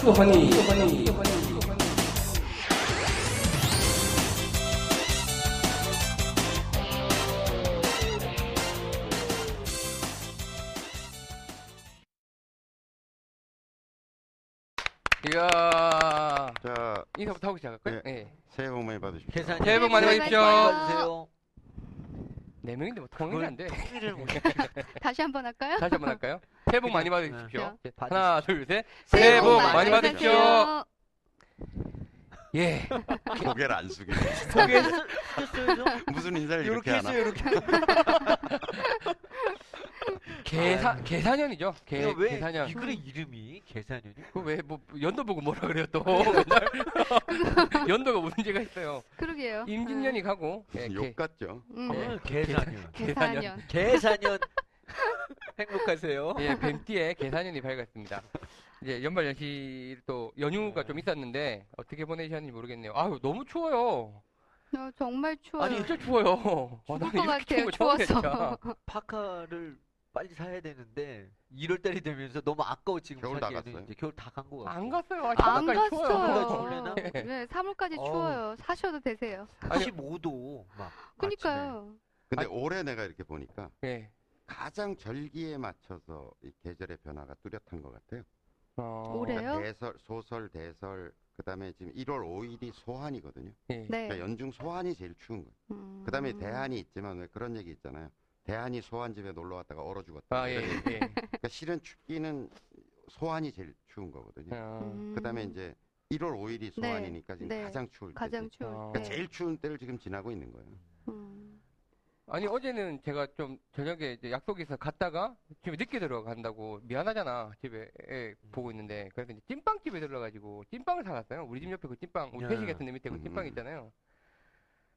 수환이 이야 자, 인사부터 하고 시작할까요? 네. 네. 새해 복 많이 받으십시오. 계산 새해 복 많이 받으십시오. 받으세요. 네 명인데 뭐 통일이 안 돼. 통일을 못 다시 한번 할까요? 다시 한번 할까요? 새해 복 많이 받으십시오. 네. 네, 하나, 둘, 셋. 새해 복복 많이 받으십시오. 예. 고개를 안 숙이네. 저게 쓰겠어요, 무슨 인사를 이렇게 이렇게 하나? 했어요, 이렇게. 계산년이죠. 계 이거 왜 계산년. 이 그래 이름이 계산년이? 그왜뭐 연도 보고 뭐라 그래요 또 맨날 연도가 문제가 있어요. 그러게요. 임진년이 가고 예, 무슨 욕 같죠? 음, 네. 어, 계산년. 계산년. 계산년. 행복하세요. 예, 뱀띠에 계산년이 밝았습니다. 이제 연말 연시 또 연휴가 좀 있었는데 어떻게 보내셨는지 모르겠네요. 아유 너무 추워요. 어, 정말 추워요. 아니 진짜 추워요. 와, 죽을 나는 것 이렇게 같아요. 거 추워서. 파카를 빨리 사야 되는데 1월 달이 되면서 너무 아까워 지금 겨울 다 사기에는 갔어요? 이제 겨울 다 간 거 같고. 안 갔어요. 아, 안 추워요. 갔어요. 갔어요. 추울래나? 네, 3월까지 어우. 추워요. 사셔도 되세요. 아니, 15도 막. 그니까요. 근데 아니- 올해 내가 이렇게 보니까 예. 가장 절기에 맞춰서 이 계절의 변화가 뚜렷한 것 같아요. 어, 올해요? 그러니까 대설, 소설, 대설, 그다음에 지금 1월 5일이 소환이거든요. 예. 네. 그러니까 연중 소환이 제일 추운 거예요. 음. 그다음에 대한이 있지만 왜 그런 얘기 있잖아요. 대한이 소환 집에 놀러 왔다가 얼어 죽었다. 아, 예. 예. 그러니까 실은 춥기는 소환이 제일 추운 거거든요. 어, 음. 그다음에 이제 1월 5일이 네, 소환이니까 지금 네. 가장 추울 때. 가장 추울 어. 때. 그러니까 제일 추운 때를 지금 지나고 있는 거예요. 음. 아니 어제는 제가 좀 저녁에 이제 약속이 있어 갔다가 집에 늦게 들어간다고 미안하잖아 집에 에, 보고 있는데 그래서 이제 찐빵집에 들러가지고 찐빵을 사갔어요 우리 집 옆에 그 찐빵 우리 야. 회식 같은 데 밑에 그 음. 찐빵 있잖아요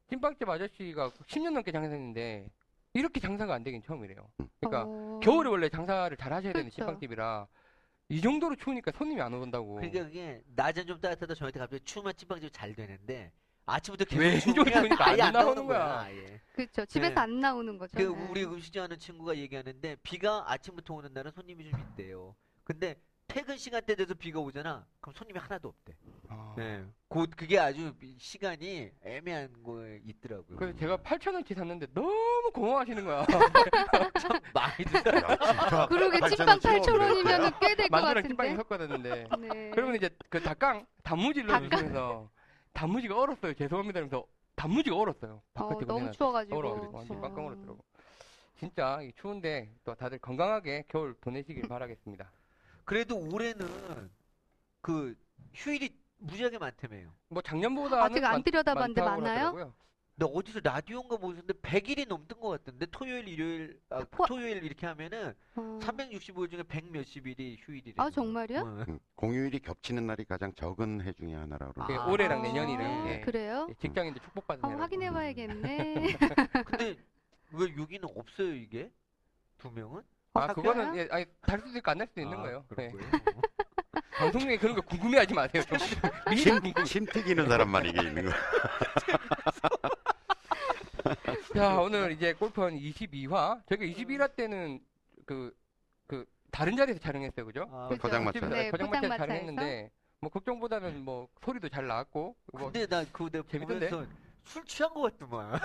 찐빵집 아저씨가 10년 넘게 장사했는데 이렇게 장사가 안 되긴 처음이래요 그러니까 어. 겨울에 원래 장사를 잘 하셔야 되는 그렇죠. 찐빵집이라 이 정도로 추우니까 손님이 안 오던다고 그러니까 그게 낮은 좀 따뜻하다 저녁 때 갑자기 추우면 찐빵집이 잘 되는데 아침부터 왜 계속 좀 추우면 추우니까 아예 안안 나오는 나오는 거야. 거야. 아예. 그렇죠. 집에서 네. 안 나오는 거죠. 그 네. 우리 음식하는 친구가 얘기하는데 비가 아침부터 오는 날은 손님이 좀 있대요. 근데 퇴근 시간대 돼서 비가 오잖아. 그럼 손님이 하나도 없대. 아. 네. 곧 그게 아주 시간이 애매한 거에 있더라고요. 그래서 제가 8,000원치 샀는데 너무 고마워하시는 거야 참 많이. 야, 진짜. 그러게 8,000원 찐빵 치워, 8,000원이면 꽤 될 것 만두랑 찐빵이 같은데. 섞어놨는데 네. 그러면 이제 그 닭강 단무지를 닭강. 넣으면서 단무지가 얼었어요. 죄송합니다. 이러면서 단무지가 얼었어요. 어, 바깥에 너무 추워가지고. 얼어. 완전 어. 깜깜 얼었더라고. 진짜 이 추운데 또 다들 건강하게 겨울 보내시길 바라겠습니다. 그래도 올해는 그 휴일이 무지하게 많다며요. 뭐 작년보다는 아직 안 많- 들여다봤는데 많다고? 그러더라고요. 근데 어디서 라디오인가 보셨는데 100일이 넘던 것 같던데 토요일, 일요일, 아, 포- 토요일 이렇게 하면은 어. 365일 중에 100 몇십 일이 휴일이래. 아, 정말요? 음, 공휴일이 겹치는 날이 가장 적은 해 중에 하나라고 그 그러더라고요. 아. 올해랑 내년이랑 아, 예. 그래요? 예, 직장인들 축복받은 어, 해라고. 확인해봐야겠네. 근데 왜 여기는 없어요 이게? 두 명은? 아 아, 그거는? 예, 아니 달 수도 있고 안 날 수도 있는 아, 거예요. 예. 거예요? 방송 중에 그런 거 궁금해하지 마세요. 좀 미리 침, 궁금. 침 튀기는 사람만 이게 있는 거야. 자, 오늘 이제 골프원 22화. 저희가 21화 때는 그, 그, 다른 자리에서 촬영했어요. 그죠? 아, 그죠. 포장마차. 집에서 네, 포장마차에서 포장마차에서. 촬영했는데, 뭐, 걱정보다는 뭐, 소리도 잘 나왔고, 뭐, 근데 나 그거 내가 재밌던데? 보면서 술 취한 것 같더만.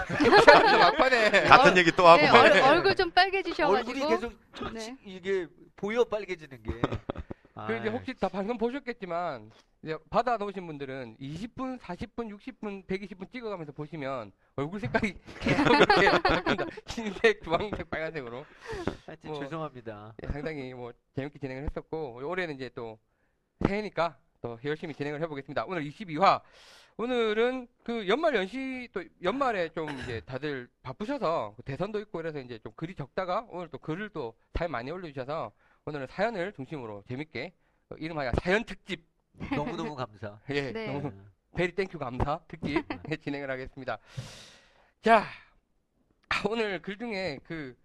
막판에. 같은 얘기 또 하고 네, 말해. 얼, 얼굴 좀 얼굴이 빨개지셔가지고. 계속 네. 치- 이게 보여 빨개지는 게. 그 이제 아이, 혹시 다 방송 보셨겠지만, 이제 받아 놓으신 분들은 20분, 40분, 60분, 120분 찍어가면서 보시면 얼굴 색깔이 계속 이렇게. 흰색, 주황색, 빨간색으로. 하여튼 뭐, 죄송합니다. 예, 상당히 뭐 재밌게 진행을 했었고 올해는 이제 또 새해니까 또 열심히 진행을 해보겠습니다. 오늘 22화. 오늘은 그 연말 연시 또 연말에 좀 이제 다들 바쁘셔서 그 대선도 있고 그래서 이제 좀 글이 적다가 오늘 또 글을 또 잘 많이 올려주셔서 오늘은 사연을 중심으로 재밌게 어, 이름하여 사연 특집 너무너무 감사. 예 네. 너무 음. very thank you 감사 특집 진행을 하겠습니다. 자 아, 오늘 글 중에 그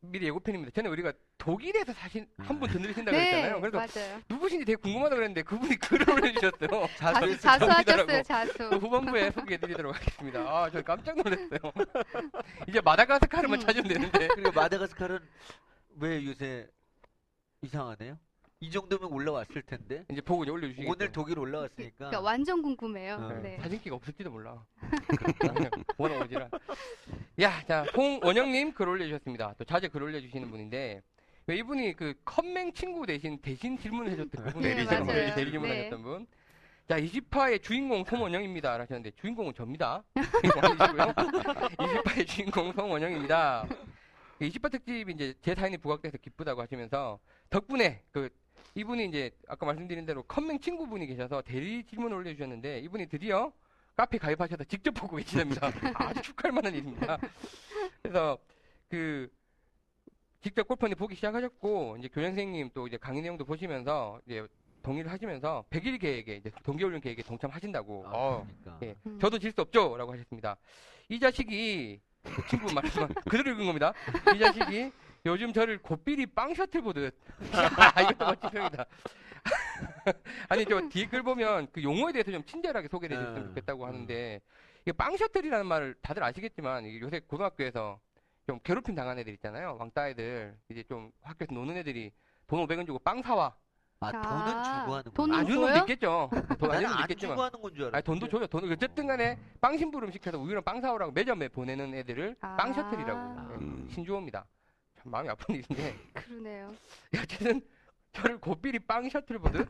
미리 예고편입니다. 전에 우리가 독일에서 사신 한분더 늘으신다고 네, 그랬잖아요. 그래서 맞아요. 누구신지 되게 궁금하다 그랬는데 그분이 글을 올려주셨어요. 자, 자수 자수하셨어요, 그 자수. 후반부에 소개해드리도록 하겠습니다. 아, 저 깜짝 놀랐어요. 이제 마다가스카르만 음. 찾으면 되는데. 그리고 마다가스카르는 왜 요새 이상하네요? 이 정도면 올라왔을 텐데. 이제 보고 이제 올려주시겠죠. 오늘 독일 올라왔으니까. 그러니까 완전 궁금해요. 어. 네. 사진기가 없을지도 몰라. 워낙 오지라. 야, 자, 홍원영님 글 올려주셨습니다. 또 자주 글 올려주시는 분인데, 왜 이분이 그 컴맹 친구 대신 대신 질문을 해줬던 그분 네, 대리 질문, 맞아요. 대리 질문 네. 하셨던 분. 자, 20화의 주인공 송원영입니다. 하셨는데, 주인공은 접니다. 주인공 아니시고요. 20화의 주인공 송원영입니다. 20화 특집이 이제 제 사연이 부각돼서 기쁘다고 하시면서, 덕분에 그 이분이 이제 아까 말씀드린 대로 컴맹 친구분이 계셔서 대리 질문을 올려주셨는데 이분이 드디어 카페 가입하셔서 직접 보고 계시답니다. 아주 축하할 만한 일입니다. 그래서 그 직접 골퍼니 보기 시작하셨고 이제 교장선생님 또 이제 강의 내용도 보시면서 이제 동의를 하시면서 100일 계획에 이제 동계훈련 계획에 동참하신다고. 아, 어, 그러니까. 예. 음. 저도 질 수 없죠라고 하셨습니다. 이 자식이 그 친구 말씀 그대로 읽은 겁니다. 이 자식이 요즘 저를 고삐리 빵 셔틀 보듯 이것도 멋진 표현이다. 아니 저 뒤에 글 보면 그 용어에 대해서 좀 친절하게 소개해 주셨으면 음, 좋겠다고 음. 하는데 이게 빵 셔틀이라는 말을 다들 아시겠지만 이게 요새 고등학교에서 좀 괴롭힘 당한 애들 있잖아요. 왕따 애들 이제 좀 학교에서 노는 애들이 돈 500원 주고 빵 사와. 아, 자, 돈은 주고 하는 거야. 안 주는 놈도 줘요? 있겠죠. 돈 안 나는 주는 놈도 안 있겠지만. 주고 하는 건 줄 알았어. 아니 돈도 줘요. 돈 어쨌든 간에 빵 심부름 시켜서 우유랑 빵 사오라고 매점에 보내는 애들을 아. 빵 셔틀이라고 예, 음. 신조어입니다. 참 마음이 아픈 일인데 그러네요. 어쨌든 저를 고삐리 빵 셔틀 보듯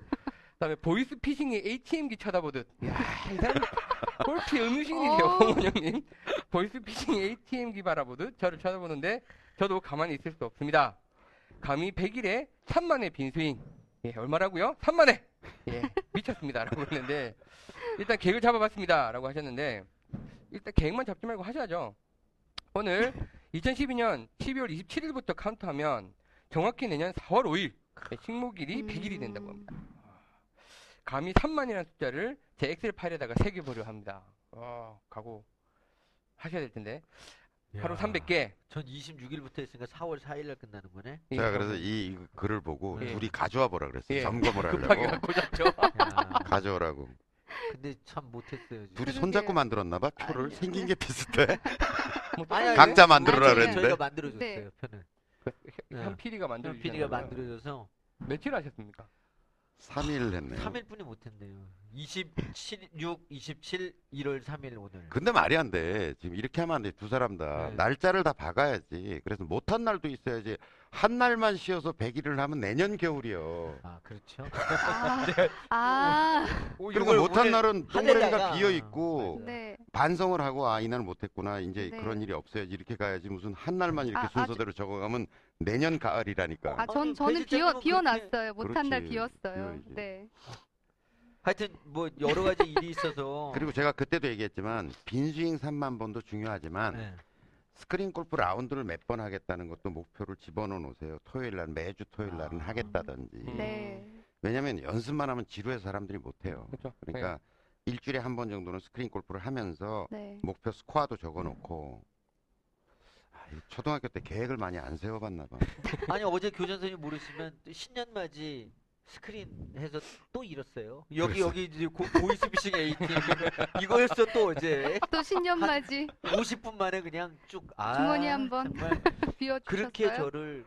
그다음에 보이스 피싱의 ATM기 쳐다보듯 야 이 사람 골프의 음유시인이세요 어. 홍원영님 보이스 피싱의 ATM기 바라보듯 저를 쳐다보는데 저도 가만히 있을 수 없습니다. 감히 100일에 3만의 빈스윙 예, 얼마라고요? 3만회 예, 미쳤습니다 라고 했는데 일단 계획을 잡아봤습니다. 라고 하셨는데 일단 계획만 잡지 말고 하셔야죠. 오늘 2012년 12월 27일부터 카운트하면 정확히 내년 4월 5일 식목일이 100일이 된다고 합니다 감히 3만이라는 숫자를 제 엑셀 파일에다가 새겨보려 합니다 어, 각오 하셔야 될 텐데 하루 야, 300개 전 26일부터 했으니까 4월 4일 날 끝나는 거네. 예, 제가 그래서 이, 이 글을 보고 예. 둘이 가져와 보라 그랬어요. 예. 점검을 급하게 하려고. 갖고 잡죠 가져오라고. 근데 참 못했어요. 지금. 둘이. 손잡고 만들었나 봐. 표를 아니. 생긴 게 비슷해. 뭐 아니, 아니, 각자 만들어라 아니, 그랬는데. 저희가 만들어줬어요 네. 편을. 네. 현 PD가 만들어 현 PD가 만들어줘서 며칠 하셨습니까? 3일 했네요. 3일뿐이 못했네요. 27, 6, 27, 1월 3일 오늘. 근데 말이 안 돼. 지금 이렇게 하면 안 돼. 두 사람 다. 네. 날짜를 다 박아야지. 그래서 못한 날도 있어야지. 한 날만 쉬어서 100일을 하면 내년 겨울이요. 아 그렇죠. 아, 네. 아, 그리고 못한 날은 동그라미가 비어 있고 네. 반성을 하고 아 이날 못했구나 이제 네. 그런 일이 없어야지 이렇게 가야지 무슨 한 날만 이렇게 아, 순서대로 적어가면 내년 가을이라니까. 아, 전 아니, 저는 비워 잡으면 비워놨어요. 못한 날 그렇지. 비웠어요. 비워야지. 네. 하여튼 뭐 여러 가지 일이 있어서. 그리고 제가 그때도 얘기했지만 빈스윙 3만 번도 중요하지만 네. 스크린 골프 라운드를 몇 번 하겠다는 것도 목표를 집어넣어 놓으세요. 토요일 날 매주 토요일 날은 아. 하겠다든지. 음. 네. 왜냐면 연습만 하면 지루해서 사람들이 못 해요. 그렇죠. 그러니까 일주일에 한 번 정도는 스크린 골프를 하면서 네. 목표 스코어도 적어 놓고 아, 이 초등학교 때 계획을 많이 안 세워 봤나 봐. 아니 어제 교장 선생님 모르시면 또 신년 맞이 스크린 해서 또 잃었어요. 여기 그랬어. 여기 이제 고, 보이스피싱 ATM 이거였어 또 어제 또 신년맞이 50분 만에 그냥 쭉 아, 주머니 한번 정말 비워주셨어요. 그렇게 저를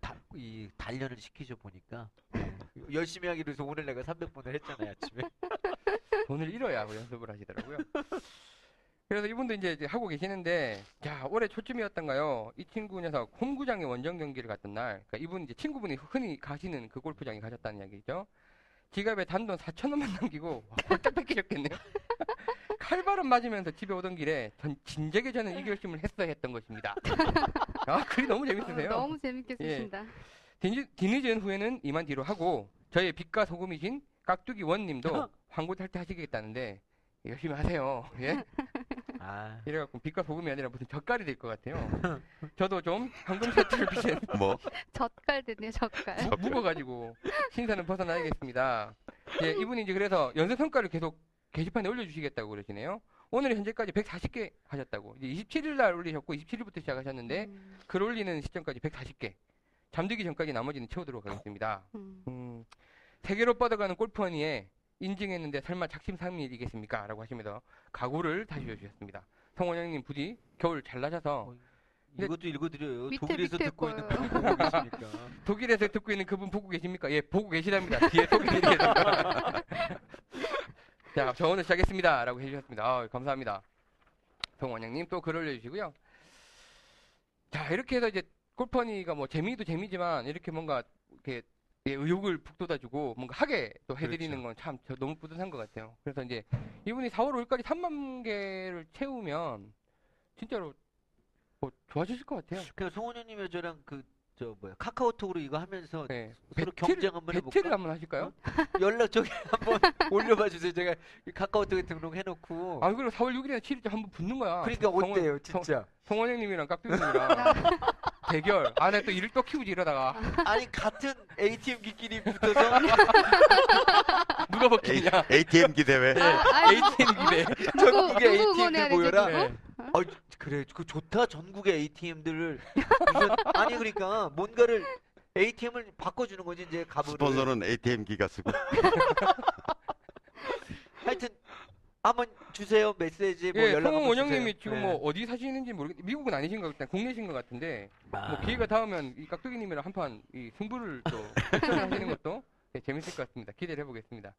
다, 이 단련을 시키죠 보니까 네. 열심히 하기로 해서 오늘 내가 300번을 했잖아요 아침에. 돈을 잃어야 뭐 연습을 하시더라고요. 그래서 이분도 이제 이제 하고 계시는데, 자, 올해 초쯤이었던가요? 이 친구 녀석 홈구장에 원정 경기를 갔던 날, 그러니까 이분 이제 친구분이 흔히 가시는 그 골프장에 가셨다는 이야기죠. 지갑에 단돈 4천 원만 남기고, 와, 홀딱 뺏기셨겠네요. 칼바람 맞으면서 집에 오던 길에 전 진작에 저는 이 결심을 했어야 했던 것입니다. 아, 글이 너무 재밌으세요. 어, 너무 재밌게 예. 쓰신다. 뒤늦- 뒤늦은 후에는 이만 뒤로 하고 저의 빛과 소금이신 깍두기 원님도 광고 탈퇴 하시겠다는데 열심히 하세요. 예? 아 이래갖고 빛과 소금이 아니라 무슨 젓갈이 될 것 같아요. 저도 좀 황금 셔틀을 빛은 뭐 젓갈 됐네요, 젓갈. 무- 묵어가지고 신선을 벗어나야겠습니다. 예, 이분이 이제 그래서 연습 성과를 계속 게시판에 올려주시겠다고 그러시네요. 오늘 현재까지 140개 하셨다고. 이제 27일 날 올리셨고 27일부터 시작하셨는데 음, 글 올리는 시점까지 140개. 잠들기 전까지 나머지는 채우도록 하겠습니다. 음. 음, 세계로 뻗어가는 골프원이에 인증했는데 설마 작심삼일이겠습니까? 라고 하시면서 각오를 다시 해 주셨습니다. 성원영님 부디 겨울 잘 나셔서 이것도 읽어드려요. 밑에, 독일에서 밑에 듣고 있는 거요. 분이 보고 계시니까. 독일에서 듣고 있는 그분 보고 계십니까? 예, 보고 계시답니다. 뒤에 소개해드리겠습니다. 자, 저 오늘 시작했습니다. 라고 해주셨습니다. 아, 감사합니다. 송원영님 또 글 올려주시고요. 자, 이렇게 해서 이제 골퍼니가 뭐 재미도 재미지만 이렇게 뭔가 이렇게 예, 의욕을 북돋아주고 뭔가 하게 또 해드리는 그렇죠. 건참 너무 뿌듯한 것 같아요. 그래서 이제 이분이 4월 5일까지 3만 개를 채우면 진짜로 뭐 좋아지실 것 같아요. 그냥 송원영님이 저랑 그 저 뭐야 카카오톡으로 이거 하면서 네. 서로 배틀- 경쟁 한번 해볼까? 배틀을 한번 하실까요? 연락 저기 한번 올려봐 주세요. 제가 이 카카오톡에 등록해놓고. 아, 그리고 4월 6일이나 7일째 한번 붙는 거야. 그러니까 성원- 어때요, 성- 진짜? 송원영님이랑 깍두기님이랑 대결. 아, 내가 또 일을 또 키우지 이러다가 아니 같은 ATM 기끼리 붙어서 누가 먹히냐? ATM 기 대회. 아, 아니, ATM 기대. 전국의 누구 ATM들 응원해야 되지, 모여라. 네. 아 그래 그 좋다 전국의 ATM들을 아니 그러니까 뭔가를 ATM을 바꿔주는 거지 이제 가부를. 스폰서는 ATM 기가 쓰고. 하여튼 한번 주세요 메시지 뭐 예, 연락 한번 원영님이. 지금 네. 뭐 어디 사시는지 모르겠는데 미국은 아니신 것 같아요. 국내신 것 같은데 뭐 아. 기회가 닿으면 이 깍두기님이랑 한판 이 승부를 또 하시는 것도 예, 재밌을 것 같습니다. 기대를 해보겠습니다.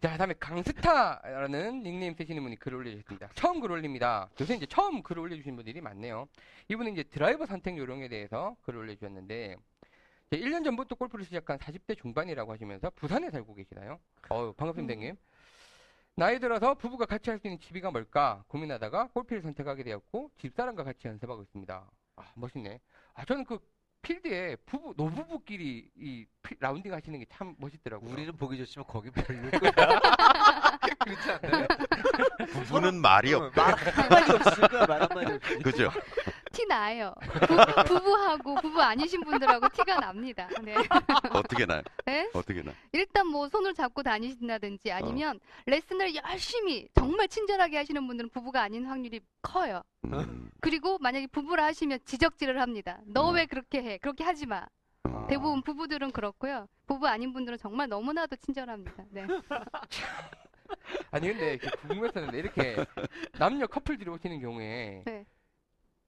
자, 다음에 강스타라는 닉네임 쓰시는 분이 글을 올려주셨습니다. 처음 글 올립니다. 요새 이제 처음 글을 올려주신 분들이 많네요. 이분은 이제 드라이버 선택 요령에 대해서 글을 올려주셨는데, 이제 1년 전부터 골프를 시작한 40대 중반이라고 하시면서 부산에 살고 계시나요? 어우, 반갑습니다, 형님. 나이 들어서 부부가 같이 할 수 있는 취미가 뭘까 고민하다가 골프를 선택하게 되었고, 집사람과 같이 연습하고 있습니다. 아, 멋있네. 아, 저는 그 필드에 부부, 노부부끼리 이 피- 라운딩 하시는 게 참 멋있더라고요. 우리는 보기 좋지만 거긴 별로일 거야. 그렇지 않나요? 부부는 말이 어, 없대. 말 한 마디 없을 거야 말 한마디 없이. 그죠? 티 나요. 부, 부하고 부부 아니신 분들하고 티가 납니다. 네. 어떻게 나? 네? 어떻게 나? 일단 뭐 손을 잡고 다니신다든지 아니면 레슨을 열심히 정말 친절하게 하시는 분들은 부부가 아닌 확률이 커요. 음, 그리고 만약에 부부라 하시면 지적질을 합니다. 너 음. 왜 그렇게 해? 그렇게 하지 마. 어. 대부분 부부들은 그렇고요. 부부 아닌 분들은 정말 너무나도 친절합니다. 네. 아니 근데 이렇게 궁금했었는데 이렇게 남녀 커플들이 오시는 경우에 네.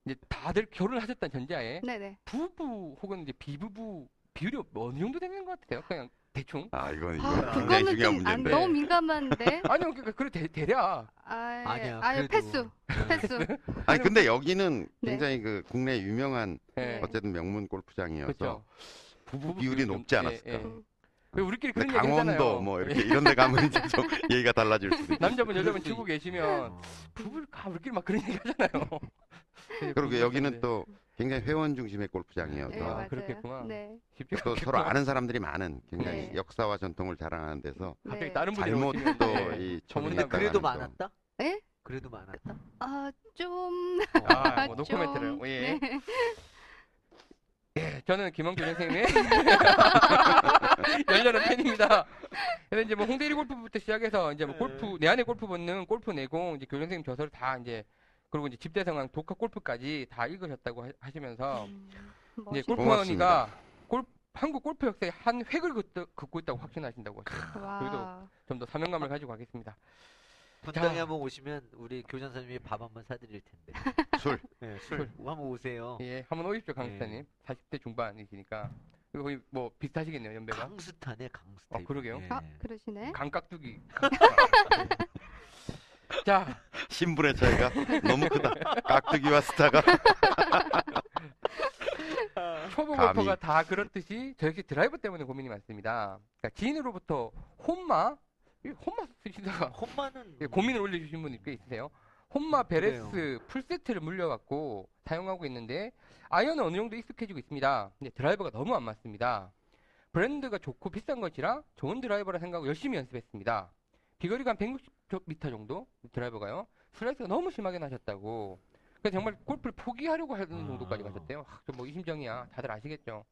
이제 다들 결혼하셨다는 전제하에 네네. 부부 혹은 이제 비부부 비율이 어느 정도 되는 것 같아요? 그냥 대충? 아 이건 이거 아, 굉장히 그거는 중요한 좀 안, 문제인데. 너무 민감한데. 아니요, 그러니까 그래 대, 대략 아, 아니야, 아유, 그래도. 패스. 패스. 아니 근데 여기는 네. 굉장히 그 국내 유명한 예, 어쨌든 명문 골프장이어서 그렇죠. 부부 비율이 좀- 높지 예, 않았을까. 예. 왜 우리끼리 그런 얘기 하잖아요. 강원도 뭐 이렇게 이런 데 가면 이제 좀 얘기가 달라질 수도 있고. 남자분 여자분 있- 계시면 어. 부부를 가 우리끼리 막 그런 얘기 하잖아요. 그리고 여기는 또 굉장히 회원 중심의 네, 골프장이어서 아, 맞아요. 그렇겠구나. 네. 또 서로 아는 사람들이 많은 굉장히 네. 역사와 전통을 자랑하는 데서 갑자기 네. 다른 분들이 잘못 오시면 또 네. 이 전문 근데 나가는 그래도 또- 많았다? 예? 그래도 많았다? 아, 좀. 아, 뭐 좀, 노코멘트를. 예. 네. 예, 저는 김원규 선생님의 열렬한 팬입니다. 그래서 이제 뭐 홍대리 골프부터 시작해서 이제 뭐 골프 내 안에 골프 본능, 골프 내공, 이제 교장 선생님 저서를 다 이제 그리고 이제 집대성황 독학 골프까지 다 읽으셨다고 하- 하시면서 음, 이제 골프원이가 골 한국 골프 역사에 한 획을 긋- 긋고 있다고 확신하신다고 하시죠. 와. 좀더 사명감을 가지고 가겠습니다. 분당에 자. 한번 오시면 우리 교장 선생님이 밥 한번 사드릴 텐데. 술 네, 술. 한번 오세요. 예, 한번 오십시오, 강 예. 스타님. 40대 중반이시니까. 그리고 거의 뭐 비슷하시겠네요, 연배가. 강스타네 강스타. 어, 그러게요. 예. 아, 그러시네. 강깍두기. 자, 신분의 차이가 너무 크다. 깍두기와 스타가 초보 감히. 골퍼가 다 그렇듯이 저 역시 드라이버 때문에 고민이 많습니다. 그러니까 지인으로부터 혼마, 이 혼마 쓰시다가 혼마는 예, 고민을 올려주신 분이 꽤 있으세요. 혼마 베레스 그래요. 풀세트를 물려갖고 사용하고 있는데 아이언은 어느 정도 익숙해지고 있습니다. 근데 드라이버가 너무 안 맞습니다. 브랜드가 좋고 비싼 것이라 좋은 드라이버라 생각하고 열심히 연습했습니다. 비거리가 한 160m 정도 드라이버가요. 슬라이스가 너무 심하게 나셨다고. 그래서 정말 골프를 포기하려고 하는 아. 정도까지 가셨대요. 아, 좀뭐 이심정이야. 다들 아시겠죠.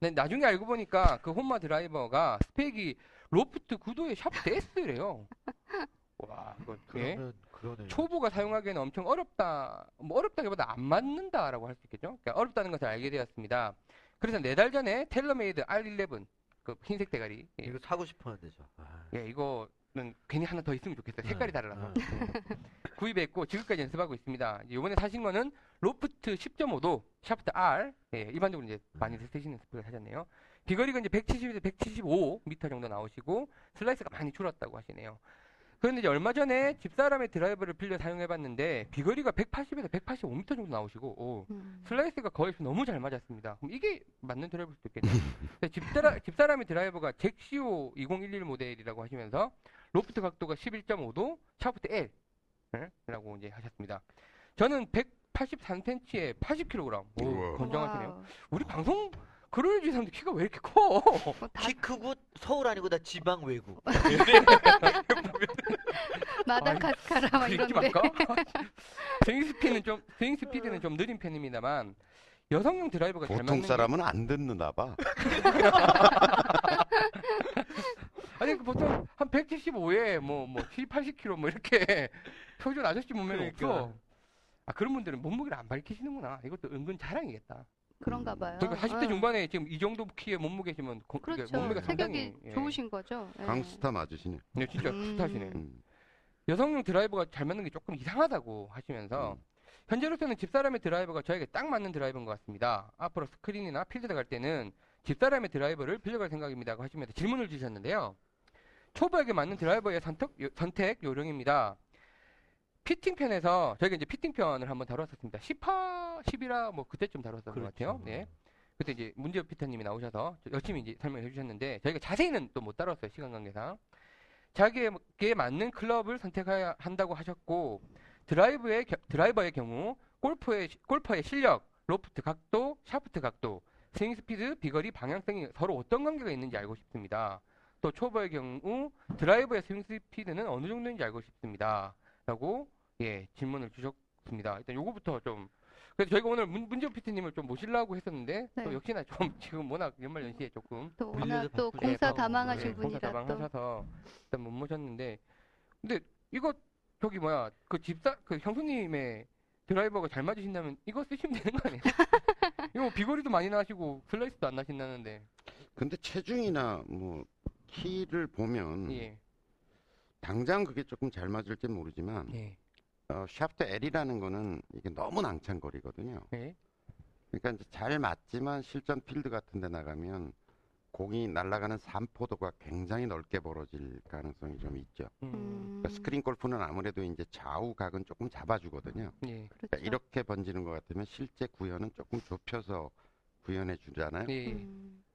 근데 나중에 알고 보니까 그 혼마 드라이버가 스펙이 로프트 구도의 샤프트 S래요. 와, 이거 예? 그러면 그러네. 초보가 사용하기에는 엄청 어렵다. 뭐 어렵다기보다 안 맞는다라고 할 수 있겠죠. 그러니까 어렵다는 것을 알게 되었습니다. 그래서 네 달 전에 테일러메이드 R11 그 흰색 대가리 예, 이거 사고 싶었는데 저. 아. 예, 이거는 괜히 하나 더 있으면 좋겠어요. 색깔이 네. 달라서 네. 구입했고 지금까지 연습하고 있습니다. 이번에 사신 거는 로프트 10.5도, 샤프트 R, 예, 일반적으로 이제 많이 쓰시는 스펙을 하셨네요. 비거리가 이제 170에서 175m 정도 나오시고 슬라이스가 많이 줄었다고 하시네요. 그런데 이제 얼마 전에 집사람의 드라이버를 빌려 사용해봤는데 비거리가 180에서 185m 정도 나오시고 오, 음. 슬라이스가 거의 너무 잘 맞았습니다. 그럼 이게 맞는 드라이버일 수도 있겠네요. 집사라, 집사람의 드라이버가 젝시오 2011 모델이라고 하시면서 로프트 각도가 11.5도, 샤프트 L 예? 라고 이제 하셨습니다. 저는 183cm에 80kg. 오. 건장하시네요. 우리 방송 그럴 지 사람들 키가 왜 이렇게 커? 뭐다키 크고 서울 아니고 나 지방 외국. 마다가스카르 막 이런데. 많까? 스윙 스피드는 좀 스윙 스피드는 좀 느린 편입니다만 여성용 드라이버가 잘 보통 맞는 게- 사람은 안 듣는다 봐. 아니 그 보통 한 175에 뭐뭐 7, 80kg 뭐 이렇게 표준 아저씨 없어. 그러니까. 아 그런 분들은 몸무게를 안 밝히시는구나. 이것도 은근 자랑이겠다. 그런가 봐요. 그러니까 40대 어. 중반에 지금 이 정도 키의 몸무게시면 고- 이게 그렇죠. 몸무게가 상당히 체격이 예. 좋으신 거죠. 예. 강스타 맞으시네. 네, 진짜 음. 스타시네. 음. 여성용 드라이버가 잘 맞는 게 조금 이상하다고 하시면서 음. 현재로서는 집사람의 드라이버가 저에게 딱 맞는 드라이버인 것 같습니다. 앞으로 스크린이나 필드 갈 때는 집사람의 드라이버를 빌려갈 생각입니다고 하시면서 질문을 주셨는데요. 초보에게 맞는 드라이버의 선택, 요- 선택 요령입니다. 피팅 편에서 저희가 이제 피팅 편을 한번 다뤘었습니다. 10화, 11화 뭐 그때쯤 다뤘던 것 같아요. 그렇죠. 네. 그때 이제 문재엽 fitter님이 나오셔서 열심히 이제 설명해 주셨는데 저희가 자세히는 또 못 다뤘어요 시간 관계상. 자기에게 맞는 클럽을 선택해야 한다고 하셨고 드라이브의 겨- 드라이버의 경우 골프의 시- 골퍼의 실력, 로프트 각도, 샤프트 각도, 스윙 스피드, 비거리, 방향성이 서로 어떤 관계가 있는지 알고 싶습니다. 또 초보의 경우 드라이버의 스윙 스피드는 어느 정도인지 알고 싶습니다. 라고 예 질문을 주셨습니다. 일단 요거부터 좀 그래서 저희가 오늘 문, 문재엽 fitter님을 좀 모시려고 했었는데 또 네. 역시나 좀 지금 워낙 연말 연시에 조금 또 워낙 또. 공사 네, 다망하신 네, 공사 분이라 또. 다망하셔서 일단 못 모셨는데 근데 이거 저기 뭐야 그 집사 그 형수님의 드라이버가 잘 맞으신다면 이거 쓰시면 되는 거 아니에요? 이거 비거리도 많이 나시고 슬라이스도 안 나신다는데 근데 체중이나 뭐 키를 보면 예 당장 그게 조금 잘 맞을지 모르지만 예. 어, 샤프트 L이라는 거는 이게 너무 낭창거리거든요. 예. 그러니까 이제 잘 맞지만 실전 필드 같은 데 나가면 공이 날아가는 산포도가 굉장히 넓게 벌어질 가능성이 좀 있죠. 음. 음, 그러니까 스크린 골프는 아무래도 이제 좌우 각은 조금 잡아주거든요. 예. 그러니까 그렇죠. 이렇게 번지는 것 같으면 실제 구현은 조금 좁혀서 구현해 주잖아요. 예. 그러니까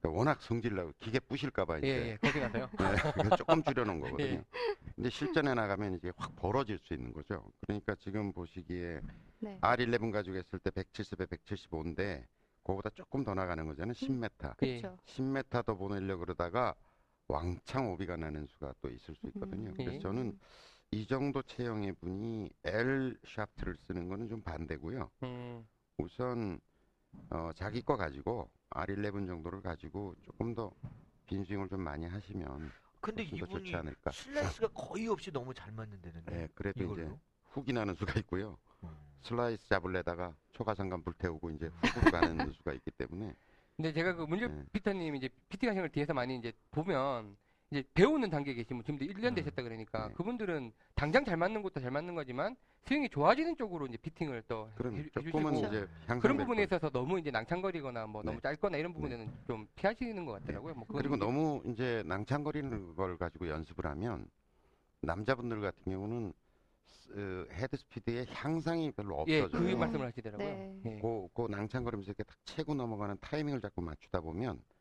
워낙 성질나고 기계 부실까봐 예. 이제 예. 거기 나서요. 네, 조금 줄여놓은 거거든요. 예. 근데 실전에 나가면 이제 확 벌어질 수 있는 거죠. 그러니까 지금 보시기에 네. R11 가지고 했을 때 170에 175인데 그거보다 조금 더 나가는 거잖아요. 10m. 예. 그렇죠. 10m 더 보내려고 그러다가 왕창 오비가 나는 수가 또 있을 수 있거든요. 음. 그래서 예. 저는 이 정도 체형의 분이 L 샤프트를 쓰는 거는 좀 반대고요. 음. 우선 어, 자기 거 가지고 R11 정도를 가지고 조금 더 빈스윙을 좀 많이 하시면 근데 이분이 좋지 않을까. 슬라이스가 거의 없이 너무 잘 맞는다는데. 네, 그래도 이제 이걸로. 훅이 나는 수가 있고요. 음. 슬라이스 잡을래다가 초가삼간 불태우고 이제 훅으로 가는 수가 있기 때문에 근데 제가 그 문재 네. fitter님 이제 피팅 하시는 걸 뒤에서 많이 이제 보면 이제 배우는 단계에 계시면 지금도 1년 음. 되셨다 그러니까 네. 그분들은 당장 잘 맞는 것도 잘 맞는 거지만 스윙이 좋아지는 쪽으로 이제 피팅을 또 해- 조금은 해주시고 이제 그런 부분에 있어서 너무 이제 낭창거리거나 뭐 너무 네. 짧거나 이런 부분에는 좀 피하시는 것 같더라고요. 뭐 그건 그리고 너무 이제 낭창거리는 걸 가지고 연습을 하면 남자분들 같은 경우는 스- 헤드 스피드의 향상이 별로 예, 없어져요. 그 말씀을 하시더라고요. 네. 예. 그, 그 낭창거리면서 이렇게 딱 채고 넘어가는 타이밍을 자꾸 맞추다 보면 그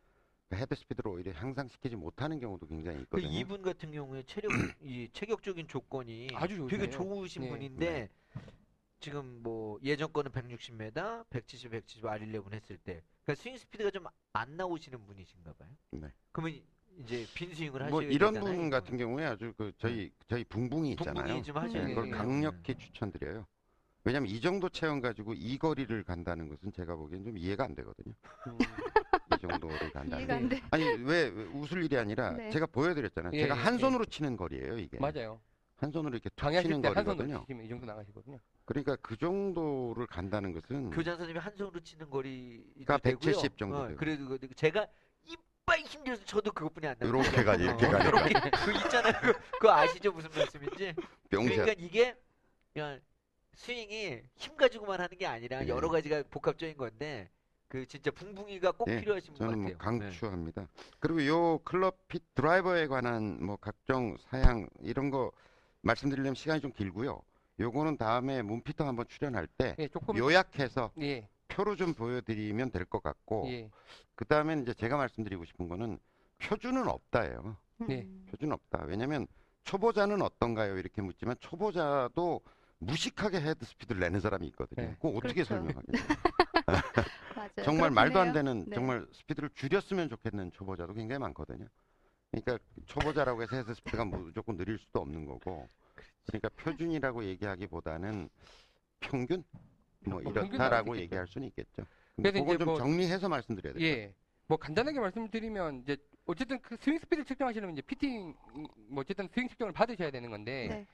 헤드 스피드를 오히려 향상시키지 못하는 경우도 굉장히 그 있거든요. 이분 같은 경우에 체력 이 체격적인 조건이 아주 좋으시네요. 되게 좋으신 네. 분인데 지금 뭐 예전 거는 160m, 170, 170 R11 했을 때 그러니까 스윙 스피드가 좀 안 나오시는 분이신가 봐요. 네. 그러면 이제 빈 스윙을 하셔야 뭐 이런 되잖아요. 분 같은 경우에 아주 그 저희 저희 붕붕이 있잖아요. 붕붕이 네, 그걸 네. 강력히 추천드려요. 왜냐면 이 정도 체형 가지고 이 거리를 간다는 것은 제가 보기엔 좀 이해가 안 되거든요. 정도를 간다는 이해가 안 게. 돼. 아니 왜, 왜 웃을 일이 아니라 네. 제가 보여드렸잖아요. 예, 제가 예, 한 예. 손으로 치는 거리예요 이게. 맞아요. 한 손으로 이렇게 툭 치는 때한 손으로 거리거든요. 치시면 이 정도 나가시거든요. 그러니까 그 정도를 간다는 것은 교장 선생님이 한 손으로 치는 거리 그러니까 170 정도 돼요. 그래도 그- 제가 이빨 힘들어서 저도 그것뿐이 안 나요. 이렇게 가지 이렇게 가지 이렇게 그 있잖아요. 그, 그거 아시죠 무슨 말씀인지? 그러니까 이게 그냥 스윙이 힘 가지고만 하는 게 아니라 예. 여러 가지가 복합적인 건데 그 진짜 붕붕이가 꼭 예, 필요하신 분 저는 같아요. 뭐 강추합니다. 그리고 요 클럽 핏 드라이버에 관한 뭐 각종 사양 이런 거 말씀드리려면 시간이 좀 길고요. 요거는 다음에 문피터 한번 출연할 때 예, 조금 요약해서 예, 표로 좀 보여드리면 될 것 같고 예. 그 다음에 이제 제가 말씀드리고 싶은 거는 표준은 없다예요. 네. 음. 표준 없다. 왜냐면 초보자는 어떤가요? 이렇게 묻지만 초보자도 무식하게 헤드 스피드를 내는 사람이 있거든요. 네. 그거 어떻게 그렇죠. 설명하겠어요? 맞아요. 정말 그렇긴 말도 안. 되는 네. 정말 스피드를 줄였으면 좋겠는 초보자도 굉장히 많거든요. 그러니까 초보자라고 해서 헤드 스피드가 무조건 느릴 수도 없는 거고. 그러니까 표준이라고 얘기하기보다는 평균 뭐 이렇다라고. 얘기할 수는 있겠죠. 그래서 이제 좀 뭐- 정리해서 말씀드려야 돼요. 예. 뭐 간단하게 말씀드리면 이제 어쨌든 그 스윙 스피드 측정하시려면 이제 피팅 뭐 어쨌든 스윙 측정을 받으셔야 되는 건데 네.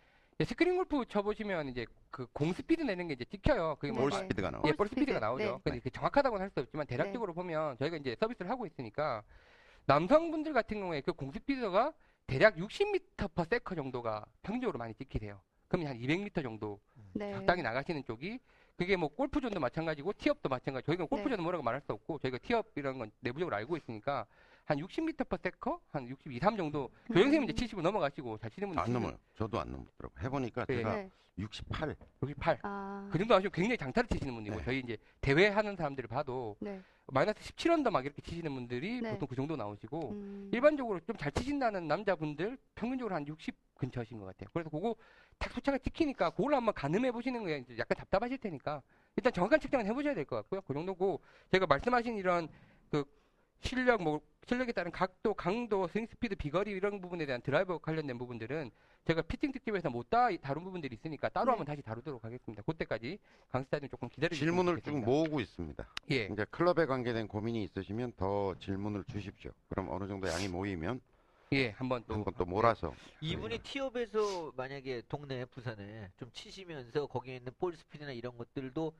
스크린 골프 쳐보시면 이제 그 공 스피드 내는 게 이제 찍혀요. 그게 뭐볼 네. 스피드가 나와. 예, 볼볼 스피드가 스피드. 나오죠. 네. 근데 그 정확하다고는 할 수 없지만 대략적으로 보면 저희가 이제 서비스를 하고 있으니까 남성분들 같은 경우에 그 공 스피드가 대략 60m/s 정도가 평균적으로 많이 찍히세요. 그러면 한 200m 정도 네. 적당히 나가시는 쪽이 그게 뭐 골프존도 마찬가지고 티업도 마찬가지. 저희가 골프존은 뭐라고 말할 수 없고 저희가 티업 이런 건 내부적으로 알고 있으니까 한 60m/s 한 62, 3 정도. 조영생님 이제 70을 넘어가시고 잘 치는 분들 안 넘어요. 저도 안 넘더라고. 해보니까 예. 제가 네. 68. 68. 아. 그 정도 하시면 굉장히 장타를 치시는 분이고 네. 저희 이제 대회 하는 사람들을 봐도 네. 마이너스 17언더 막 이렇게 치시는 분들이 네. 보통 그 정도 나오시고 음. 일반적으로 좀 잘 치신다는 남자분들 평균적으로 한 60 근처 하신 것 같아요. 그래서 그거 딱 숫자가 찍히니까 그걸로 한번 가늠해 보시는 게 이제 약간 답답하실 테니까 일단 정확한 측정은 해보셔야 될 것 같고요. 그 정도고 제가 말씀하신 이런 그 실력 뭐 실력에 따른 각도, 강도, 스윙 스피드, 비거리 이런 부분에 대한 드라이버 관련된 부분들은 제가 피팅 특집에서 못 다 다룬 부분들이 있으니까 따로 네. 한번 다시 다루도록 하겠습니다. 그때까지 강스타님 조금 기다려 주시면 질문을 쭉 좋겠습니다. 모으고 있습니다. 예. 이제 클럽에 관계된 고민이 있으시면 더 질문을 주십시오. 그럼 어느 정도 양이 모이면 예, 한번 또 한번 또 몰아서 이분이 티업에서 만약에 동네 부산에 좀 치시면서 거기에 있는 볼 스피드나 이런 것들도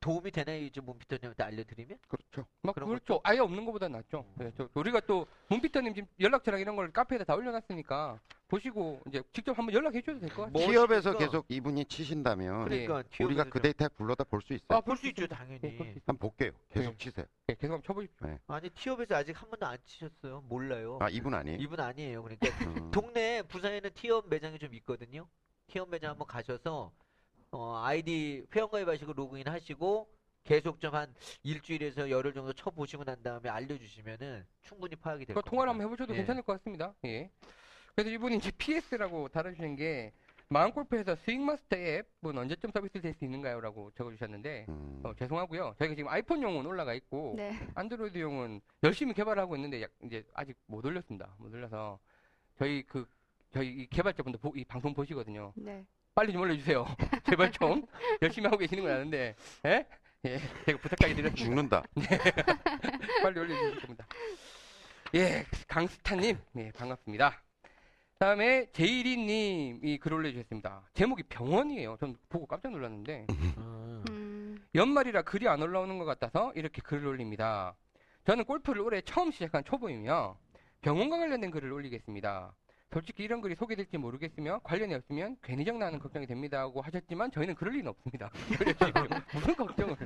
도움이 되나요? 이제 문피터님한테 알려드리면? 그렇죠. 막 그런 그렇죠. 아예 없는 것보다 낫죠. 네, 저, 우리가 또 문피터님 지금 연락처랑 이런 걸 카페에다 다 올려놨으니까 보시고 이제 직접 한번 연락해 줘도 될 것 같아요. 뭐 티업에서 멋있으니까. 계속 이분이 치신다면 그러니까 예. 우리가 그 좀- 데이터 불러다 볼 수 있어요. 아, 볼 수 있죠 예, 당연히. 볼수 있어요. 한번 볼게요. 계속 네. 치세요. 예, 계속 한번 쳐보십시오. 아니 티업에서 아직 한 번도 안 치셨어요. 몰라요. 아 이분 아니에요? 이분 아니에요. 그러니까 음. 동네 부산에는 티업 매장이 좀 있거든요. 티업 매장 한번 가셔서 어, 아이디 회원가입하시고 로그인 하시고 계속 좀 한 일주일에서 열흘 정도 쳐 보시고 난 다음에 알려주시면은 충분히 파악이 될그 겁니다. 통화를 한번 해보셔도 예. 괜찮을 것 같습니다. 예. 그래서 이분이 이제 PS라고 달아주신 게 마음골프에서 스윙마스터 앱은 언제쯤 서비스 될 수 있는가요?라고 적어주셨는데 음. 어, 죄송하고요. 저희가 지금 아이폰용은 올라가 있고 네. 안드로이드용은 열심히 개발하고 있는데 약- 이제 아직 못 올렸습니다. 못 올려서 저희 그 저희 이 개발자분들 보- 이 방송 보시거든요. 네. 빨리 좀 올려주세요. 제발 좀 열심히 하고 계시는 건 아는데, 예? 예, 제가 부탁하게 드렸습니다. 죽는다. 빨리 올려주실 겁니다. 예, 강스타님, 예, 반갑습니다. 다음에 제이리님이 글 올려주셨습니다. 제목이 병원이에요. 전 보고 깜짝 놀랐는데 음. 음. 연말이라 글이 안 올라오는 것 같아서 이렇게 글을 올립니다. 저는 골프를 올해 처음 시작한 초보이며 병원과 관련된 글을 올리겠습니다. 솔직히 이런 글이 소개될지 모르겠으며 관련이 없으면 괜히 정 나는 걱정이 됩니다고 하셨지만 저희는 그럴 리는 없습니다. 무슨 걱정을.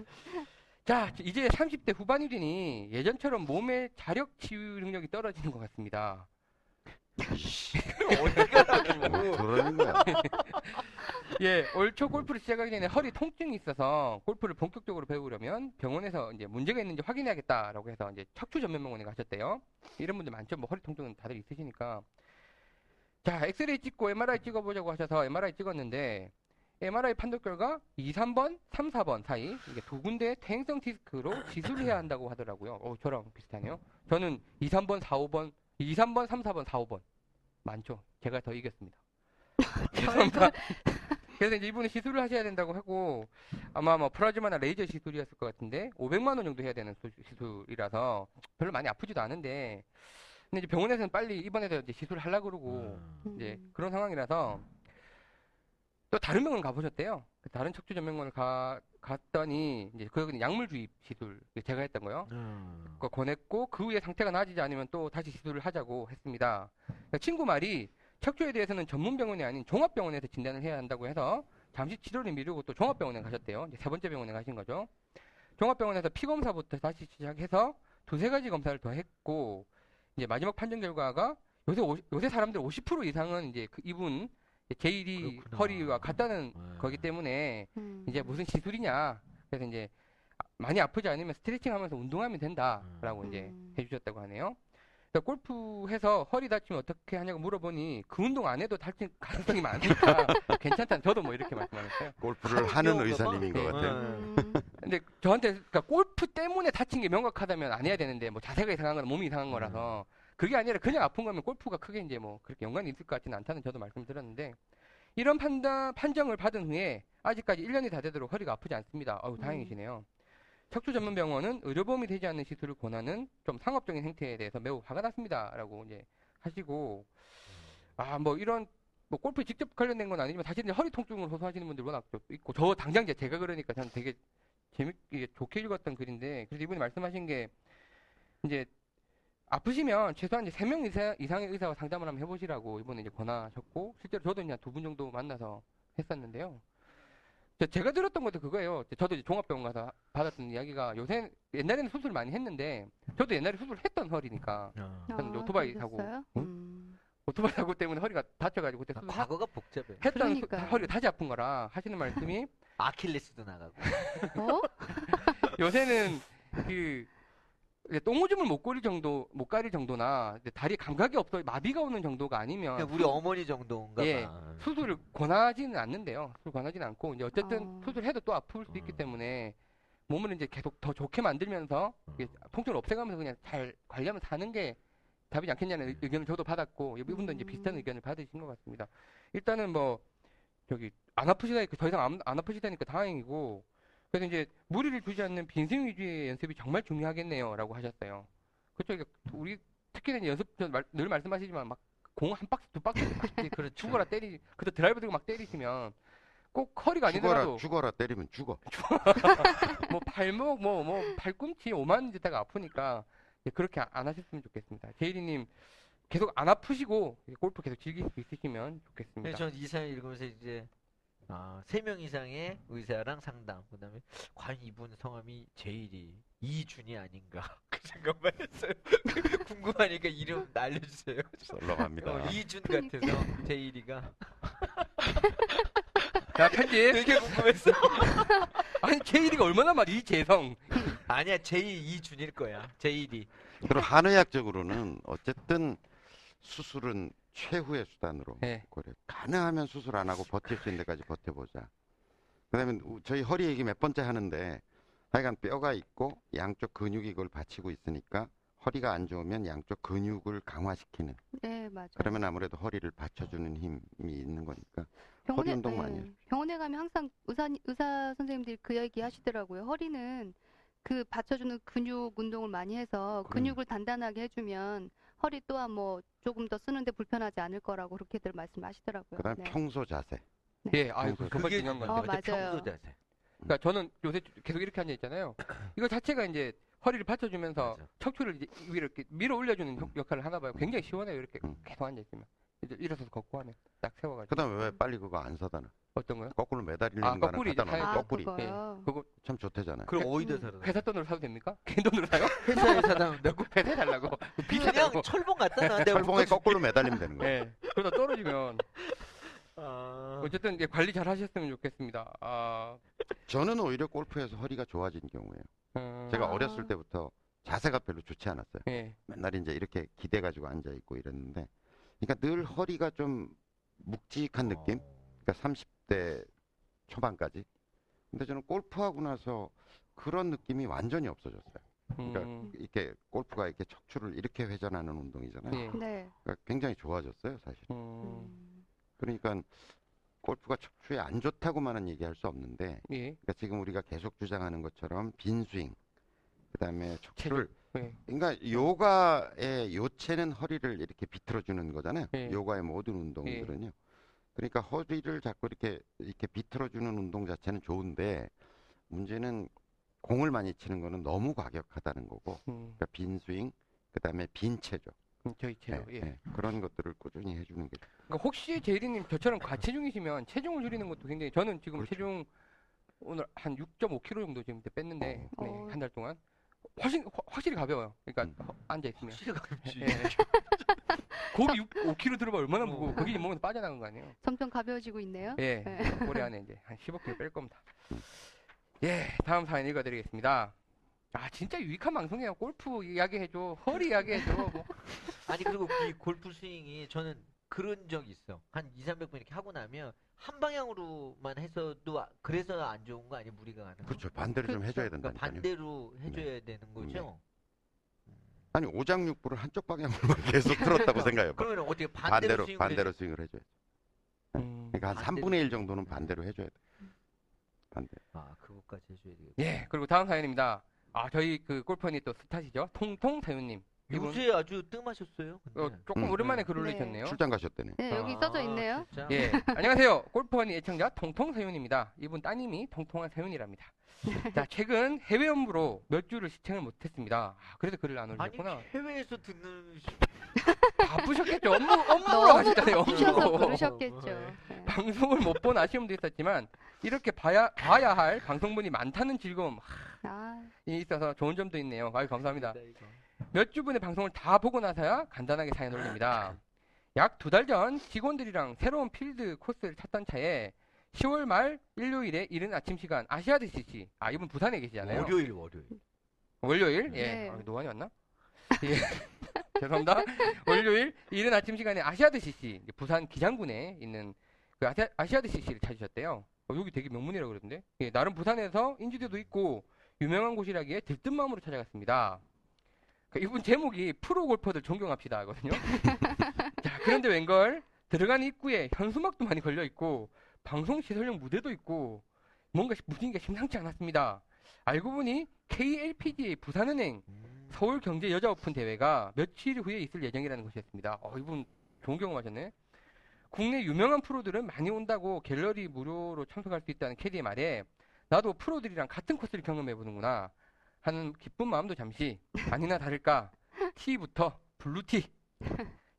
자, 이제 30대 후반이더니 예전처럼 몸의 자력 치유 능력이 떨어지는 것 같습니다. 뭐 그러는 거야. 예, 올 초 골프를 시작하기 전에 허리 통증이 있어서 골프를 본격적으로 배우려면 병원에서 이제 문제가 있는지 확인해야겠다라고 해서 이제 척추 전문 병원에 가셨대요. 이런 분들 많죠. 뭐 허리 통증은 다들 있으시니까. 자, 엑스레이 찍고 MRI 찍어보자고 하셔서 MRI 찍었는데 MRI 판독 결과 2, 3번, 3, 4번 사이 이게 두 군데 퇴행성 디스크로 시술해야 한다고 하더라고요. 어, 저랑 비슷하네요. 저는 2, 3번, 4, 5번, 2, 3번, 3, 4번, 4, 5번 많죠. 제가 더 이겼습니다. 죄송합니다. 그래서 이제 이분이 시술을 하셔야 된다고 하고 아마 뭐 플라즈마나 레이저 시술이었을 것 같은데 500만 원 정도 해야 되는 수- 시술이라서 별로 많이 아프지도 않은데 근데 이제 병원에서는 빨리 입원해서 이제 시술을 하려고 그러고 음. 이제 음. 그런 상황이라서 또 다른 병원 가보셨대요. 그 다른 척추 전문병원을 가 갔더니 이제 거기는 약물 주입 시술 제가 했던 거요. 음. 그거 권했고 그 후에 상태가 나아지지 않으면 또 다시 시술을 하자고 했습니다. 그러니까 친구 말이 척추에 대해서는 전문 병원이 아닌 종합병원에서 진단을 해야 한다고 해서 잠시 치료를 미루고 또 종합병원에 가셨대요. 이제 세 번째 병원에 가신 거죠. 종합병원에서 피 검사부터 다시 시작해서 두세 가지 검사를 더 했고 이제 마지막 판정 결과가 요새 오- 요새 사람들 50% 이상은 이제 그 이분 그렇구나. 허리와 같다는 네. 거기 때문에 음. 이제 무슨 시술이냐. 그래서 이제 많이 아프지 않으면 스트레칭 하면서 운동하면 된다라고 이제 음. 해주셨다고 하네요. 그래서 골프해서 허리 다치면 어떻게 하냐고 물어보니 그 운동 안 해도 다칠 가능성이 많으니까 괜찮다. 저도 뭐 이렇게 말씀하셨어요. 골프를 하는? 의사님인 것 네. 같아요. 음. 근데 저한테 그러니까 골프 때문에 다친 게 명확하다면 안 해야 되는데 뭐 자세가 이상한 거나 몸이 이상한 거라서 그게 아니라 그냥 아픈 거면 골프가 크게 이제 뭐 그렇게 연관이 있을 것 같지는 않다는 저도 말씀드렸는데 이런 판단 판정을 받은 후에 아직까지 1년이 다 되도록 허리가 아프지 않습니다. 어우 다행이시네요. 척추 전문 병원은 의료보험이 되지 않는 시술을 권하는 좀 상업적인 행태에 대해서 매우 화가 났습니다라고 이제 하시고 아 뭐 이런 뭐 골프에 직접 관련된 건 아니지만 사실 허리 통증을 호소하시는 분들 워낙 또 있고 저 당장 제가 그러니까 저는 되게 재밌게 좋게 읽었던 글인데 그래서 이분이 말씀하신 게 이제 아프시면 최소한 이제 3명 이상, 이상의 의사와 상담을 한번 해보시라고 이번에 이제 권하셨고 실제로 저도 이제 두 분 정도 만나서 했었는데요. 저- 제가 들었던 것도 그거예요. 저도 이제 종합병원 가서 받았던 이야기가 요새 옛날에는 수술 많이 했는데 저도 옛날에 수술했던 허리니까 어. 저는 아, 오토바이 그러셨어요? 타고, 응? 음. 오토바이 사고 때문에 허리가 다쳐가지고 그때 아, 수술 과거가 복잡해. 했던 수- 그러니까요. 허리가 다시 아픈 거라 하시는 말씀이 아킬레스도 나가고. 어? 요새는 그 똥오줌을 못 고릴 정도 못 가릴 정도나 이제 다리 감각이 없어 마비가 오는 정도가 아니면 그냥 우리 어머니 정도인가 예. 봐. 수술을 권하지는 않는데요. 수술 권하지는 않고 이제 어쨌든 어. 수술해도 또 아플 수 있기 어. 때문에 몸을 이제 계속 더 좋게 만들면서 이게 통증을 없애가면서 그냥 잘 관리하며 사는 게 답이지 않겠냐는 의- 의견을 저도 받았고 이분도 이제 음. 비슷한 의견을 받으신 것 같습니다. 일단은 뭐 저기 안 아프시다니까 더 이상 안, 안 아프시다니까 다행이고 그래서 이제 무리를 주지 않는 빈스윙 위주의 연습이 정말 중요하겠네요라고 하셨어요. 그렇죠. 우리 특히나 이제 연습 전 말- 늘 말씀하시지만 막 공 한 박스 두 박스 그렇죠. 죽어라 때리 그때 드라이브 들고 막 때리시면 꼭 허리가 죽어라 아니더라도 죽어라 때리면 죽어. 뭐 발목 뭐뭐 팔꿈치 오만 데다가 아프니까 그렇게 안 하셨으면 좋겠습니다. 제이리님 계속 안 아프시고 골프 계속 즐길 수 있으시면 좋겠습니다. 저는 이 사연 읽으면서 이제 아, 세명 이상의 의사랑 상담. 그 다음에 과연 이분 성함이 제일이 이준이 아닌가 그 생각만 했어요. 궁금하니까 이름 알려주세요. 썰렁합니다. 어, 이준 같아서 제일이가 자 편집. 되게 궁금했어. 아니 제이리가 얼마나 많이 이재성. 아니야 제이 이준일 거야. 제일이. 그리고 한의학적으로는 어쨌든 수술은 최후의 수단으로 네. 그래. 가능하면 수술 안 하고 버틸 수 있는 데까지 버텨보자. 그다음에 우- 저희 허리 얘기 몇 번째 하는데 하여간 뼈가 있고 양쪽 근육이 그걸 받치고 있으니까 허리가 안 좋으면 양쪽 근육을 강화시키는 네, 맞아요. 그러면 아무래도 허리를 받쳐주는 힘이 있는 거니까 병원에, 운동 많이 예, 해주십시오. 병원에 가면 항상 의사, 의사 선생님들이 그 얘기 하시더라고요. 허리는 그 받쳐주는 근육 운동을 많이 해서. 근육을 단단하게 해주면 허리 또한 뭐 조금 더 쓰는데 불편하지 않을 거라고 그렇게들 말씀하시더라고요. 그다음 네. 평소 자세. 예, 아 그게 정말 중요한 것 어. 맞아요. 평소 자세. 그러니까 저는 요새 계속 이렇게 앉아 있잖아요. 이거 자체가 이제 허리를 받쳐주면서 맞아. 척추를 이제 위로 이렇게 밀어 올려주는 효- 역할을 하나 봐요. 굉장히 시원해요. 이렇게 음. 계속 앉아 있으면. 이제 일어서서 걷고 하면 딱 세워가지고. 그다음에 왜 빨리 그거 안 사다 놔? 어떤 거요? 거꾸로 매달리는 아, 거는 거꾸리 갖다 이제 놓는 아, 사야 거꾸리. 그거요. 그거 참 좋대잖아요. 그럼 음. 어디다 사러? 회사 돈으로 사도 됩니까? 개인 돈으로 사요? 회사에 사다 자꾸 회사 해달라고. 그냥 비싸다고. 철봉 갖다 놔. 내가 철봉에 묶어줄게. 거꾸로 매달리면 되는 거예요. 예. 그러다 떨어지면 아, 어쨌든 이제 관리 잘 하셨으면 좋겠습니다. 아, 저는 오히려 골프에서 허리가 좋아진 경우예요. 음, 제가 아. 어렸을 때부터 자세가 별로 좋지 않았어요. 예. 맨날 이제 이렇게 기대 가지고 앉아 있고 이랬는데, 그러니까 늘 허리가 좀 묵직한 느낌. 어. 그러니까 30대 초반까지. 근데 저는 골프하고 나서 그런 느낌이 완전히 없어졌어요. 그러니까 음, 이렇게 골프가 이렇게 척추를 이렇게 회전하는 운동이잖아요. 예. 네. 그러니까 굉장히 좋아졌어요, 사실. 음, 음. 그러니까 골프가 척추에 안 좋다고만은 얘기할 수 없는데, 예. 그러니까 지금 우리가 계속 주장하는 것처럼 빈 스윙, 그다음에 척추를 예. 그러니까 요가의 요체는 허리를 이렇게 비틀어 주는 거잖아요. 예. 요가의 모든 운동들은요. 그러니까 허리를 자꾸 이렇게 이렇게 비틀어 주는 운동 자체는 좋은데 문제는 공을 많이 치는 거는 너무 과격하다는 거고, 음, 그러니까 빈 스윙, 그다음에 빈 체죠. 음, 저희 채로. 예, 예. 예. 그런 것들을 꾸준히 해주는 게 그러니까 혹시 제이디님 저처럼 과체중이시면 체중을 줄이는 것도 굉장히 저는 지금 그렇죠. 체중 오늘 한 6.5kg 정도 지금 뺐는데 어. 네, 한달 동안 훨씬 확- 확실히 가벼워요. 그러니까 음. 앉아 있으면. 확실히 가볍지. 예. 고기 6, 5kg 들어봐 얼마나 어. 무거워. 거기 몸에서 빠져나간 거 아니에요. 점점 가벼워지고 있네요. 예. 네. 올해 안에 이제 한 15kg 뺄 겁니다. 예. 다음 사연 읽어드리겠습니다. 아 진짜 유익한 방송이에요. 골프 이야기해줘, 허리 이야기해줘. 뭐. 아니 그리고 이 골프 스윙이 저는 그런 적 있어. 한 2, 300번 이렇게 하고 나면 한 방향으로만 해서도 아- 그래서 안 좋은 거 아니에요? 무리가 가는 거. 그렇죠. 반대로 좀 그렇죠. 해줘야 그러니까 된다니까요. 반대로 해줘야 되는 거죠. 아니 오장육부를 한쪽 방향으로만 계속 틀었다고 생각해봐. 그러면 어떻게 반대로, 반대로 스윙을 반대로 스윙을 해줘야 돼. 음. 그러니까 한 반대로 3분의 1 정도는 반대로 해줘야 돼. 반대. 아 그것까지 해줘야 되겠다. 예. 그리고 다음 사연입니다. 아 저희 그 골퍼니 또 스타시죠. 통통 사연님. 이분 요새 아주 뜸하셨어요. 근데. 어, 조금 음. 오랜만에 네. 글을 네. 올리셨네요. 출장 가셨대네. 네, 여기 아, 써져 있네요. 진짜? 예, 안녕하세요. 골프원이 애청자 통통 세윤입니다. 이분 따님이 통통한 세윤이랍니다. 자, 최근 해외 업무로 몇 주를 시청을 못했습니다. 아, 그래서 글을 안 아니 올리셨구나. 해외에서 듣는 바쁘셨겠죠. 업무, 업무로 너무 가셨잖아요, 바쁘셔서 업무로. 부르셨겠죠. 네. 방송을 못 본 아쉬움도 있었지만, 이렇게 봐야, 봐야 할 방송분이 많다는 즐거움이 아, 있어서 좋은 점도 있네요. 아유, 감사합니다. 이거. 몇 주분의 방송을 다 보고 나서야 간단하게 사연 올립니다. 약 두 달 전 직원들이랑 새로운 필드 코스를 찾던 차에 10월 말 일요일에 이른 아침 시간 아시아드 CC 아 이분 부산에 계시잖아요. 월요일 월요일. 월요일 예 네. 아, 노안이 왔나? 예 죄송합니다. 월요일 이른 아침 시간에 아시아드 CC 부산 기장군에 있는 그 아시아, 아시아드 CC를 찾으셨대요. 어, 여기 되게 명문이라고 그러던데 예, 나름 부산에서 인지도도 있고 유명한 곳이라기에 들뜬 마음으로 찾아갔습니다. 그 이분 제목이 프로 골퍼들 존경합시다 하거든요. 자, 그런데 웬걸 들어간 입구에 현수막도 많이 걸려 있고 방송 시설용 무대도 있고 뭔가 분위기가 심상치 않았습니다. 알고 보니 KLPGA 부산은행 음. 서울경제 여자 오픈 대회가 며칠 후에 있을 예정이라는 것이었습니다. 어, 이분 좋은 경험 하셨네. 국내 유명한 프로들은 많이 온다고 갤러리 무료로 참석할 수 있다는 캐디의 말에 나도 프로들이랑 같은 코스를 경험해보는구나 하는 기쁜 마음도 잠시 아니나 다를까 티부터 블루티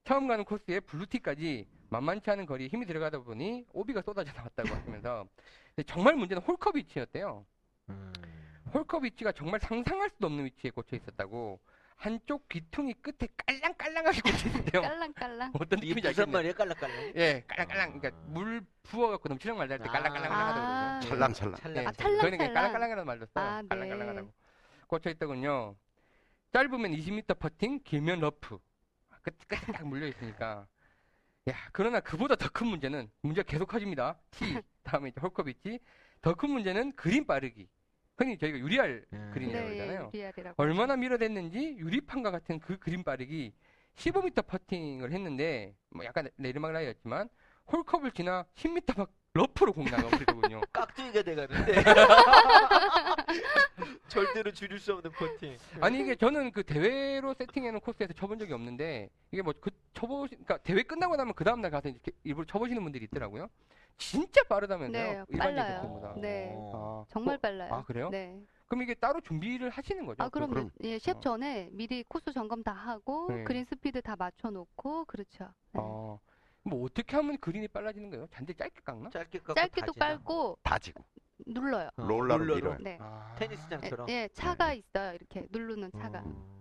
처음 가는 코스에 블루티까지 만만치 않은 거리에 힘이 들어가다 보니 오비가 쏟아져 나왔다고 하시면서 근데 정말 문제는 홀컵 위치였대요. 음. 홀컵 위치가 정말 상상할 수도 없는 위치에 꽂혀 있었다고 한쪽 귀퉁이 끝에 깔랑깔랑하게 꽂혀 있었대요. 깔랑깔랑. 어떤 이 느낌인지 알겠네. 말이야 깔랑깔랑. 예, 깔랑깔랑. 그러니까 물 부어갖고 넘치는 말도 할때 아. 깔랑깔랑 하다고 아. 그러죠. 찰랑찰랑. 예, 찰랑. 아, 찰랑. 저희는 그냥 찰랑찰랑. 깔랑깔랑이라는 말도 써요. 아, 네. 깔랑깔랑하다고. 꽂혀 있더군요. 짧으면 20m 퍼팅, 길면 러프. 끝, 끝에 딱 물려 있으니까. 야, 그러나 그보다 더 큰 문제는 문제가 계속 커집니다. 티 다음에 이제 홀컵 있지. 더 큰 문제는 그린 빠르기. 흔히 저희가 유리알 음. 그린이라고 네, 그러잖아요. 유리알이라고. 얼마나 밀어댔는지 유리판과 같은 그 그린 빠르기 15m 퍼팅을 했는데 뭐 약간 내리막 라이였지만 홀컵을 지나 10m 밖 러프로 공 나가버리더군요. 깍두기가 돼가는데 절대로 줄일 수 없는 퍼팅. 아니 이게 저는 그 대회로 세팅해놓은 코스에서 쳐본 적이 없는데 이게 뭐 그 쳐보 그러니까 대회 끝나고 나면 그 다음 날 가서 이렇게 일부러 쳐보시는 분들이 있더라고요. 진짜 빠르다면서요. 네, 일반인 빨라요. 제품보다. 네. 아, 정말 어, 빨라요. 아 그래요? 네. 그럼 이게 따로 준비를 하시는 거죠? 아, 그럼, 그럼- 예, 시합 어. 전에 미리 코스 점검 다 하고, 네. 그린 스피드 다 맞춰 놓고, 그렇죠. 네. 어, 뭐 어떻게 하면 그린이 빨라지는 거예요? 잔디 짧게 깎나? 짧게 깎고 짧게도 다지나? 깔고, 다지고. 눌러요. 어, 롤러로 롤러로. 밀어요. 네. 아, 예, 테니스장처럼. 예, 차가 있어요. 이렇게 누르는 차가. 음.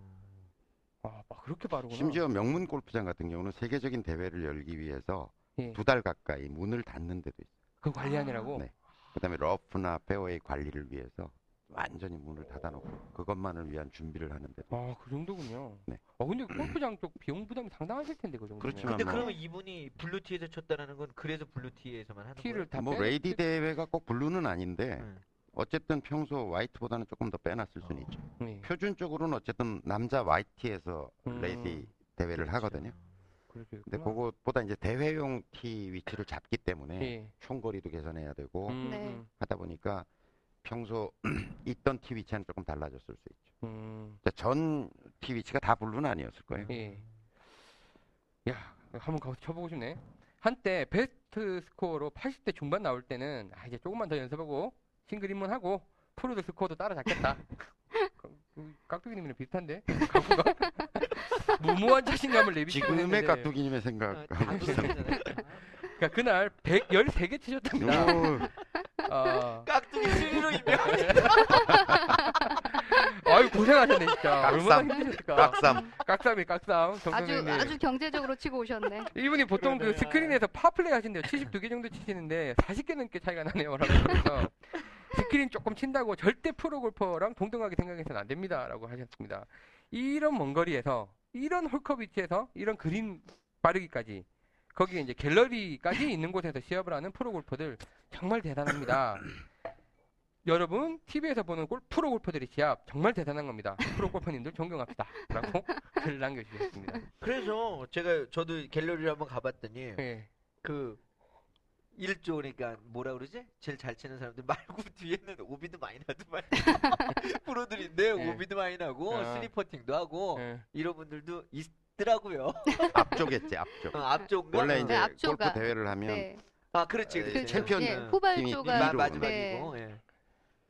아, 아, 그렇게 빠르구나. 심지어 명문 골프장 같은 경우는 세계적인 대회를 열기 위해서 예. 두 달 가까이 문을 닫는 데도 있어요. 그 관리하느라고. 네. 그다음에 러프나 페어웨이 관리를 위해서 완전히 문을 닫아놓고 그것만을 위한 준비를 하는데 아, 그 정도군요. 네. 아, 근데 골프장 쪽 비용 부담이 상당하실 텐데, 그 정도. 그렇지만 근데 뭐- 그러면 이분이 블루티에서 쳤다라는 건 그래서 블루티에서만 하는 티를 거예요? 다 뭐 빼- 레이디 대회가 꼭 블루는 아닌데 네. 어쨌든 평소 화이트보다는 조금 더 빼놨을 수는 있죠. 네. 표준적으로는 어쨌든 남자 화이트에서 음, 레이디 대회를 그렇죠. 하거든요. 근데. 그것보다 이제 대회용 티 위치를 잡기 때문에 예. 총거리도 계산해야 되고 음, 네. 음, 하다 보니까 평소 있던 티 위치는 조금 달라졌을 수 있죠. 음, 전티 위치가 다 블루는 아니었을 거예요. 예. 야, 한번 가서 쳐보고 싶네. 한때 베스트 스코어로 80대 중반 나올 때는 아, 이제 조금만 더 연습하고 싱글 입문하고 프로들 스코어도 따라잡겠다. 그- 그 깍두기님이랑 비슷한데 무모한 자신감을 내비치고 지금의 깍두기님의 어, 있어요. 그렇잖아요. 그러니까 그날 113개 치셨답니다. 오, 아, 깍두기 임명. 아유 고생하셨네 진짜. 얼마나 깍삼. 힘드셨을까. 깍삼. 깍삼이 깍삼. 아주 정선생님. 아주 경제적으로 치고 오셨네. 이분이 보통 그 그러네. 스크린에서 파플레이 하신대요. 72개 정도 치시는데 40개 넘게 차이가 나네요. 라고 하면서 스크린 조금 친다고 절대 프로 골퍼랑 동등하게 생각해서는 안 됩니다. 라고 하셨습니다. 이런 먼 거리에서 이런 홀컵 위치에서 이런 그린 빠르기까지 거기에 이제 갤러리까지 있는 곳에서 시합을 하는 프로 골퍼들 정말 대단합니다. 여러분 TV에서 보는 골, 프로 골퍼들의 시합 정말 대단한 겁니다. 프로 골퍼님들 존경합시다. 라고 글을 남겨주셨습니다. 그래서 제가 저도 갤러리를 한번 가봤더니 예. 그 1조 그러니까 뭐라 그러지? 제일 잘 치는 사람들 말고 뒤에는 오비도 많이 나더만 프로들인데 예. 오비도 많이 나고 아. 스리퍼팅도 하고 예. 이런 분들도 있더라고요. 앞조겠지 앞조. 어, 앞조가 원래 어. 이제 네, 앞조가. 골프 대회를 하면 네. 아 그렇지 에, 그렇지. 챔피언 예, 응. 후발조가 마, 마지막이고. 네. 예.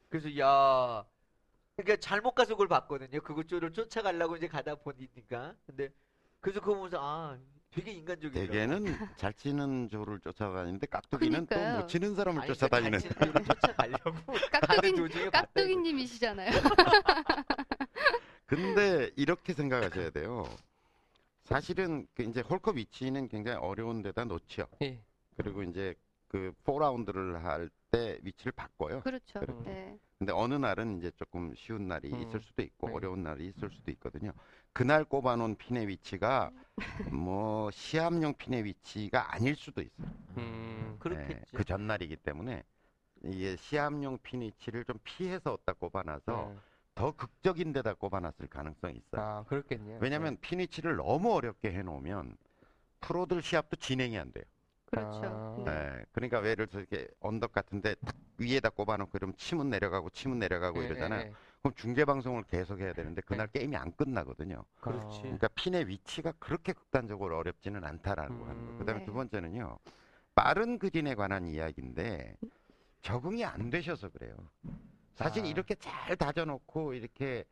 그래서 야 그러니까 잘못 가서 그걸 봤거든요. 그쪽을 쫓아가려고 이제 가다 보니까 근데 그래서 그거 보면서 아 되게 인간적이더라고. 대개는 잘 치는 조를 쫓아다니는데 깍두기는 또 그러니까요. 못 치는 사람을 아니, 쫓아다니는. 잘 치는 쪽을 쫓아가려고 가는 깍두기 도중에 봤다, 이거. 깍두기님이시잖아요. 근데 이렇게 생각하셔야 돼요. 사실은 그 이제 홀컵 위치는 굉장히 어려운 데다 놓죠. 예. 그리고 이제 그 4라운드를 할 때 위치를 바꿔요. 그렇죠. 그렇죠. 네. 근데 어느 날은 이제 조금 쉬운 날이 음. 있을 수도 있고 네. 어려운 날이 있을 수도 있거든요. 그날 꼽아놓은 핀의 위치가 뭐 시합용 핀의 위치가 아닐 수도 있어요. 음. 그렇겠지. 그 전날이기 때문에 이게 시합용 핀 위치를 좀 피해서 어디다 꼽아놔서 네. 더 극적인 데다 꼽아놨을 가능성이 있어요. 아, 그렇겠네요. 왜냐하면 핀 위치를 너무 어렵게 해놓으면 프로들 시합도 진행이 안 돼요. 그렇죠. 아. 네. 네. 그러니까 왜 예를 들어서 이렇게 언덕 같은데 탁 위에다 꼽아놓고 그러면 치문 내려가고 치문 내려가고 예, 이러잖아요. 예, 예. 그럼 중계 방송을 계속 해야 되는데 그날 게임이 안 끝나거든요. 그렇지. 그러니까 핀의 위치가 그렇게 극단적으로 어렵지는 않다라는 거 하는 거. 음, 그다음에 네. 두 번째는요. 빠른 그린에 관한 이야기인데 적응이 안 되셔서 그래요. 사실 아. 이렇게 잘 다져놓고 이렇게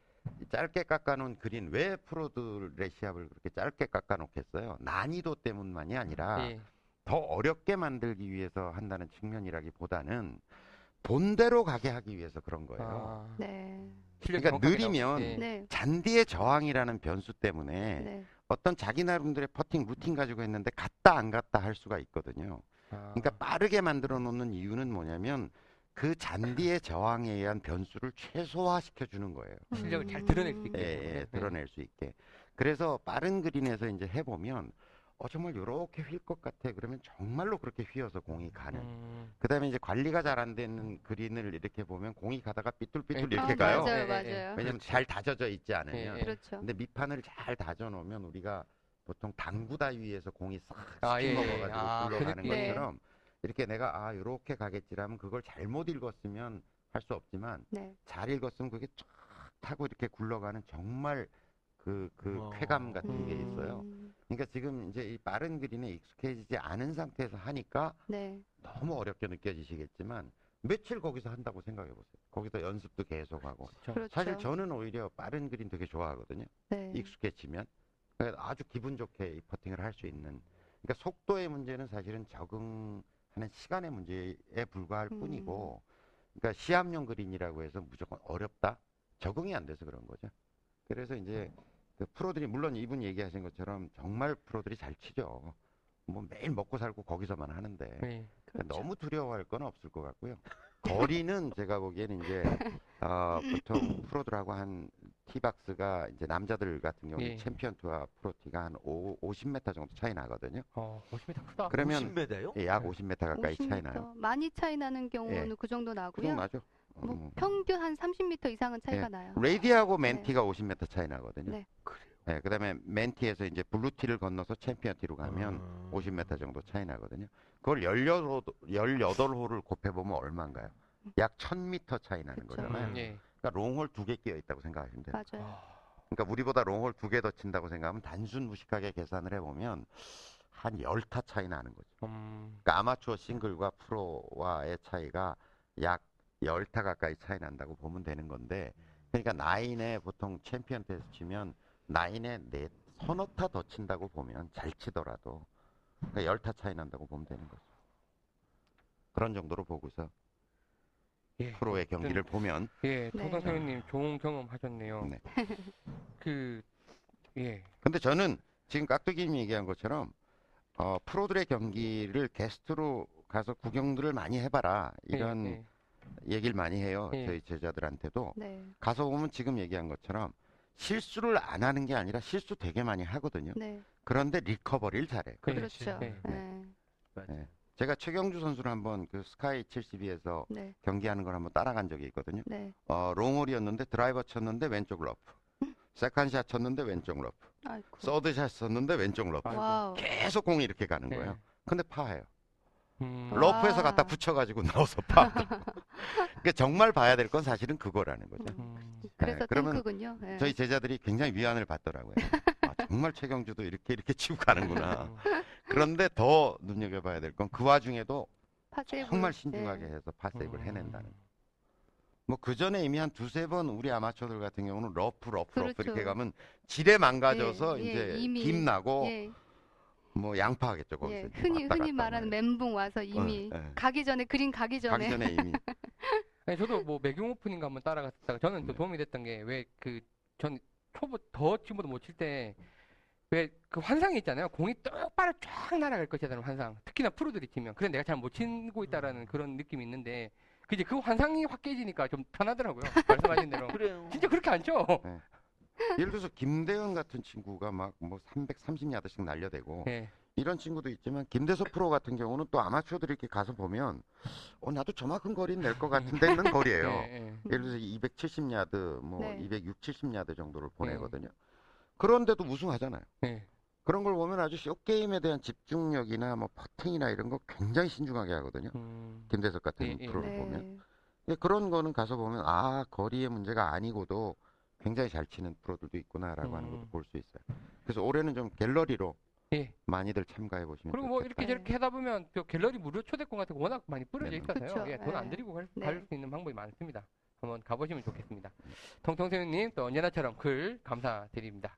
짧게 깎아놓은 그린 왜 프로들의 시합을 그렇게 짧게 깎아놓겠어요? 난이도 때문만이 아니라 예. 더 어렵게 만들기 위해서 한다는 측면이라기보다는 본대로 가게 하기 위해서 그런 거예요. 아, 네. 그러니까 느리면 예. 네. 잔디의 저항이라는 변수 때문에 네. 어떤 자기 나름대로의 퍼팅 루틴 가지고 했는데 갔다 안 갔다 할 수가 있거든요. 아, 그러니까 빠르게 만들어 놓는 이유는 뭐냐면 그 잔디의 저항에 의한 변수를 최소화시켜 주는 거예요. 실력을 잘 음. 드러낼 수 있게. 예, 예, 드러낼 수 있게. 그래서 빠른 그린에서 이제 해보면 어 정말 이렇게 휠 것 같아. 그러면 정말로 그렇게 휘어서 공이 가는. 음. 그다음에 이제 관리가 잘 안 되는 그린을 이렇게 보면 공이 가다가 삐뚤삐뚤 예. 이렇게 아, 가요. 맞아요, 예, 예, 예. 맞아요. 왜냐면 잘 다져져 있지 않으면. 예, 예. 그렇죠. 근데 밑판을 잘 다져 놓으면 우리가 보통 당구다 위에서 공이 싹 아, 예, 예. 먹어가지고 아, 그 굴러가는 느낌. 것처럼 이렇게 내가 아 이렇게 가겠지라면 그걸 잘못 읽었으면 할 수 없지만 네. 잘 읽었으면 그게 쫙 타고 이렇게 굴러가는 정말 그, 그 어. 쾌감 같은 게 있어요. 음, 그러니까 지금 이제 이 빠른 그린에 익숙해지지 않은 상태에서 하니까 네. 너무 어렵게 느껴지시겠지만 며칠 거기서 한다고 생각해 보세요. 거기서 연습도 계속하고. 그렇죠. 그렇죠. 사실 저는 오히려 빠른 그린 되게 좋아하거든요. 네. 익숙해지면 그러니까 아주 기분 좋게 이 퍼팅을 할 수 있는 그러니까 속도의 문제는 사실은 적응하는 시간의 문제에 불과할 음. 뿐이고 그러니까 시합용 그린이라고 해서 무조건 어렵다 적응이 안 돼서 그런 거죠 그래서 이제 그 프로들이 물론 이분 얘기하신 것처럼 정말 프로들이 잘 치죠 뭐 매일 먹고 살고 거기서만 하는데 예. 그렇죠. 너무 두려워할 건 없을 것 같고요. 거리는 제가 보기에는 이제 어, 보통 프로들하고 한 티박스가 이제 남자들 같은 경우는 예. 챔피언 티와 블루티가 한 5, 50m 정도 차이 나거든요. 어, 50m 크다. 그러면 50m요? 예, 약 50m 가까이 차이 50m. 나요. 많이 차이 나는 경우는 예. 그 정도 그 나고요. 정도 나죠. 뭐 음. 평균 한 30m 이상은 차이가 예. 나요. 레이디하고 맨티가 50m 차이 나거든요. 네. 예, 그다음에 맨티에서 이제 블루티를 건너서 챔피언 티로 가면 아. 50m 정도 차이 나거든요. 그걸 18호, 18홀을 곱해보면 얼마인가요? 약 1000m 차이 나는 그쵸. 거잖아요. 음, 예. 그러니까 롱홀 두 개 끼어 있다고 생각하시면 돼요. 맞아요. 아, 그러니까 우리보다 롱홀 두 개 더 친다고 생각하면 단순 무식하게 계산을 해보면 한 열타 차이 나는 거죠. 음, 그러니까 아마추어 싱글과 프로와의 차이가 약 열타 가까이 차이 난다고 보면 되는 건데 그러니까 나인에 보통 챔피언 티에서 치면 나인에 네 서너 타 더 친다고 보면 잘 치더라도 그러니까 열타 차이 난다고 보면 되는 거죠. 그런 정도로 보고서 예. 프로의 경기를 보면 예, 네. 도성 선생님 좋은 경험 하셨네요. 네. 그, 예. 근데 저는 지금 깍두기님이 얘기한 것처럼 어, 프로들의 경기를 게스트로 가서 구경들을 많이 해봐라 이런 예, 얘기를 많이 해요 예. 저희 제자들한테도 네. 가서 보면 지금 얘기한 것처럼 실수를 안 하는 게 아니라 실수 되게 많이 하거든요 네. 그런데 리커버리를 잘해 예. 그렇죠. 네. 네. 네. 제가 최경주 선수를 한번 그 스카이 72에서 네. 경기하는 걸 한번 따라간 적이 있거든요 네. 어, 롱홀이었는데 드라이버 쳤는데 왼쪽 러프 세컨샷 쳤는데 왼쪽 러프 아이고. 서드샷 쳤는데 왼쪽 러프 아이고. 계속 공이 이렇게 가는 네. 거예요 근데 파해요 음, 러- 러프에서 와. 갖다 붙여가지고 넣어서 파. 그러니까 정말 봐야 될 건 사실은 그거라는 거죠. 음, 그래서 그러면 탱크군요. 네. 저희 제자들이 굉장히 위안을 받더라고요. 아, 정말 최경주도 이렇게 이렇게 치고 가는구나. 음, 그런데 더 눈여겨봐야 될 건 그 와중에도 파세이브. 정말 신중하게 네. 해서 파세이브를 음. 해낸다는 거. 뭐그 전에 이미 한 두세 번 우리 아마추어들 같은 경우는 러프 러프 러프 그렇죠. 이렇게 가면 지뢰 망가져서 예, 예, 이제 이미, 김 나고 예, 뭐 양파 하겠죠 거기서 예. 흔히 왔다 흔히 갔다 말하는 하면. 멘붕 와서 이미 예. 가기 전에 그린 가기 전에 가기 전에 이미 아니, 저도 뭐 매경 오프닝가 한번 따라갔다가 저는 또 네. 도움이 됐던 게 왜 그 전 초보 더 지금보다 못 칠 때 왜 그 환상이 있잖아요. 공이 똑바로 쫙 날아갈 것이라는 환상. 특히나 프로들이 치면 그래 내가 잘 못 치고 있다라는 그런 느낌이 있는데 그 이제 그 환상이 확 깨지니까 좀 편하더라고요. 말씀하신 대로. 그래요. 진짜 그렇게 안 쳐. 예를 들어서 김대현 같은 친구가 막 뭐 330야드씩 날려대고 예. 이런 친구도 있지만 김대섭 프로 같은 경우는 또 아마추어들이 이렇게 가서 보면 어 나도 저만큼 거리는 낼 것 같은데 있는 거리예요. 예, 예. 예를 들어서 270야드 뭐 네. 260, 70야드 정도를 보내거든요. 그런데도 우승하잖아요. 예. 그런 걸 보면 아주 쇼 게임에 대한 집중력이나 뭐 퍼팅이나 이런 거 굉장히 신중하게 하거든요. 음, 김대섭 같은 예, 예. 프로를 보면 네. 근데 그런 거는 가서 보면 아 거리의 문제가 아니고도 굉장히 잘 치는 프로들도 있구나라고 하는 것도 음. 볼수 있어요. 그래서 올해는 좀 갤러리로 예. 많이들 참가해 보시면 그리고 뭐 좋겠다. 이렇게 저렇게 하다 보면 그 갤러리 무료 초대권 같은 거 워낙 많이 뿌려져 네. 있어서요. 그쵸. 예, 돈안 예. 들이고 갈 네. 수 있는 방법이 많습니다. 한번 가보시면 좋겠습니다. 통통새우님 또 언제나처럼 글 감사드립니다.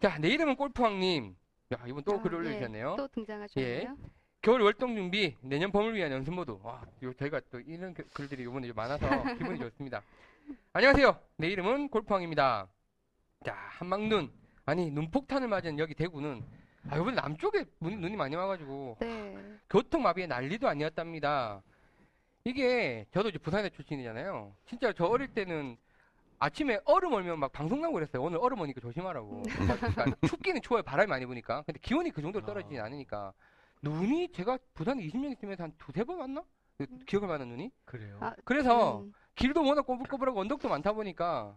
자, 내 이름은 골프왕님. 야, 이분 또 아, 글 예. 올려주셨네요. 또 등장하셨네요. 겨울 월동 준비, 내년 봄을 위한 연습 모두. 와, 요, 저희가 또 이런 글- 글들이 요번에 좀 많아서 기분이 좋습니다. 안녕하세요. 내 이름은 골프왕입니다. 자, 한방눈. 아니, 눈폭탄을 맞은 여기 대구는, 아, 요번에 남쪽에 눈이, 눈이 많이 와가지고, 네. 교통마비의 난리도 아니었답니다. 이게, 저도 이제 부산에 출신이잖아요. 진짜 저 어릴 때는 아침에 얼음 얼면 막 방송 나고 그랬어요. 오늘 얼음 오니까 조심하라고. 그러니까 춥기는 추워요. 바람이 많이 부니까. 근데 기온이 그 정도로 떨어지진 않으니까. 눈이 제가 부산에 20년 있으면서 한 두세 번 왔나? 그 기억을 많은 눈이? 그래요. 아, 그래서 음, 길도 워낙 꼬불꼬불하고 언덕도 많다 보니까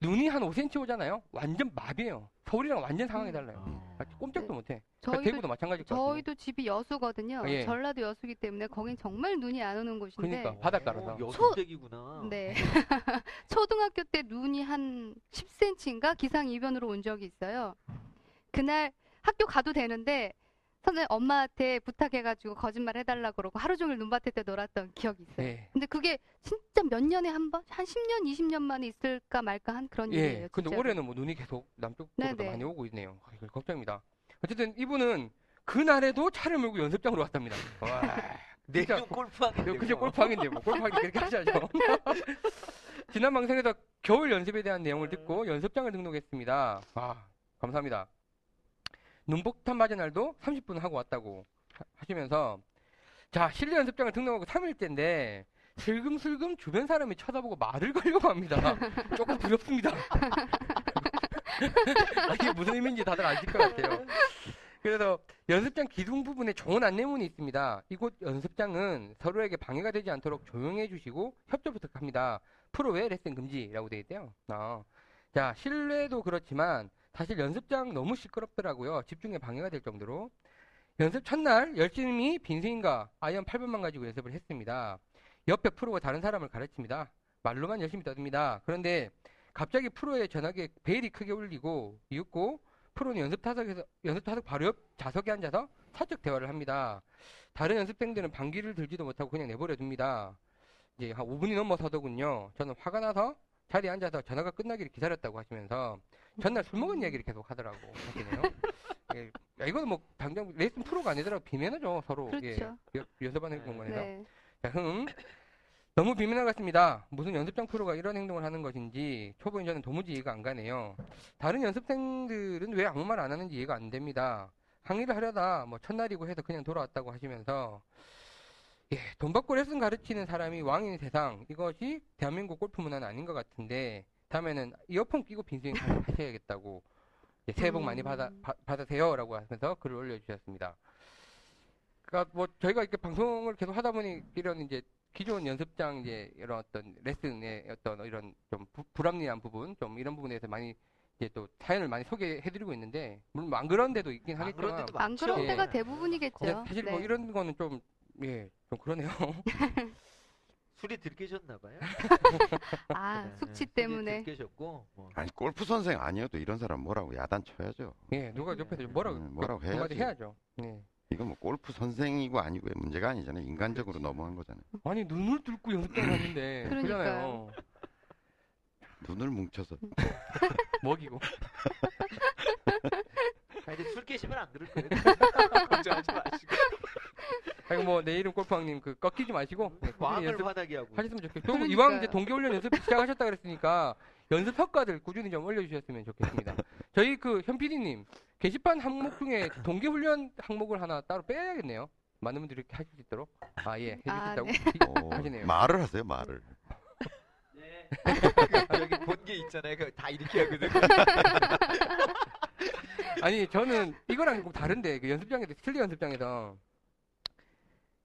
눈이 한 5cm 오잖아요? 완전 마비예요. 서울이랑 완전 상황이 달라요. 아. 아, 꼼짝도 못해. 그러니까 저희도 대구도 마찬가지일 것. 저희도 집이 여수거든요. 아, 예. 전라도 여수기 때문에 거긴 정말 눈이 안 오는 곳인데. 그러니까 바닷가라서. 어, 여수댁이구나. 네. 초등학교 때 눈이 한 10cm인가 기상 이변으로 온 적이 있어요. 그날 학교 가도 되는데 선생 엄마한테 부탁해가지고 거짓말 해달라 그러고 하루 종일 눈밭에 때 놀았던 기억이 있어요. 예. 근데 그게 진짜 몇 년에 한 번, 한 10년, 20년 만에 있을까 말까 한 그런 일이에요. 예. 근데 진짜로. 올해는 뭐 눈이 계속 남쪽으로 네네. 많이 오고 있네요. 아, 이거 걱정입니다. 어쨌든 이분은 그날에도 차를 몰고 연습장으로 왔답니다. 와. 진짜 내년 골프하겠네. 그저 골프하긴데 뭐 골프하기 그렇게 하셔야죠. 지난 방송에서 겨울 연습에 대한 내용을 듣고 연습장을 등록했습니다. 아 감사합니다. 눈폭탄 맞은 날도 30분 하고 왔다고 하- 하시면서 자 실내 연습장을 등록하고 3일째인데 슬금슬금 주변 사람이 쳐다보고 말을 걸려고 합니다. 조금 두렵습니다. 아, 이게 무슨 의미인지 다들 아실 것 같아요. 그래서 연습장 기둥 부분에 좋은 안내문이 있습니다. 이곳 연습장은 서로에게 방해가 되지 않도록 조용해 주시고 협조 부탁합니다. 프로 외 레슨 금지라고 되어 있대요. 아. 자, 실내도 그렇지만 사실 연습장 너무 시끄럽더라고요. 집중에 방해가 될 정도로. 연습 첫날 열심히 빈스윙과 아이언 8번만 가지고 연습을 했습니다. 옆에 프로가 다른 사람을 가르칩니다. 말로만 열심히 떠듭니다. 그런데 갑자기 프로의 전화기에 벨이 크게 울리고 이윽고 프로는 연습 타석에서 연습 타석 바로 옆 좌석에 앉아서 사적 대화를 합니다. 다른 연습생들은 반기를 들지도 못하고 그냥 내버려 둡니다. 이제 한 5분이 넘어서더군요. 저는 화가 나서 자리에 앉아서 전화가 끝나기를 기다렸다고 하시면서 전날 술 먹은 이야기를 계속 하더라고 하시네요. 예, 야, 이거는 뭐 당장 레슨 프로가 아니더라도 비매너죠 서로 예, 그렇죠. 여- 연습하는 공간에서. 네. 자, 흠. 너무 비매너 같습니다. 무슨 연습장 프로가 이런 행동을 하는 것인지 초보인 저는 도무지 이해가 안 가네요. 다른 연습생들은 왜 아무 말 안 하는지 이해가 안 됩니다. 항의를 하려다 뭐 첫날이고 해서 그냥 돌아왔다고 하시면서 예, 돈 받고 레슨 가르치는 사람이 왕인 세상 이것이 대한민국 골프 문화는 아닌 것 같은데 다음에는 이어폰 끼고 빈스윙 하셔야겠다고 예, 새해 복 많이 받아, 음. 바- 받으세요라고 하면서 글을 올려주셨습니다. 그러니까 뭐 저희가 이렇게 방송을 계속 하다 보니 이런 이제 기존 연습장 이제 이런 어떤 레슨의 어떤 이런 좀 부- 불합리한 부분 좀 이런 부분에서 많이 이제 또 사연을 많이 소개해드리고 있는데 물론 뭐안 그런 데도 있긴 안 하겠지만 데도 안 많죠. 그런 예. 때가 대부분이겠죠. 사실 뭐 네. 이런 거는 좀 예, 좀 그러네요. 술이 들깨셨나 봐요. 아, 네, 숙취 때문에. 들깨셨고 뭐. 아니 골프 선생 아니어도 이런 사람 뭐라고 야단 쳐야죠. 예, 누가 옆에서 뭐라고 음, 뭐라고 그 한마디 해야지. 해야죠. 예. 이건 뭐 골프 선생이고 아니고의 문제가 아니잖아요. 인간적으로 넘어간 거잖아요. 아니 눈을 뚫고 그러니까요. 그러잖아요. 눈을 뭉쳐서 먹이고. 하여튼 술 깨시면 안 들을 거예요. 걱정하지 마시고. 아이고 뭐 내일은 골프왕님 그 꺾이지 마시고 네, 꾸준히 광을 연습 화나게 하고. 하셨으면 좋겠고 그리고 그러니까요. 이왕 이제 동계훈련 연습 시작하셨다 그랬으니까 연습 성과들 꾸준히 좀 올려주셨으면 좋겠습니다. 저희 그 현 PD님 게시판 항목 중에 동계훈련 항목을 하나 따로 빼야겠네요. 많은 분들이 이렇게 하실 수 있도록 아예 아, 해주신다고 어, 하시네요. 말을 하세요. 말을. 네. 여기 본 게 있잖아요. 그거 다 이렇게 하거든. 아니 저는 이거랑 좀 다른데 그 연습장에서 실내 연습장에서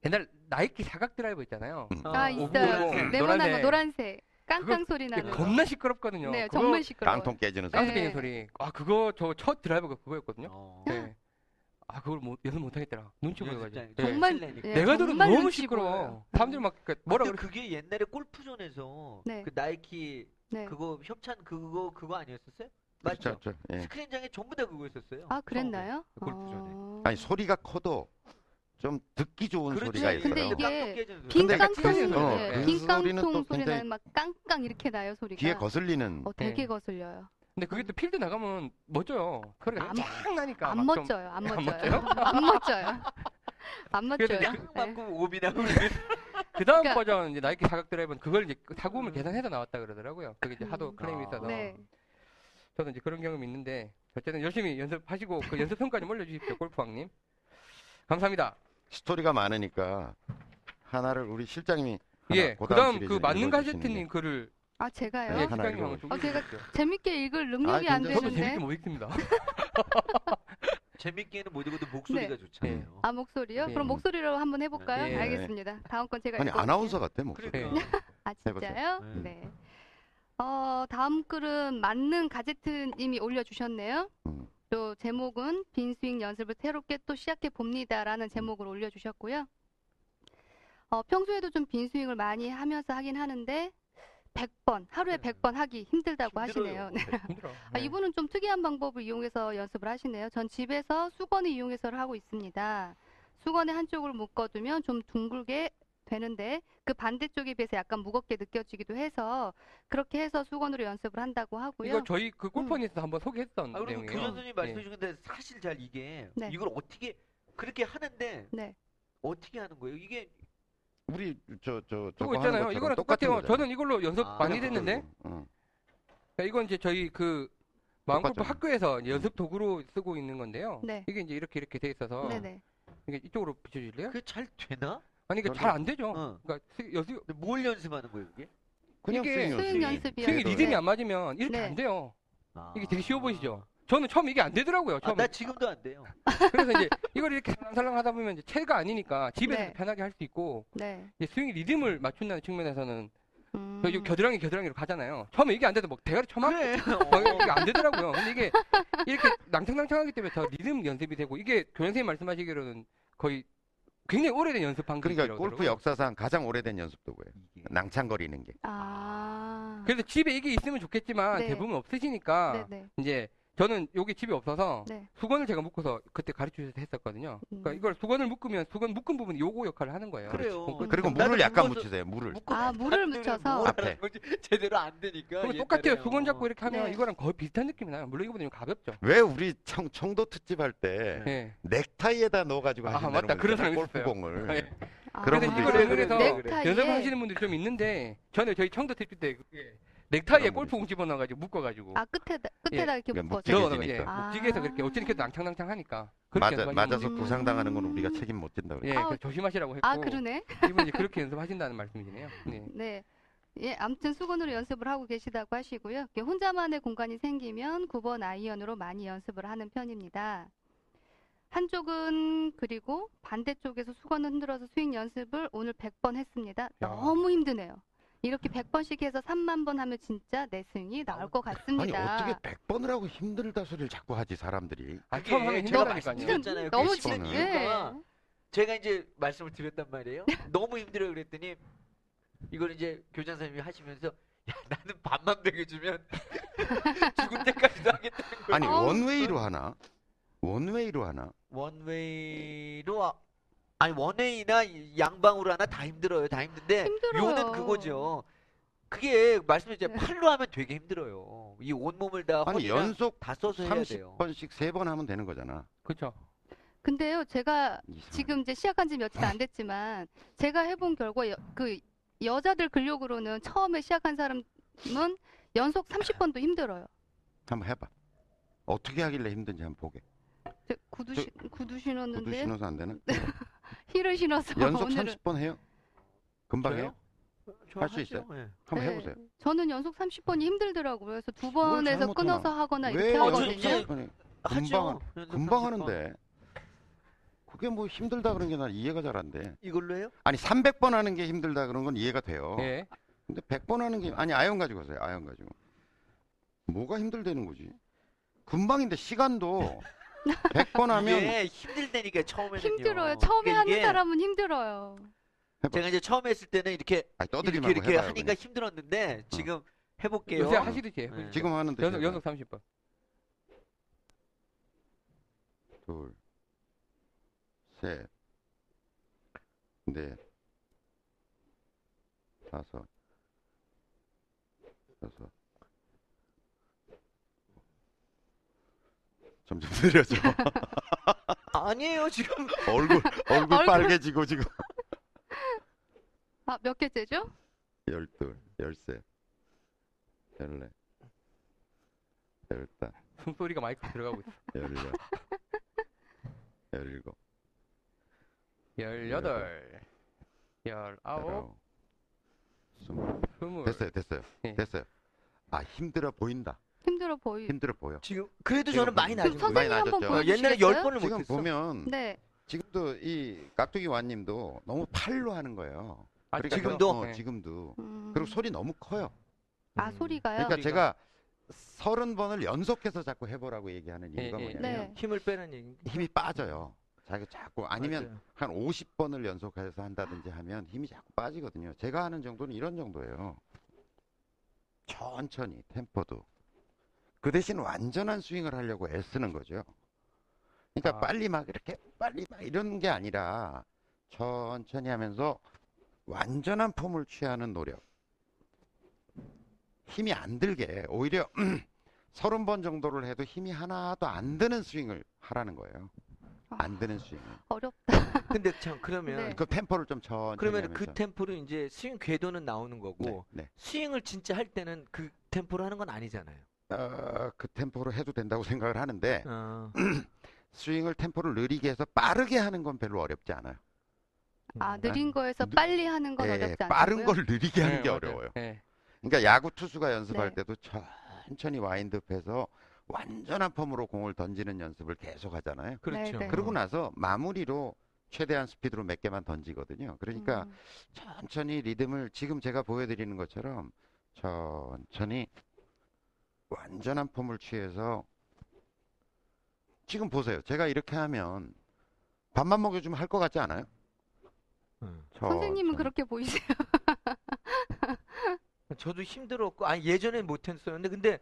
옛날 나이키 사각 드라이버 있잖아요. 음. 아, 어, 있어요. 노란색. 네모난 거 노란색. 노란색. 깡깡 소리 나는 거. 겁나 시끄럽거든요. 네, 그거 정말 시끄러워. 깡통 깨지는 소리. 깡통 네. 깨는 소리. 아 그거 저 첫 드라이버가 그거였거든요. 어. 네. 아 그걸 못, 연습 못 하겠더라. 눈치 보여가지고. 네. 정말. 예, 내가 들어도 정말 너무 눈치 시끄러워. 보여요. 사람들이 막 그, 뭐라 근데 그래? 그게 옛날에 골프존에서 네. 그 나이키 네. 그거 협찬 그거 그거 아니었었어요? 맞죠? 그렇죠, 그렇죠. 예. 스크린장에 전부 다 그거 있었어요. 아, 그랬나요? 그 골프존에. 어. 아니 소리가 커도 좀 듣기 좋은 그렇지. 소리가 있어요. 근데 이게 깡통 깨지는 소리. 빈 근데 깡통, 깡통 어, 예, 그빈 소리는 또 깡통 소리 굉장히 나는 막 깡깡 이렇게 나요 소리가. 귀에 거슬리는 어, 되게 네. 거슬려요. 근데 그게 또 필드 나가면 멋져요. 소리가 안- 쫙 나니까. 안 막 좀- 멋져요. 안안 멋져요. 안 멋져요. 안 그래도 멋져요. 네. 만큼 오비나고 그 다음 그러니까- 버전 이제 나이키 사각 드라이버는 그걸 이제 타구음을 음. 계산해서 나왔다 그러더라고요. 그게 이제 하도 음. 클레임이 있어서. 네. 저도 이제 그런 경험이 있는데 어쨌든 열심히 연습하시고 그 연습 평가 좀 올려주십시오, 골프왕님. 감사합니다. 스토리가 많으니까 하나를 우리 실장님이 하나 예, 그다음 그 맞는 가제트님 게. 글을 아 제가요? 예, 하나 실장님 읽어보세요. 한번 어, 제가. 재밌게 읽을 능력이 아, 안 굉장히- 저도 되는데. 재밌게 못 읽습니다. 재밌게는 못 읽어도 목소리가 좋잖아요. 아 목소리요? 예. 그럼 목소리로 한번 해볼까요? 예. 알겠습니다. 다음 건 제가 아니 읽어볼게요. 아나운서 같아 목소리. 그러니까 아. 진짜요? 네. 네. 어 다음 글은 맞는 가제트님이 올려주셨네요. 음. 또 제목은 빈 스윙 연습을 새롭게 또 시작해 봅니다라는 제목을 올려주셨고요. 어, 평소에도 좀 빈 스윙을 많이 하면서 하긴 하는데 100번 하루에 네. 100번 하기 힘들다고 힘들어요. 하시네요. 네. 힘들어. 아, 이분은 좀 특이한 방법을 이용해서 연습을 하시네요. 전 집에서 수건을 이용해서 하고 있습니다. 수건의 한쪽을 묶어두면 좀 둥글게 되는데 그 반대쪽에 비해서 약간 무겁게 느껴지기도 해서 그렇게 해서 수건으로 연습을 한다고 하고요. 이거 저희 그 골퍼니에서 한번 소개했던 아, 그리고 내용이에요. 선생님 말씀해 예. 주는데 사실 잘 이게 네. 이걸 어떻게 그렇게 하는데 네. 어떻게 하는 거예요? 이게 우리 저저 그거 저거 있잖아요. 이거랑 똑같아요. 저는 이걸로 연습 아, 많이 됐는데 응. 이건 이제 저희 그 마음골프. 학교에서 연습 도구로 쓰고 있는 건데요. 네. 이게 이제 이렇게 이렇게 돼 있어서 네네. 이게 이쪽으로 비춰주실래요? 그게 잘 되나? 아니 이게 저는- 잘안 되죠. 어. 그러니까 스- 근데 뭘 연습하는 거예요, 그게? 그냥 이게 스윙 스윙 연습. 연습이요. 스윙이 네. 리듬이 안 맞으면 이렇게 네. 안 돼요. 아. 이게 되게 쉬워 보이시죠? 저는 처음 이게 안 되더라고요. 아, 처음. 나 지금도 안 돼요. 그래서 이제 이걸 이렇게 살랑살랑 하다 보면 이제 체가 아니니까 집에서 네. 편하게 할 수 있고 네. 이제 스윙 리듬을 맞춘다는 측면에서는 음. 저 겨드랑이 겨드랑이로 가잖아요. 처음에 이게 안 돼도 뭐 대가리 쳐막 그래. 어, 이게 안 되더라고요. 근데 이게 이렇게 낭창낭창하기 때문에 더 리듬 연습이 되고 이게 교장 선생님 말씀하시기로는 거의 굉장히 오래된 연습 방식이라고 그러니까 골프 그러더라고요. 역사상 가장 오래된 연습 도구예요. 이게. 낭창거리는 게. 아. 그래서 집에 이게 있으면 좋겠지만 네. 대부분 없으시니까 네네. 이제 저는 여기 집이 없어서 네. 수건을 제가 묶어서 그때 가르쳐 주셔서 했었거든요. 그러니까 음. 이걸 수건을 묶으면 수건 묶은 부분이 요거 역할을 하는 거예요. 그래요. 어, 그리고 나도 물을 약간 묶어서- 묻히세요. 물을. 묶고 아, 물을 묻혀서? 뭘 앞에. 제대로 안 되니까. 그거 똑같아요. 옛날에요. 수건 잡고 이렇게 하면 네. 이거랑 거의 비슷한 느낌이 나요. 물론 이거보다 좀 가볍죠. 왜 우리 청, 청도 특집 할 때 예. 넥타이에다 넣어가지고 아, 하신다는 맞다. 분 그런 사람이 있었어요. 골프공을. 예. 아, 그런 그래서 이거를 있어요. 그래서 넥타이에 연습을 하시는 분들이 좀 있는데 저는 저희 청도 특집 때 그게 넥타이에 골프공 집어넣어가지고 묶어가지고 아 끝에다 끝에다 이렇게 그러니까 묶어서. 저는 예, 아. 묵직해서 그렇게 어찌됐든 낭창낭창 하니까 그렇게 맞아, 맞아서 있고. 부상당하는 건 우리가 책임 못 진다 그래. 예, 아, 조심하시라고 했고 아 그러네. 이분 이제 그렇게 연습하신다는 말씀이시네요. 네. 네. 예, 아무튼 수건으로 연습을 하고 계시다고 하시고요. 혼자만의 공간이 생기면 9번 아이언으로 많이 연습을 하는 편입니다. 한쪽은 그리고 반대쪽에서 수건을 흔들어서 스윙 연습을 오늘 100번 했습니다. 너무 힘드네요. 이렇게 100번씩 해서 3만 번 하면 진짜 내 스윙이 나올 것 아니 같습니다. 어떻게 100번을 하고 힘들다 소리를 자꾸 하지 사람들이. 아, 처음 하면 제가 힘들다니까요. 말씀드렸잖아요. 너무 그 진- 힘든 예. 이유가 제가 이제 말씀을 드렸단 말이에요. 너무 힘들어요 그랬더니 이걸 이제 교장 선생님이 하시면서 야 나는 반만 먹여주면 죽을 때까지도 하겠다는 거예요. 아니 어. 원웨이로 하나? 원웨이로 하나? 원웨이로 아- 아니 원웨이나 양방으로 하나 다 힘들어요. 다 힘든데 힘들어요. 요는 그거죠. 그게 말씀드렸죠. 팔로 하면 되게 힘들어요. 이 온몸을 다 아니 허리랑 연속 다 써서 해야 돼요. 30번씩 세 번 하면 되는 거잖아. 그렇죠. 근데요, 제가 이상하네. 지금 이제 시작한 지 며칠 안 됐지만 제가 해본 결과 여, 그 여자들 근력으로는 처음에 시작한 사람은 연속 30번도 힘들어요. 한번 해봐. 어떻게 하길래 힘든지 한번 보게. 저 구두 저- 신 구두 구두 신었는데 신어서 안 되나? 힐을 신어서 연속 오늘은 30번 해요? 금방 저요? 해요? 저 할수 하죠. 있어요? 예. 한번 네, 해보세요. 저는 연속 30번이 힘들더라고요. 그래서 두 뭘 번에서 잘못하나? 끊어서 하거나 왜 이렇게 하거든요. 이제 연속 30번이 금방 하죠. 금방 30번. 하는데 그게 뭐 힘들다 그런 게 난 이해가 잘 안 돼. 이걸로 해요? 아니 300번 하는 게 힘들다 그런 건 이해가 돼요. 예. 근데 100번 하는 게 아니 아이언 가지고 하세요. 아이언 가지고. 뭐가 힘들다는 거지? 금방인데 시간도 100번 하면 이게 힘들다니까 처음에는요. 힘들어요. 처음에 그러니까 하는 이게 사람은 힘들어요. 제가 이제 처음에 했을 때는 이렇게 아니, 이렇게 말고 이렇게 해봐요. 하니까 그냥. 힘들었는데 지금 해볼게요. 요새 하시듯이 해요. 네. 지금 하는데 연속 제가 연속 30번. 둘, 셋, 넷, 다섯, 여섯. 점점 느려져. 아니에요 지금 얼굴 얼굴 얼굴. 빨개지고 지금. 아, 몇 개째죠? 열둘, 열셋, 열넷, 열다, 숨소리가 마이크 들어가고 있어. 열여, 열일곱, 18, 19, 열아홉, 스물. 20. 됐어요, 됐어요, 예. 됐어요. 아 힘들어 보인다. 힘들어 보이. 힘들어 보여. 지금 그래도 지금 저는 많이 그럼 낮은 그럼 거예요. 많이 선생님 한번 낮았죠. 어, 옛날에? 열 번을 지금 못했어. 보면 네. 지금도 이 깍두기 와님도 너무 팔로 하는 거예요. 아, 그러니까 지금도? 어, 네. 지금도. 음. 그리고 소리 너무 커요. 아, 음. 소리가요? 그러니까 소리가. 제가 서른 번을 연속해서 자꾸 해보라고 얘기하는 예, 이유가 예. 뭐냐면 네. 힘을 빼는 얘기. 힘이 빠져요. 자기가 자꾸 아니면 맞아요. 한 50번을 연속해서 한다든지 하면 힘이 자꾸 빠지거든요. 제가 하는 정도는 이런 정도예요. 천천히 템포도. 그 대신 완전한 스윙을 하려고 애쓰는 거죠. 그러니까 아. 빨리 막 이렇게 빨리 막 이런 게 아니라 천천히 하면서 완전한 폼을 취하는 노력. 힘이 안 들게 오히려 서른 번 정도를 해도 힘이 하나도 안 드는 스윙을 하라는 거예요. 안 드는 스윙을. 어렵다. 근데 참 그러면 네. 그 템포를 좀 천천히 그러면. 그 템포로 이제 스윙 궤도는 나오는 거고 네, 네. 스윙을 진짜 할 때는 그 템포로 하는 건 아니잖아요. 어, 그 템포로 해도 된다고 생각을 하는데 어. 스윙을 템포를 느리게 해서 빠르게 하는 건 별로 어렵지 않아요. 아, 느린 거에서 느- 빨리 하는 건 예, 어렵지 않아요. 빠른 걸 느리게 하는 네, 게 맞아요. 어려워요. 예. 그러니까 야구 투수가 연습할 네. 때도 천천히 와인드업해서 완전한 폼으로 공을 던지는 연습을 계속 하잖아요. 그렇죠. 네. 그러고 나서 마무리로 최대한 스피드로 몇 개만 던지거든요. 그러니까 음. 천천히 리듬을 지금 제가 보여드리는 것처럼 천천히 완전한 폼을 취해서 지금 보세요. 제가 이렇게 하면 밥만 먹여주면 할 것 같지 않아요? 음. 선생님은 천천히. 그렇게 보이세요? 저도 힘들었고 아 예전엔 못했었는데 근데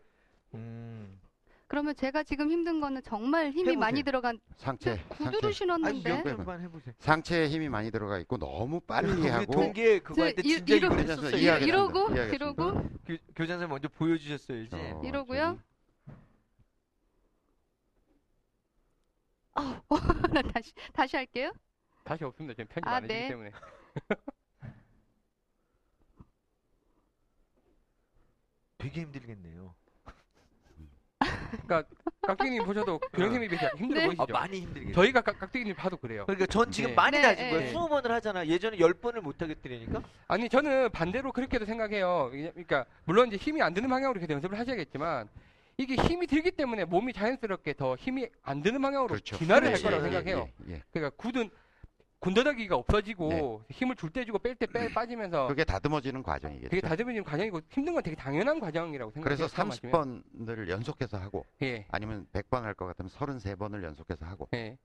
음. 그러면 제가 지금 힘든 거는 정말 힘이 해보세요. 많이 들어간 상체, 구두를 상체, 신었는데 아니 몇번 해보세요. 상체에 힘이 많이 들어가 있고 너무 빨리 우리 하고 동계 그거 저할때 이- 진짜 이러-. 이해하겠습니다. 이러고 이해하겠습니다. 이러고 교, 교장 선생 먼저 보여주셨어야지. 어, 이러고요? 저는 어, 다시 다시 할게요. 다시 없습니다. 지금 편집 아, 안 해주기 네. 때문에. 되게 힘들겠네요. 그러니까 깍두기님 보셔도 교장님이 비해서 힘들어 네. 아, 보이시죠? 많이 힘들겠네요. 저희가 깍- 깍두기님 봐도 그래요. 그러니까 전 지금 네. 많이 네, 다진 거예요. 네. 20번을 하잖아. 예전에 10번을 못 하겠더라니까. 아니 저는 반대로 그렇게도 생각해요. 그러니까 물론 이제 힘이 안 드는 방향으로 이렇게 연습을 하셔야겠지만 이게 힘이 들기 때문에 몸이 자연스럽게 더 힘이 안 드는 방향으로 그렇죠. 진화를 그렇지. 할 거라고 예, 생각해요. 예, 예. 그러니까 굳은 군더더기가 없어지고 힘을 줄 때 주고 뺄 때 빼 빠지면서 그게 다듬어지는 과정이겠죠. 되게 다듬어진 과정이고 힘든 건 되게 당연한 과정이라고 생각해요. 그래서 처음 하시면. 30번을 연속해서 하고 예. 아니면 100번 할 것 같으면 33번을 연속해서 하고 예.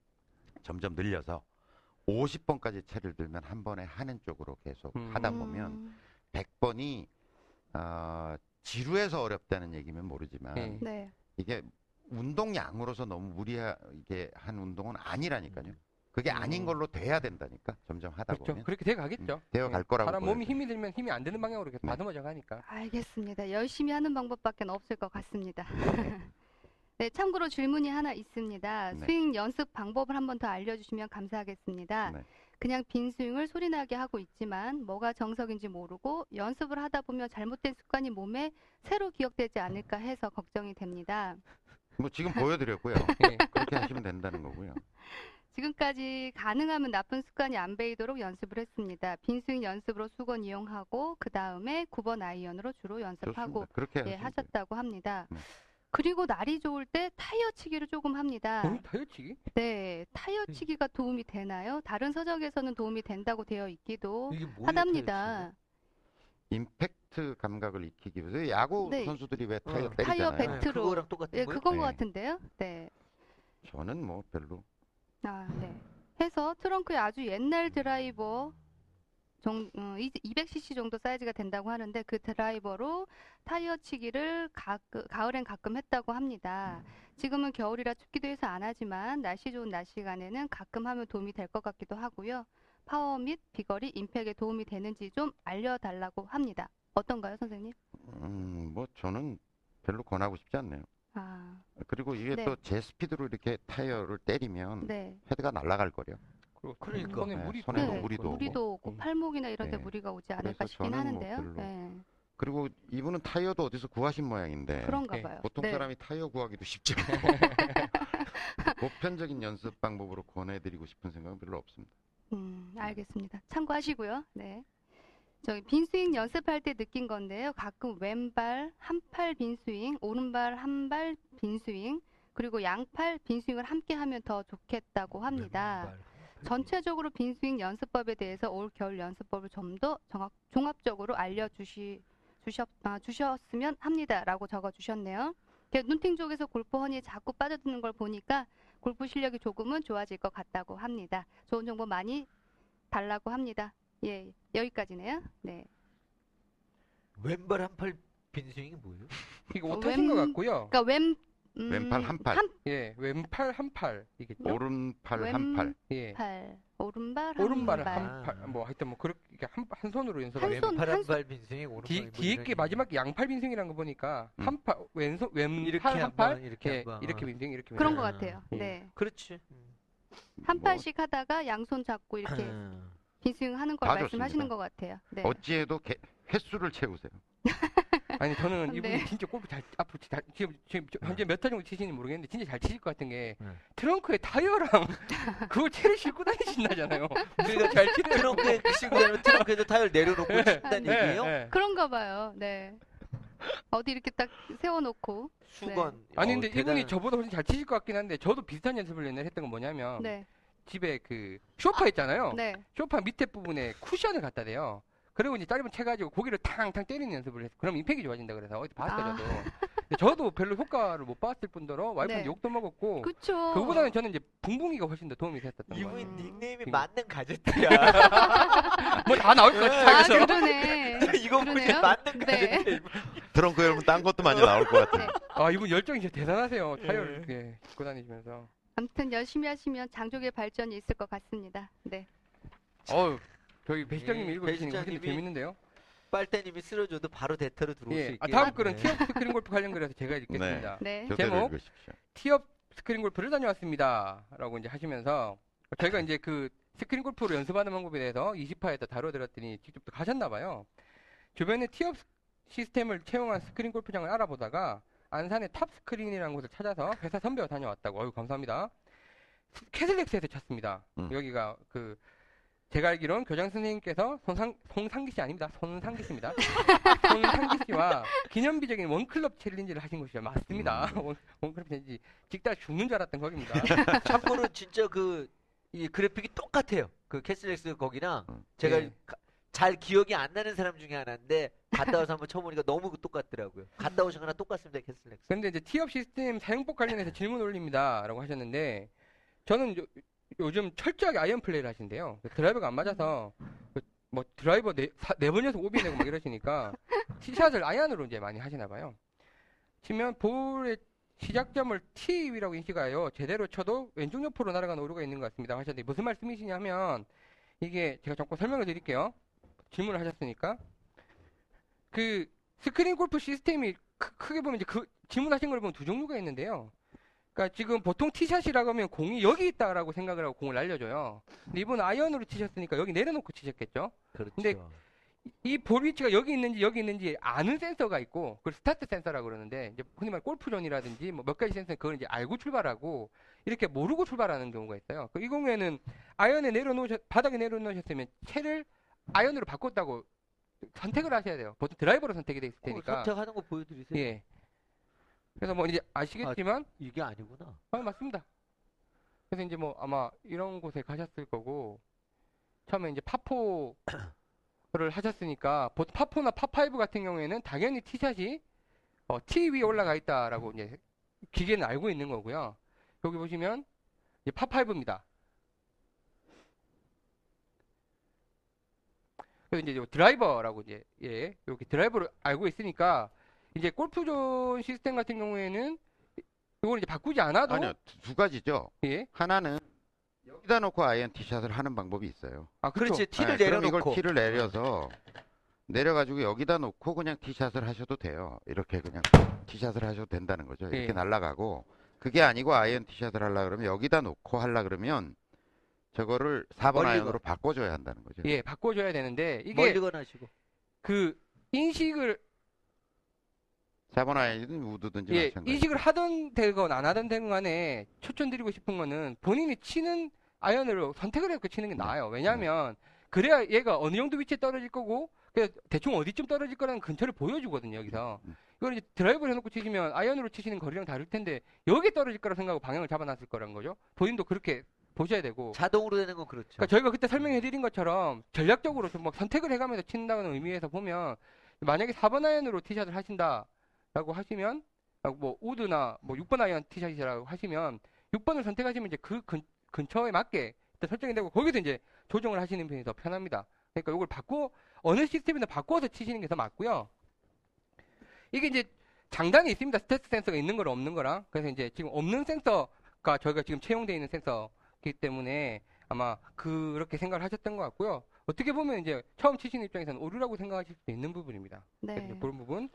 점점 늘려서 50번까지 채를 들면 한 번에 하는 쪽으로 계속 음. 하다 보면 음, 100번이 어, 지루해서 어렵다는 얘기면 모르지만 예. 네. 이게 운동량으로서 너무 무리하게 한 운동은 아니라니까요. 그게 아닌 음. 걸로 돼야 된다니까 점점 하다 그렇죠. 보면 그렇게 돼 가겠죠. 되어 갈 거라고 사람 몸이. 힘이 들면 힘이 안 드는 방향으로 이렇게 네. 다듬어져 가니까. 알겠습니다. 열심히 하는 방법밖에 없을 것 같습니다. 네, 참고로 질문이 하나 있습니다. 네. 스윙 연습 방법을 한 번 더 알려주시면 감사하겠습니다. 네. 그냥 빈 스윙을 소리나게 하고 있지만 뭐가 정석인지 모르고 연습을 하다 보면 잘못된 습관이 몸에 새로 기억되지 않을까 해서 걱정이 됩니다. 뭐 지금 보여드렸고요. 예. 그렇게 하시면 된다는 거고요. 지금까지 가능하면 나쁜 습관이 안 배이도록 연습을 했습니다. 빈스윙 연습으로 수건 이용하고 그 다음에 9번 아이언으로 주로 연습하고 예. 하셨다고 합니다. 네. 그리고 날이 좋을 때 타이어 치기를 조금 합니다. 어? 다이어 치기? 네, 타이어 음. 치기가 도움이 되나요? 다른 서적에서는 도움이 된다고 되어 있기도 하답니다. 임팩트 감각을 익히기 위해서 야구 네. 선수들이 왜 타이어 어. 때리잖아요. 타이어 배트. 배트로. 그거랑 똑같은 예, 거예요? 그건 것 네. 같은데요. 네. 저는 뭐 별로 아, 네. 해서 트렁크에 아주 옛날 드라이버 정, 어, 200cc 정도 사이즈가 된다고 하는데 그 드라이버로 타이어 치기를 가, 가을엔 가끔 했다고 합니다. 지금은 겨울이라 춥기도 해서 안 하지만 날씨 좋은 낮 시간에는 가끔 하면 도움이 될 것 같기도 하고요. 파워 및 비거리, 임팩에 도움이 되는지 좀 알려달라고 합니다. 어떤가요, 선생님? 음, 뭐 저는 별로 권하고 싶지 않네요. 아, 그리고 이게 네. 또 제 스피드로 이렇게 타이어를 때리면 네. 헤드가 날아갈 거요. 그리고 그러니까. 손에 네, 물이 손에 들어오고 무리도. 무리도 오고 음. 팔목이나 이런 데 네. 무리가 오지 않을까 그래서 싶긴 저는 뭐 하는데요. 별로. 네. 그리고 이분은 타이어도 어디서 구하신 모양인데 그런가 네. 봐요. 보통 네. 사람이 타이어 구하기도 쉽지 않고 보편적인 연습 방법으로 권해드리고 싶은 생각은 별로 없습니다. 음, 알겠습니다. 참고하시고요. 네. 저기 빈 스윙 연습할 때 느낀 건데요. 가끔 왼팔 한 팔 빈 스윙, 오른팔 한 팔 빈 스윙, 그리고 양팔 빈 스윙을 함께 하면 더 좋겠다고 합니다. 왼발. 전체적으로 빈 스윙 연습법에 대해서 올 겨울 연습법을 좀 더 종합적으로 알려주시 주셨, 아, 주셨으면 합니다라고 적어주셨네요. 눈팅 쪽에서 골프 허니에 자꾸 빠져드는 걸 보니까 골프 실력이 조금은 좋아질 것 같다고 합니다. 좋은 정보 많이 달라고 합니다. 예, 여기까지네요. 네. 왼발 한 팔 빈스윙이 뭐예요? 이거 어, 오타신 것 왼- 같고요. 그러니까 왼 음, 왼팔 한 팔, 예, 왼팔 한 팔이겠죠. 오른팔 한 팔. 예. 왼팔, 오른발 한 오른발을 발. 한 팔, 뭐 하여튼 뭐 그렇게 한, 한 손으로 연습을 한 해요. 손, 왼팔 한한팔 빈스윙 오른발 뒤, 뭐 뒤에 이런 게 마지막 양팔 빈승이라는 거 보니까 음. 한 팔, 왼손, 이렇게 왼팔 한한 팔, 번, 이렇게 예, 한 번. 이렇게 어. 빈승, 이렇게 그런 빈승. 것 아, 같아요. 예. 네. 그렇지. 음. 한뭐 팔씩 하다가 양손 잡고 이렇게 음. 빈스윙 하는 걸 다 말씀하시는 좋습니다. 것 같아요. 네. 어찌해도 개- 횟수를 채우세요. 아니 저는 네. 이분이 진짜 골프 잘 앞으로 잘, 지금 지금 저- 현재 몇 타 정도 치시는지 모르겠는데 진짜 잘 치실 것 같은 게 네. 트렁크에 타이어랑 그걸 채를 싣고 다니신다잖아요. 그러니까 잘 치네요. 트렁크에 그 친구들은 트렁크에도 타이어를 내려놓고 친다는 네, 얘기예요? 네. 그런가 봐요. 네. 어디 이렇게 딱 세워놓고. 수건. 아니 근데 대단한- 이분이 저보다 훨씬 잘 치실 것 같긴 한데 저도 비슷한 연습을 옛날에 했던 건 뭐냐면 네. 집에 그 쇼파 있잖아요. 네. 쇼파 밑에 부분에 쿠션을 갖다 대요. 그리고 이제 짧은 채 가지고 고기를 탕탕 때리는 연습을 해서 그럼 임팩이 좋아진다 그래서 어디 봤어요 아. 저도. 저도 별로 효과를 못 봤을 뿐더러 와이프는 네. 욕도 먹었고 그쵸. 그거보다는 저는 이제 붕붕이가 훨씬 더 도움이 됐었던 거예요. 이분 닉네임이 음. 맞는 가제트야. 뭐 다 나올 것 같아요. 아, 그러네. 이거 보니 그러네요. 맞는 네. 트렁크 열면 딴 것도 많이 나올 것 같아요. 네. 아 이분 열정이 진짜 대단하세요. 예. 타이어를 이렇게 입고 다니시면서. 아무튼 열심히 하시면 장족의 발전이 있을 것 같습니다. 네. 어우 저희 배시장님이 예, 읽어주시는 거 훨씬 더 배시장님이 재밌는데요. 빨대님이 쓰러져도 바로 대타로 들어올 수 예. 있게. 아, 다음 네. 글은 티업 스크린 골프 관련 글에서 제가 읽겠습니다. 네. 교대로 제목. 읽으십시오. 티업 스크린 골프를 다녀왔습니다. 라고 이제 하시면서 저희가 이제 그 스크린 골프로 연습하는 방법에 대해서 20화에다 다뤄드렸더니 직접 또 가셨나 봐요. 주변에 티업 시스템을 채용한 스크린 골프장을 알아보다가 안산의 탑 스크린이라는 곳을 찾아서 회사 선배와 다녀왔다고. 어유 감사합니다. 스- 캐슬렉스에서 찾습니다. 음. 여기가 그 제가 알기로는 교장 선생님께서 손상, 송상기 씨 아닙니다. 손상기 씨입니다. 손상기 씨와 기념비적인 원클럽 챌린지를 하신 곳이죠. 맞습니다. 음. 원- 원클럽 챌린지 찍다 죽는 줄 알았던 거기입니다. 참고로 진짜 그 이 그래픽이 똑같아요. 그 캐슬렉스 거기랑 음. 제가 예. 가- 잘 기억이 안 나는 사람 중에 하나인데 갔다 와서 한번 쳐보니까 너무 똑같더라고요. 갔다 오시거나 똑같습니다, 캐슬렉스. 근데 이제 티업 시스템 사용법 관련해서 질문 올립니다. 라고 하셨는데, 저는 요, 즘 철저하게 아이언 플레이를 하신대요. 드라이버가 안 맞아서, 그뭐 드라이버 네, 사- 네 번에서 오비 내고 막 이러시니까, 티샷을 아이언으로 이제 많이 하시나 봐요. 치면 볼의 시작점을 티 위라고 인식하여 제대로 쳐도 왼쪽 옆으로 날아가는 오류가 있는 것 같습니다. 하셨는데, 무슨 말씀이시냐 하면, 이게 제가 조금 설명을 드릴게요. 질문을 하셨으니까. 그, 스크린 골프 시스템이 크, 크게 보면 이제 그 질문하신 걸 보면 두 종류가 있는데요. 그러니까 지금 보통 티샷이라고 하면 공이 여기 있다라고 생각을 하고 공을 날려줘요. 근데 이분은 아이언으로 치셨으니까 여기 내려놓고 치셨겠죠. 그렇죠. 근데 이 볼 위치가 여기 있는지 여기 있는지 아는 센서가 있고 그걸 스타트 센서라고 그러는데 이제 흔히 말 골프존이라든지 뭐 몇 가지 센서 그걸 이제 알고 출발하고 이렇게 모르고 출발하는 경우가 있어요. 그이 경우에는 아이언에 내려놓으셨 바닥에 내려놓으셨으면 채를 아이언으로 바꿨다고 선택을 하셔야 돼요. 보통 드라이버로 선택이 돼 있을 그거 테니까. 선택하는 거 보여드리세요. 예. 그래서 뭐 이제 아시겠지만 이게 아니구나. 아, 맞습니다. 그래서 이제 뭐 아마 이런 곳에 가셨을 거고 처음에 이제 파포를 하셨으니까 보통 파포나 파5 같은 경우에는 당연히 티샷이 어, 티 위에 올라가 있다라고 이제 기계는 알고 있는 거고요. 여기 보시면 이제 파5입니다. 그래서 이제 요 드라이버라고 이제 예 이렇게 드라이버를 알고 있으니까 이제 골프존 시스템 같은 경우에는 이걸 이제 바꾸지 않아도 아니요, 두- 두 가지죠. 예. 하나는 여기다 놓고 아이언 티샷을 하는 방법이 있어요. 아, 그렇죠. 그렇지. 티를 네, 그럼 내려놓고. 이걸 티를 내려서 내려가지고 여기다 놓고 그냥 티샷을 하셔도 돼요. 이렇게 그냥 티샷을 하셔도 된다는 거죠. 이렇게 예. 날아가고 그게 아니고 아이언 티샷을 하려 그러면 여기다 놓고 하려 그러면 저거를 4번 멀리 아이언으로 바꿔줘야 한다는 거죠. 예, 바꿔줘야 되는데 이게 멀리건 하시고. 그 인식을 4번 아이언이든 우드든지 예, 마찬가지. 인식을 하던 되건 안 하던 되건 간에 추천드리고 싶은 거는 본인이 치는 아이언으로 선택을 해서 치는 게 네. 나아요. 왜냐하면 그래야 얘가 어느 정도 위치에 떨어질 거고 그래서 대충 어디쯤 떨어질 거라는 근처를 보여주거든요. 여기서 음. 이걸 이제 드라이브를 해놓고 치시면 아이언으로 치시는 거리랑 다를 텐데 여기 떨어질 거라 생각하고 방향을 잡아놨을 거란 거죠. 본인도 그렇게 보셔야 되고 자동으로 되는 건 그렇죠. 그러니까 저희가 그때 설명해 드린 것처럼 전략적으로 좀 막 선택을 해가면서 친다는 의미에서 보면 만약에 4번 아이언으로 티샷을 하신다라고 하시면 아, 뭐 우드나 뭐 6번 아이언 티샷이라고 하시면 6번을 선택하시면 이제 그 근, 근처에 맞게 설정이 되고 거기서 이제 조정을 하시는 편이 더 편합니다. 그러니까 이걸 바꿔 어느 시스템이든 바꿔서 치시는 게 더 맞고요. 이게 이제 장단이 있습니다. 스타트 센서가 있는 거랑 없는 거랑 그래서 이제 지금 없는 센서가 저희가 지금 채용되어 있는 센서 이기 때문에 아마 그렇게 생각을 하셨던 것 같고요. 어떻게 보면 이제 처음 치시는 입장에서는 오류라고 생각하실 수도 있는 부분입니다. 네. 그런 부분.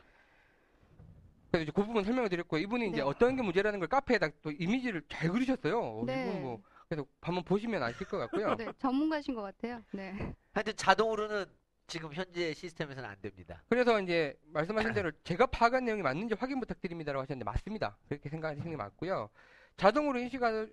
그래서 이제 그 부분 설명을 드렸고요. 이분이 이제 네. 어떤 게 문제라는 걸 카페에다 또 이미지를 잘 그리셨어요. 어, 네. 이분 뭐 그래서 한번 보시면 아실 것 같고요. 네, 전문가신 것 같아요. 네. 하여튼 자동으로는 지금 현재 시스템에서는 안 됩니다. 그래서 이제 말씀하신 대로 제가 파악한 내용이 맞는지 확인 부탁드립니다라고 하셨는데 맞습니다. 그렇게 생각하시는 게 맞고요. 자동으로 인식하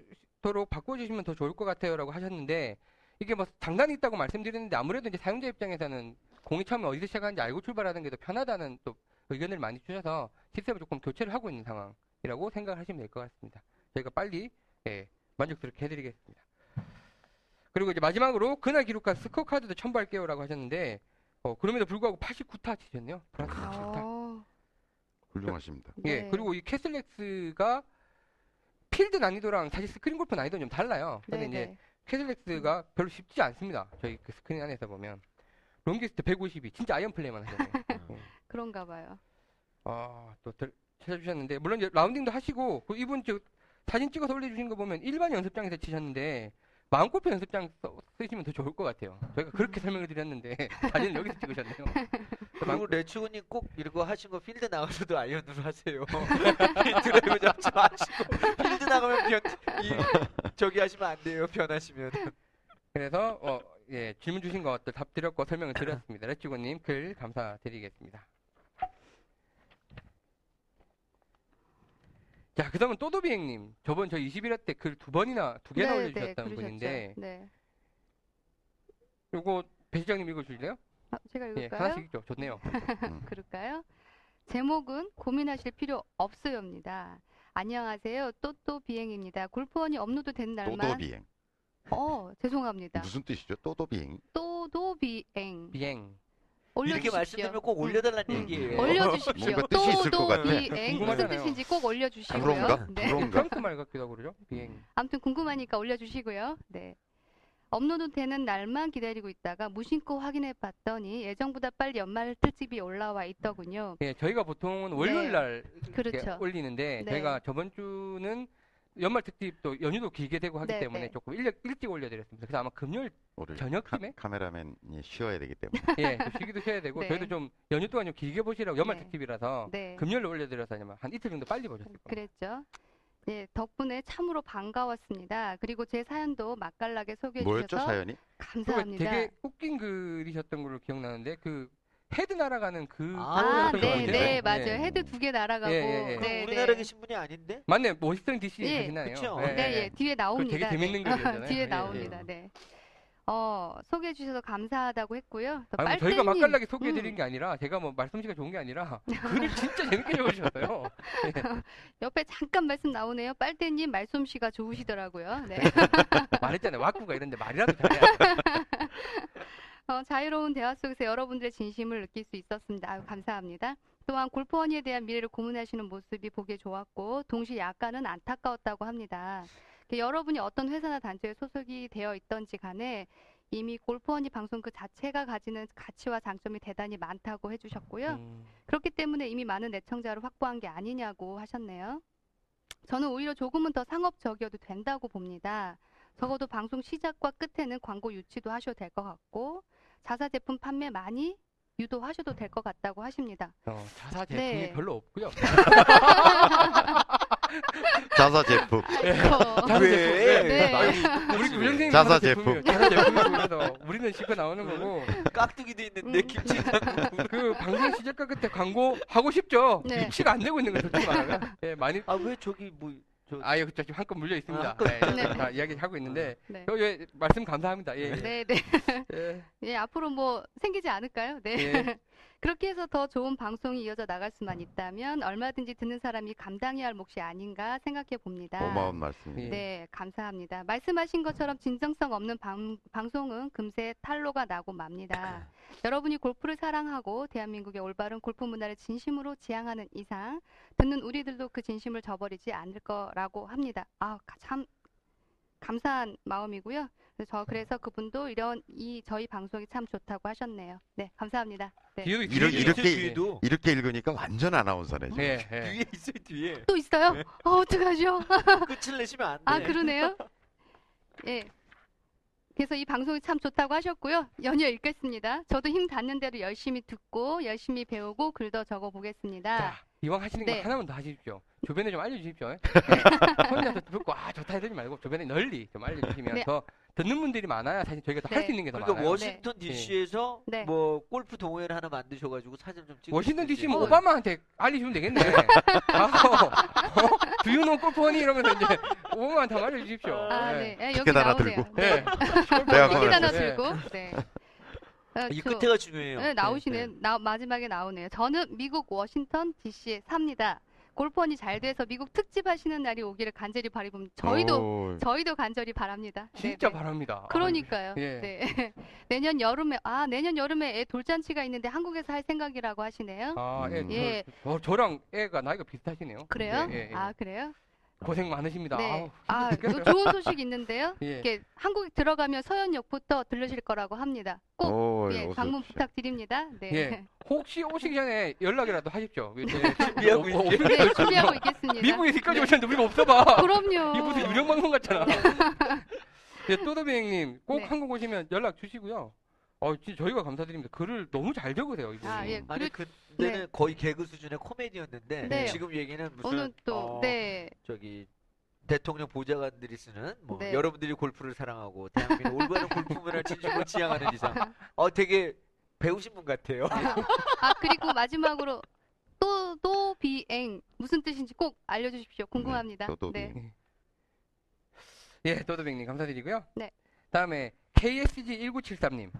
도록 바꿔주시면 더 좋을 것 같아요라고 하셨는데 이게 뭐 장단이 있다고 말씀드렸는데 아무래도 이제 사용자 입장에서는 공이 처음에 어디서 시작하는지 알고 출발하는 게 더 편하다는 또 의견을 많이 주셔서 시스템을 조금 교체를 하고 있는 상황이라고 생각하시면 될 것 같습니다. 저희가 빨리 예, 만족스럽게 해드리겠습니다. 그리고 이제 마지막으로 그날 기록한 스코어 카드도 첨부할게요라고 하셨는데 어, 그럼에도 불구하고 89타 치셨네요. 플러스 87타. 어, 훌륭하십니다. 예, 네. 그리고 이 캐슬렉스가 필드 난이도랑 사실 스크린 골프 난이도는 좀 달라요. 근데 네, 이제 네. 캐슬렉스가 별로 쉽지 않습니다. 저희 그 스크린 안에서 보면 롱기스트 152 진짜 아이언 플레이만 하잖아요. 그런가 봐요. 아, 또 들- 찾아주셨는데 물론 이제 라운딩도 하시고 그 이분 저 사진 찍어서 올려주신 거 보면 일반 연습장에서 치셨는데 마음골프 연습장 써- 쓰시면 더 좋을 것 같아요. 저희가 그렇게 설명을 드렸는데 사진을 여기서 찍으셨네요. 그리고 레츠고님 꼭 이거 하신 거 필드 나가서도 아이언으로 하세요. 드라이브 잡지 마시고 필드 나가면 변, 이, 저기 하시면 안 돼요. 변하시면. 그래서 어, 예, 질문 주신 것들 답 드렸고 설명을 드렸습니다. 레츠고님 글 감사드리겠습니다. 자, 그 다음은 또도비행님. 저번 저 21회 때 글 두 번이나, 두 개나 네, 올려주셨다는 네. 분인데, 네. 요거 배 시장님 읽어주실래요? 아, 제가 예, 읽을까요? 하나씩 읽죠. 좋네요. 그럴까요? 제목은 고민하실 필요 없어요입니다. 안녕하세요. 또또 비행입니다. 골프 허니 업로드 된 날만 또또비행. 어, 죄송합니다. 무슨 뜻이죠? 또도비행. 또도 비행 비행. 이렇게 올려주십시오. 말씀드리면 꼭 음, 올려달라는 음. 얘기예요. 올려주십시오. 뭔가 뜻이 있을 것 같아. 비행 무슨 궁금하잖아요. 뜻인지 꼭 올려주시고요. 불어인가? 네. 불어인가? 프랑스 말 같기도 하고 그러죠? 비행. 아무튼 궁금하니까 올려주시고요. 네. 업로드 되는 날만 기다리고 있다가 무심코 확인해 봤더니 예정보다 빨리 연말 특집이 올라와 있더군요. 예, 저희가 보통은 월요일 날 이렇게 그렇죠. 올리는데, 네. 저희가 저번 주는 연말 특집도 연휴도 길게 되고 하기 네, 때문에 네. 조금 일찍, 일찍 올려드렸습니다. 그래서 아마 금요일 오늘 저녁쯤에? 카, 메라맨이 쉬어야 되기 때문에. 예, 좀 쉬기도 쉬어야 되고 네. 저희도 좀 연휴 동안 좀 길게 보시라고 연말 네. 특집이라서 네. 금요일로 올려드려서 아마 한 이틀 정도 빨리 보셨을 겁니다. 그랬죠. 예, 덕분에 참으로 반가웠습니다. 그리고 제 사연도 맛깔나게 소개해 뭐였죠 주셔서 사연이? 감사합니다. 되게 웃긴 글이셨던 걸로 기억나는데 그 헤드 날아가는 그 아, 네. 네, 예. 맞아요. 헤드 두 개 날아가고. 예, 예, 예. 그럼 네, 우리나라 네. 계신 분이 아닌데? 맞네 모시던 DC 예, 계시나요? 그쵸. 예, 네, 예. 예, 뒤에 나옵니다. 되게 재밌는 네. 글이었잖아요. 뒤에 예, 나옵니다. 네. 어, 소개해 주셔서 감사하다고 했고요. 또 아니, 뭐 저희가 빨대님, 맛깔나게 소개해드린 음, 게 아니라 제가 뭐 말솜씨가 좋은 게 아니라 글을 진짜 재밌게 적으셨어요. 옆에 잠깐 말씀 나오네요. 빨대님 말솜씨가 좋으시더라고요. 네. 말했잖아요. 와꾸가 이런데 말이라도 잘해. 어, 자유로운 대화 속에서 여러분들의 진심을 느낄 수 있었습니다. 아유, 감사합니다. 또한 골프원이에 대한 미래를 고민하시는 모습이 보기에 좋았고 동시에 약간은 안타까웠다고 합니다. 그 여러분이 어떤 회사나 단체에 소속이 되어 있던지 간에 이미 골프원이 방송 그 자체가 가지는 가치와 장점이 대단히 많다고 해주셨고요. 음, 그렇기 때문에 이미 많은 애청자를 확보한 게 아니냐고 하셨네요. 저는 오히려 조금은 더 상업적이어도 된다고 봅니다. 적어도 방송 시작과 끝에는 광고 유치도 하셔도 될 것 같고 자사 제품 판매 많이 유도하셔도 될 것 같다고 하십니다. 어, 자사 제품이 네. 별로 없고요. 자사 제품. 자사 왜? 제품. 네. 우리 우영생님 자사 제품이에요. 자사 제품이고 그래서 우리는 실컷 나오는 거고 깍두기도 있는데 음. 김치 그 방송 시작과 끝에 광고 하고 싶죠. 네. 유치가 안 되고 있는 거 솔직히 말하면. 예, 많이 아 왜 저기 뭐 저, 아, 예, 그쵸. 지금 한건 물려 있습니다. 아, 한건. 네, 네. 다 이야기하고 있는데. 네. 어, 예, 말씀 감사합니다. 예, 예. 네, 네. 예. 예, 앞으로 뭐 생기지 않을까요? 네. 예. 그렇게 해서 더 좋은 방송이 이어져 나갈 수만 있다면 얼마든지 듣는 사람이 감당해야 할 몫이 아닌가 생각해 봅니다. 고마운 말씀입니다. 예. 네, 감사합니다. 말씀하신 것처럼 진정성 없는 방, 방송은 금세 탈로가 나고 맙니다. 여러분이 골프를 사랑하고 대한민국의 올바른 골프 문화를 진심으로 지향하는 이상 듣는 우리들도 그 진심을 저버리지 않을 거라고 합니다. 아, 가- 참 감사한 마음이고요. 그래서 저 그래서 그분도 이런 이 저희 방송이 참 좋다고 하셨네요. 네, 감사합니다. 네. 이렇게- 뒤에도 이렇게- 있어요. 뒤에도 이렇게 읽으니까 완전 아나운서네. 지금. 예, 예. 뒤에 있어요 뒤에 또 있어요? 네. 어, 어떡하죠? 끝을 내시면 안 돼. 아, 그러네요. 예. 그래서 이 방송이 참 좋다고 하셨고요. 연이어 읽겠습니다. 저도 힘 닿는 대로 열심히 듣고 열심히 배우고 글도 적어 보겠습니다. 자, 이왕 하시는 네. 거 하나만 더 하십시오. 주변에 좀 알려주십시오. 예. 혼자서 듣고, 아, 좋다 해드리지 말고, 주변에 널리 좀 알려주시면 네. 더 듣는 분들이 많아야 사실 저희가 더할 네. 수 있는 게 더 그러니까 많아요. 워싱턴 DC에서 네. 뭐 골프 동호회를 하나 만드셔가지고 사진 좀 찍어. 워싱턴 DC 뭐 어. 오바마한테 알려주면 되겠네. 가서, 어? 두유노 골프원이 이러면서 이제 오바마한테 한번 알려주십시오. 아, 예. 네. 예, 여기 티켓 하나 나오네요. 들고. 네. 예. 내가 티켓 하나 네. 들고. 네. 어, 이 저- 끝에가 중요해요. 네, 나오시네요. 나, 마지막에 나오네요. 저는 미국 워싱턴 DC에 삽니다. 골프원이 잘 돼서 미국 특집 하시는 날이 오기를 간절히 바라봅니다. 저희도 오, 저희도 간절히 바랍니다. 네, 진짜 네. 바랍니다. 그러니까요. 예. 네. 내년 여름에 아 내년 여름에 애 돌잔치가 있는데 한국에서 할 생각이라고 하시네요. 아, 예, 음. 예. 저, 저, 저랑 애가 나이가 비슷하시네요. 그래요? 예, 예, 예. 아 그래요? 고생 많으십니다. 네. 아우, 아. 또 좋은 소식 있는데요. 예. 이렇게 한국 들어가면 서현역부터 들르실 거라고 합니다. 꼭 오, 예, 어서 방문 오십시오. 부탁드립니다. 네. 예. 혹시 오시기 전에 연락이라도 하십시오. 준비하고 어, 어, 있죠. 네, 준비하고 있겠습니다. 미국에 여기까지 오셨는데 우리가 없어봐. 그럼요. 이 무슨 유령 방송 같잖아. 예, 또도비행님 꼭 네. 한국 오시면 연락 주시고요. 어, 진짜 저희가 감사드립니다. 글을 너무 잘 적으세요, 이분이. 아, 예. 아니 그리고 그때는 거의 개그 수준의 코미디였는데 네. 지금 얘기는 무슨 오늘 또 어, 네. 저기 대통령 보좌관들이 쓰는 뭐 네. 여러분들이 골프를 사랑하고 대한민국 올바른 골프 문화를 진심으로 지향하는 이상 어 되게 배우신 분 같아요. 아 그리고 마지막으로 또 또 비행 무슨 뜻인지 꼭 알려주십시오. 궁금합니다. 또도 네. 비행. 예, 또도비행님 감사드리고요. 네. 다음에 KSG1973님.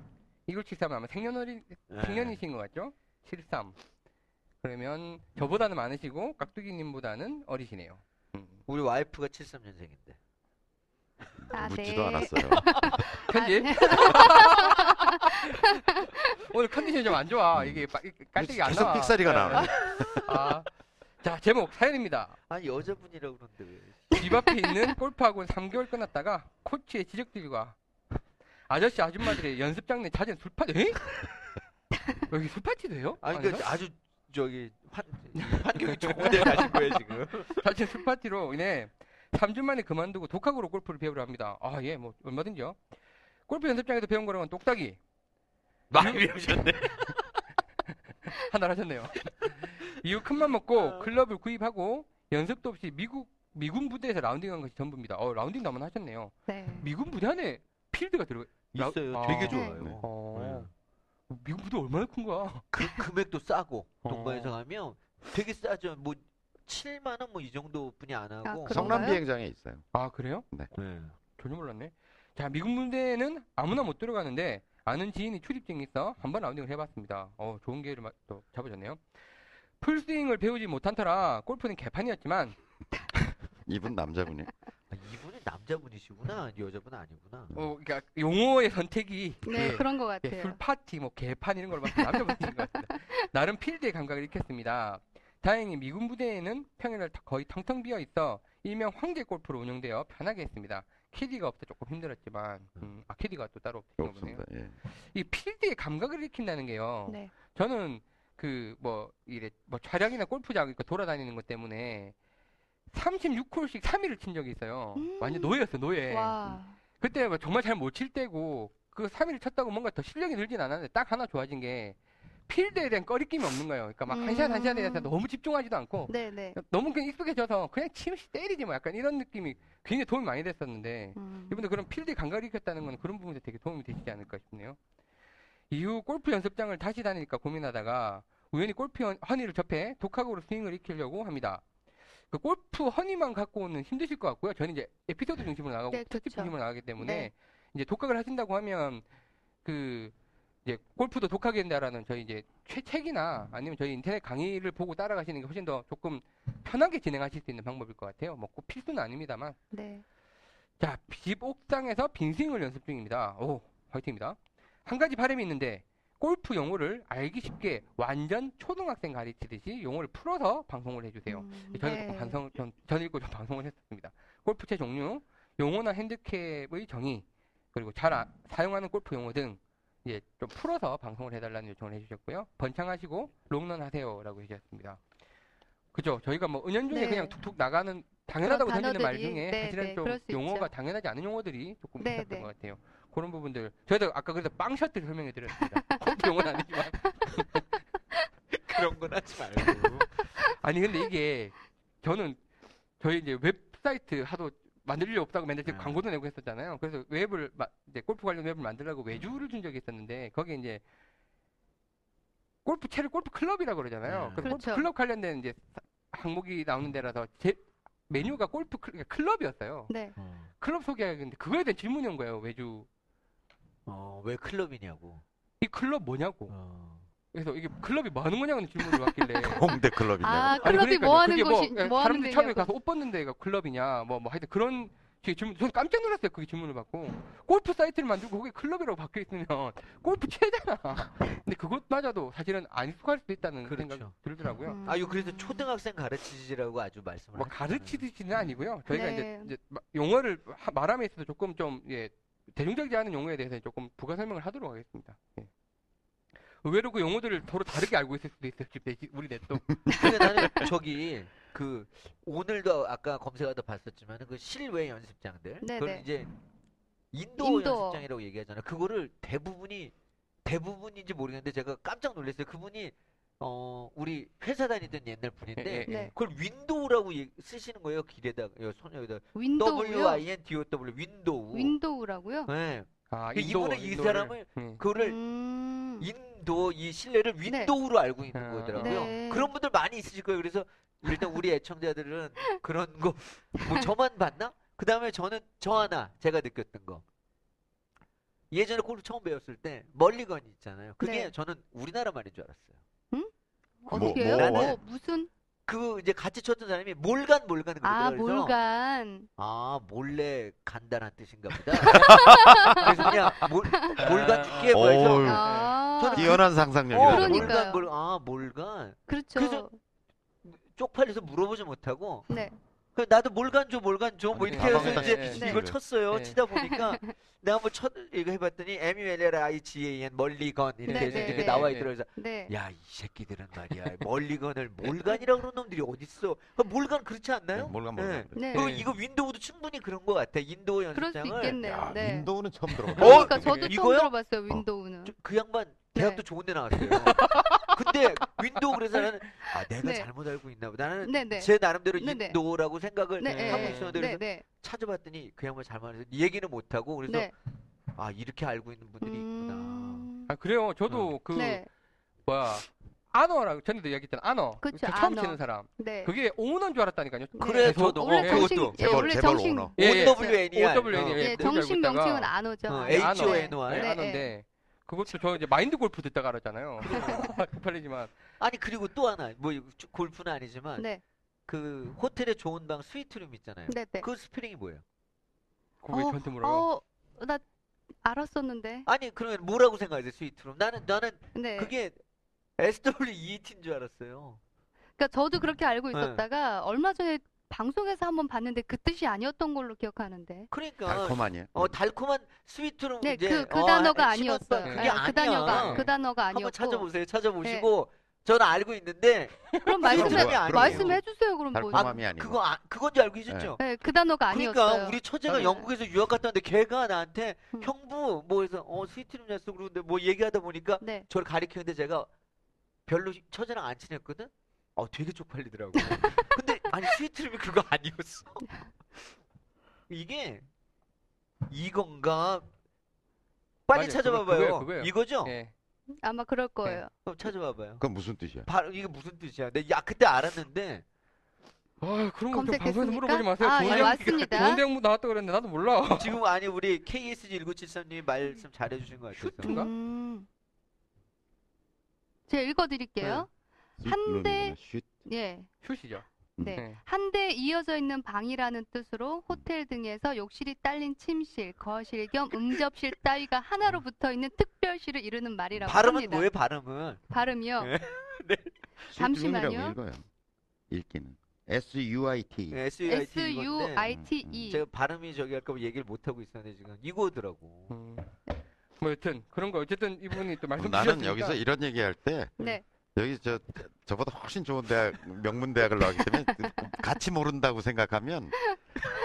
1973은 아마 생년월일, 네. 생년이신 것 같죠? 73. 그러면 저보다는 많으시고 깍두기님보다는 어리시네요. 음. 우리 와이프가 73년생인데. 아, 묻지도 네. 않았어요. 편집. 아, 네. 오늘 컨디션이 좀 안 좋아. 이게 깔때기 안 계속 나와. 삑사리가 네. 나오네. 아. 자, 제목 사연입니다. 아니 여자분이라고 그러는데 왜? 집 앞에 있는 골프학원 3개월 끝났다가 코치의 지적들과 아저씨 아줌마들의 연습장내 잦은 술파티 에? 여기 술파티도 해요? 아니? 그 아주 저기 환 환경이 좋은 데 가신 거예요 지금. 잦은 술파티로 인해 3주 만에 그만두고 독학으로 골프를 배우려 합니다. 아, 예, 뭐 얼마든지요. 골프 연습장에서 배운 거랑은 똑딱이 많이 배우셨네. 한달 하셨네요. 이후 큰맘 먹고 클럽을 구입하고 연습도 없이 미국 미군 부대에서 라운딩한 것이 전부입니다. 어, 라운딩도 한번 하셨네요. 네. 미군 부대 안에 필드가 들어. 라- 있어요. 아. 되게 네. 좋아요. 네. 어. 미군 부대 얼마나 큰 거야? 그 금액도 싸고 어. 동반해서 가면 되게 싸죠. 뭐 7만 원 뭐 이 정도뿐이 안 하고. 아, 그런가요? 성남 비행장에 있어요. 아 그래요? 네. 전혀 몰랐네. 자 미군 부대는 아무나 못 들어가는데 아는 지인이 출입증이 있어 한번 라운딩을 해봤습니다. 어 좋은 기회를 마- 또 잡으셨네요. 풀스윙을 배우지 못한 터라 골프는 개판이었지만 이분 남자분이에요. 아, 남자분이시구나. 여자분 아니구나. 어 그러니까 용어의 선택이 네, 예, 그런 것 예, 같아요. 술 파티 뭐 개판 이런 걸 봤을 때 남자분이신 것 같습니다. 나름 필드의 감각을 익혔습니다. 다행히 미군 부대에는 평일날 다- 거의 텅텅 비어 있어 일명 황제 골프로 운영되어 편하게 했습니다. 캐디가 없어 조금 힘들었지만 음, 아 캐디가 또 따로 없으신가 보네요. 예. 이 필드의 감각을 익힌다는 게요. 네. 저는 그 뭐 이래 뭐 촬영이나 골프장 이렇게 돌아다니는 것 때문에 36홀씩 3일을 친 적이 있어요. 음. 완전 노예였어 노예. 와. 그때 뭐 정말 잘 못 칠 때고 그 3일을 쳤다고 뭔가 더 실력이 늘진 않았는데 딱 하나 좋아진 게 필드에 대한 꺼리낌이 없는 거예요. 그러니까 막 한샷 한샷에 대해서 음. 너무 집중하지도 않고 네, 네. 너무 그냥 익숙해져서 그냥 치면씩 때리지 뭐 약간 이런 느낌이 굉장히 도움이 많이 됐었는데 음. 이분들 그런 필드의 감각을 익혔다는 건 그런 부분에 되게 도움이 되시지 않을까 싶네요. 이후 골프 연습장을 다시 다니니까 고민하다가 우연히 골프 헌- 허니를 접해 독학으로 스윙을 익히려고 합니다. 그 골프 허니만 갖고 오는 힘드실 것 같고요. 저는 이제 에피소드 중심으로 나가고 네, 특집 그쵸. 중심으로 나가기 때문에 네. 이제 독학을 하신다고 하면 그 이제 골프도 독학이 된다라는 저희 이제 최책이나 아니면 저희 인터넷 강의를 보고 따라가시는 게 훨씬 더 조금 편하게 진행하실 수 있는 방법일 것 같아요. 뭐꼭 필수는 아닙니다만. 네. 자, 집 옥상에서 빈스윙을 연습 중입니다. 오, 화이팅입니다. 한 가지 바람이 있는데 골프 용어를 알기 쉽게 완전 초등학생 가르치듯이 용어를 풀어서 방송을 해주세요. 음, 저는 네. 조금 반성, 전, 전 읽고 좀 방송을 했었습니다. 골프채 종류, 용어나 핸디캡의 정의, 그리고 잘 아- 사용하는 골프 용어 등 이제 좀 풀어서 방송을 해달라는 요청을 해주셨고요. 번창하시고 롱런 하세요라고 해주셨습니다. 그죠? 저희가 뭐 은연중에 네. 그냥 툭툭 나가는 당연하다고 던지는 말 중에 네, 사실은 네, 좀 용어가 있죠. 당연하지 않은 용어들이 조금 네, 있었던 네. 것 같아요. 그런 부분들 저희도 아까 그래서 빵 셔틀 설명해 드렸습니다. 골프 용어는 아니지만 그런 건 하지 말고. 아니 근데 이게 저는 저희 이제 웹사이트 하도 만들 일 없다고 맨날 지금 네. 광고도 내고 했었잖아요. 그래서 웹을 마- 이제 골프 관련 웹을 만들라고 외주를 준 적이 있었는데 거기에 이제 골프 채를 골프 클럽이라고 그러잖아요. 네. 그래서 골프 그렇죠. 클럽 관련된 이제 사- 항목이 나오는 데라서 제 메뉴가 골프 클, 그러니까 클럽이었어요. 네. 어. 클럽 소개하는데 그거에 대한 질문이 온 거예요. 외주 어, 왜 클럽이냐고. 이 클럽 뭐냐고. 어. 그래서 이게 클럽이 뭐 하는 거냐는 질문을 받길래 홍대 클럽이냐고. 아, 아니, 클럽이 그러니까요. 뭐 하는 그게 곳이, 예, 뭐 하는 사람들이 처음에 데냐고. 가서 옷 벗는 데가 클럽이냐 뭐 뭐 하여튼 그런 제 질문 저는 깜짝 놀랐어요 그게 질문을 받고 골프 사이트를 만들고 거기에 클럽이라고 박혀 있으면 골프 채잖아 근데 그것마저도 사실은 안 익숙할 수도 있다는 그렇죠. 생각이 들더라고요 음. 아유 그래서 초등학생 가르치시라고 아주 말씀을 뭐 하셨잖아요. 가르치듯이는 아니고요 저희가 네. 이제, 이제 마- 용어를 하- 말함에 있어서 조금 좀 예, 대중적이지 않은 용어에 대해서 조금 부가 설명을 하도록 하겠습니다 예. 의외로 그 용어들을 서로 다르게 알고 있을 수도 있어요 집- 우리 넷도 근데 나는 저기 그 오늘도 아까 검색하다 봤었지만 그 실외 연습장들 네네. 그걸 이제 인도. 연습장이라고 얘기하잖아요. 그거를 대부분이 대부분인지 모르겠는데 제가 깜짝 놀랐어요. 그분이 어 우리 회사 다니던 옛날 분인데 예, 예, 네. 그걸 윈도우라고 얘- 쓰시는 거예요. 길에다 손 여기다 W 윈도우요? I N D O W 윈도우. 윈도우라고요? 네. 아, 그 indoor, 이분은 이 indoor를- 사람을 음. 그거를 음. indoor 이 실내를 윈도우로 알고 있는 아. 거더라고요. 네. 그런 분들 많이 있으실 거예요. 그래서 일단 우리 애청자들은 그런 거 뭐 저만 봤나? 그 다음에 저는 저 하나 제가 느꼈던 거. 예전에 골프 처음 배웠을 때 멀리건 있잖아요. 그게 네. 저는 우리나라 말인 줄 알았어요. 어떻게 뭐, 해요? 뭐, 뭐, 무슨? 그 이제 같이 쳤던 사람이 몰간 몰간 아, 그러더라고요. 그래서 몰간. 아 몰래 간다는 뜻인가 보다. 그래서 그냥 몰, 몰간 줄게 뭐 해서 어우, 아, 저는 뛰어난 어, 상상력이다. 그러니까요. 몰간 몰, 아 몰간 그렇죠. 그래서- 쪽팔려서 물어보지 못하고 네. 그 나도 몰간 줘 몰간 줘뭐 네, 이렇게 해서 가방에다 이제 네, 이걸 네. 쳤어요 네. 치다 보니까 내가 한번 첫 이거 해봤더니 M U L L I G A N 멀리건 이렇게 네, 해서 네, 이렇게 네. 나와 네. 있더라고요. 네. 야 이 새끼들은 말이야 멀리건을 몰간이라고 그러는 놈들이 어딨어? 그 몰간 그렇지 않나요? 몰간 네. 몰간. 네. 그리고 이거 윈도우도 충분히 그런 것 같아. indoor 그럴 수 연습장을 있겠네요. 야, 네. 윈도우는 처음 들어봐. 그러니까 어, 저도 처음 이거요? 들어봤어요, 윈도우는. 저- 그 양반 대학도 네. 좋은 데 나왔어요. 근데 윈도우 그래서 나는 아 내가 네. 잘못 알고 있나 보다. 나는 네, 네. 제 나름대로 네, 네. indoor라고 생각을 네, 하고 네, 있었는데 네, 그래서 네. 찾아봤더니 그 양반 잘못 해서 얘기는 못 하고 그래서 네. 아 이렇게 알고 있는 분들이 있구나. 음. 아, 그래요. 저도 그, 네. 뭐야, honor라고 전에도 이야기했잖아. honor. 그쵸, 저 처음 honor. 치는 사람. 네. 그게 오너인 줄 알았다니까요. 그래 저도 원래 어, 정식, 그것도 예, 재벌, 원래 재벌 정식, 오너. 예, 예. OWN이야. OWN 이. 예, 예, 정식 명칭은 honor죠. 어, honor. H-O-N-O. 네, 네, 아는데 그것도 저 이제 마인드 골프 듣다가 알았잖아요. 쪽팔리지만 아니 그리고 또 하나 뭐 이거 주- 골프는 아니지만 네, 그 호텔에 좋은 방 스위트룸 있잖아요. 네, 네. 그 스펠링이 뭐예요? 그왜 어, 저한테 물어요? 어, 나 알았었는데. 아니 그러면 뭐라고 생각하세요 스위트룸? 나는 나는 네. 그게 SWEET인 줄 알았어요. 그러니까 저도 그렇게 알고 네. 있었다가 얼마 전에 방송에서 한번 봤는데 그 뜻이 아니었던 걸로 기억하는데. 그러니까 달콤하냐? 어 달콤한 스위트룸 네, 이제 그, 그 어, 단어가 아. 아니었어요. 그게 네, 아니야. 그 단어가, 그 단어가 한번 아니었고. 찾아보세요. 찾아보시고 저는 알고 있는데 그럼 말씀해, 뭐야? 말씀해 주세요, 그럼 뭐. 달콤함이 아니고. 그거 아, 그건 줄 알고 계셨죠? 네, 그 단어가 아니었어요. 그러니까 우리 처제가 네. 영국에서 유학 갔다 왔는데 걔가 나한테 음. 형부 뭐 해서 어 스위트룸 잤어 그러는데 뭐 얘기하다 보니까 네. 저를 가리키는데 제가 별로 시- 처제랑 안 친했거든. 어 되게 쪽팔리더라고. 근데 아니 스위트룸이 그거 아니었어. 이게 이건가? 빨리 맞아요. 찾아봐봐요. 그거- 그거예요, 그거예요. 이거죠? 예. 아마 그럴 거예요. 그럼 찾아봐봐요. 그건 무슨 뜻이야? 바로 이게 무슨 뜻이야? 내가 야 그때 알았는데 아 그런 거좀 방송에서 검색했습니까? 물어보지 마세요. 아, 좋은 예, 대학- 맞습니다. 좋은 대학부 나왔다 그랬는데 나도 몰라. 지금 아니 우리 KSG 1973님이 말씀 잘해주신 것 같아서. 슈트인가? 음. 제가 읽어드릴게요. 한 대- 슛. 예. 슛이죠. 네. 네. 한 대 이어져 있는 방이라는 뜻으로 호텔 등에서 욕실이 딸린 침실, 거실 겸 응접실 따위가 하나로 붙어 있는 특별실을 이루는 말이라고 발음은 합니다. 뭐예요? 발음은? 발음이요? 네. 잠시만요. 슈트룸이라고 읽어요. 읽기는 S U I T. 네, S-U-I-T S U I T E. 제가 발음이 저기 할까 봐 얘기를 못 하고 있었는데 지금 이거더라고. 음. 뭐 여튼 그런 거 어쨌든 이분이 또 말씀 나는 주셨으니까 여기서 이런 얘기할 때 네. 여기 저 저보다 훨씬 좋은 대학 명문 대학을 나왔기 때문에 같이 모른다고 생각하면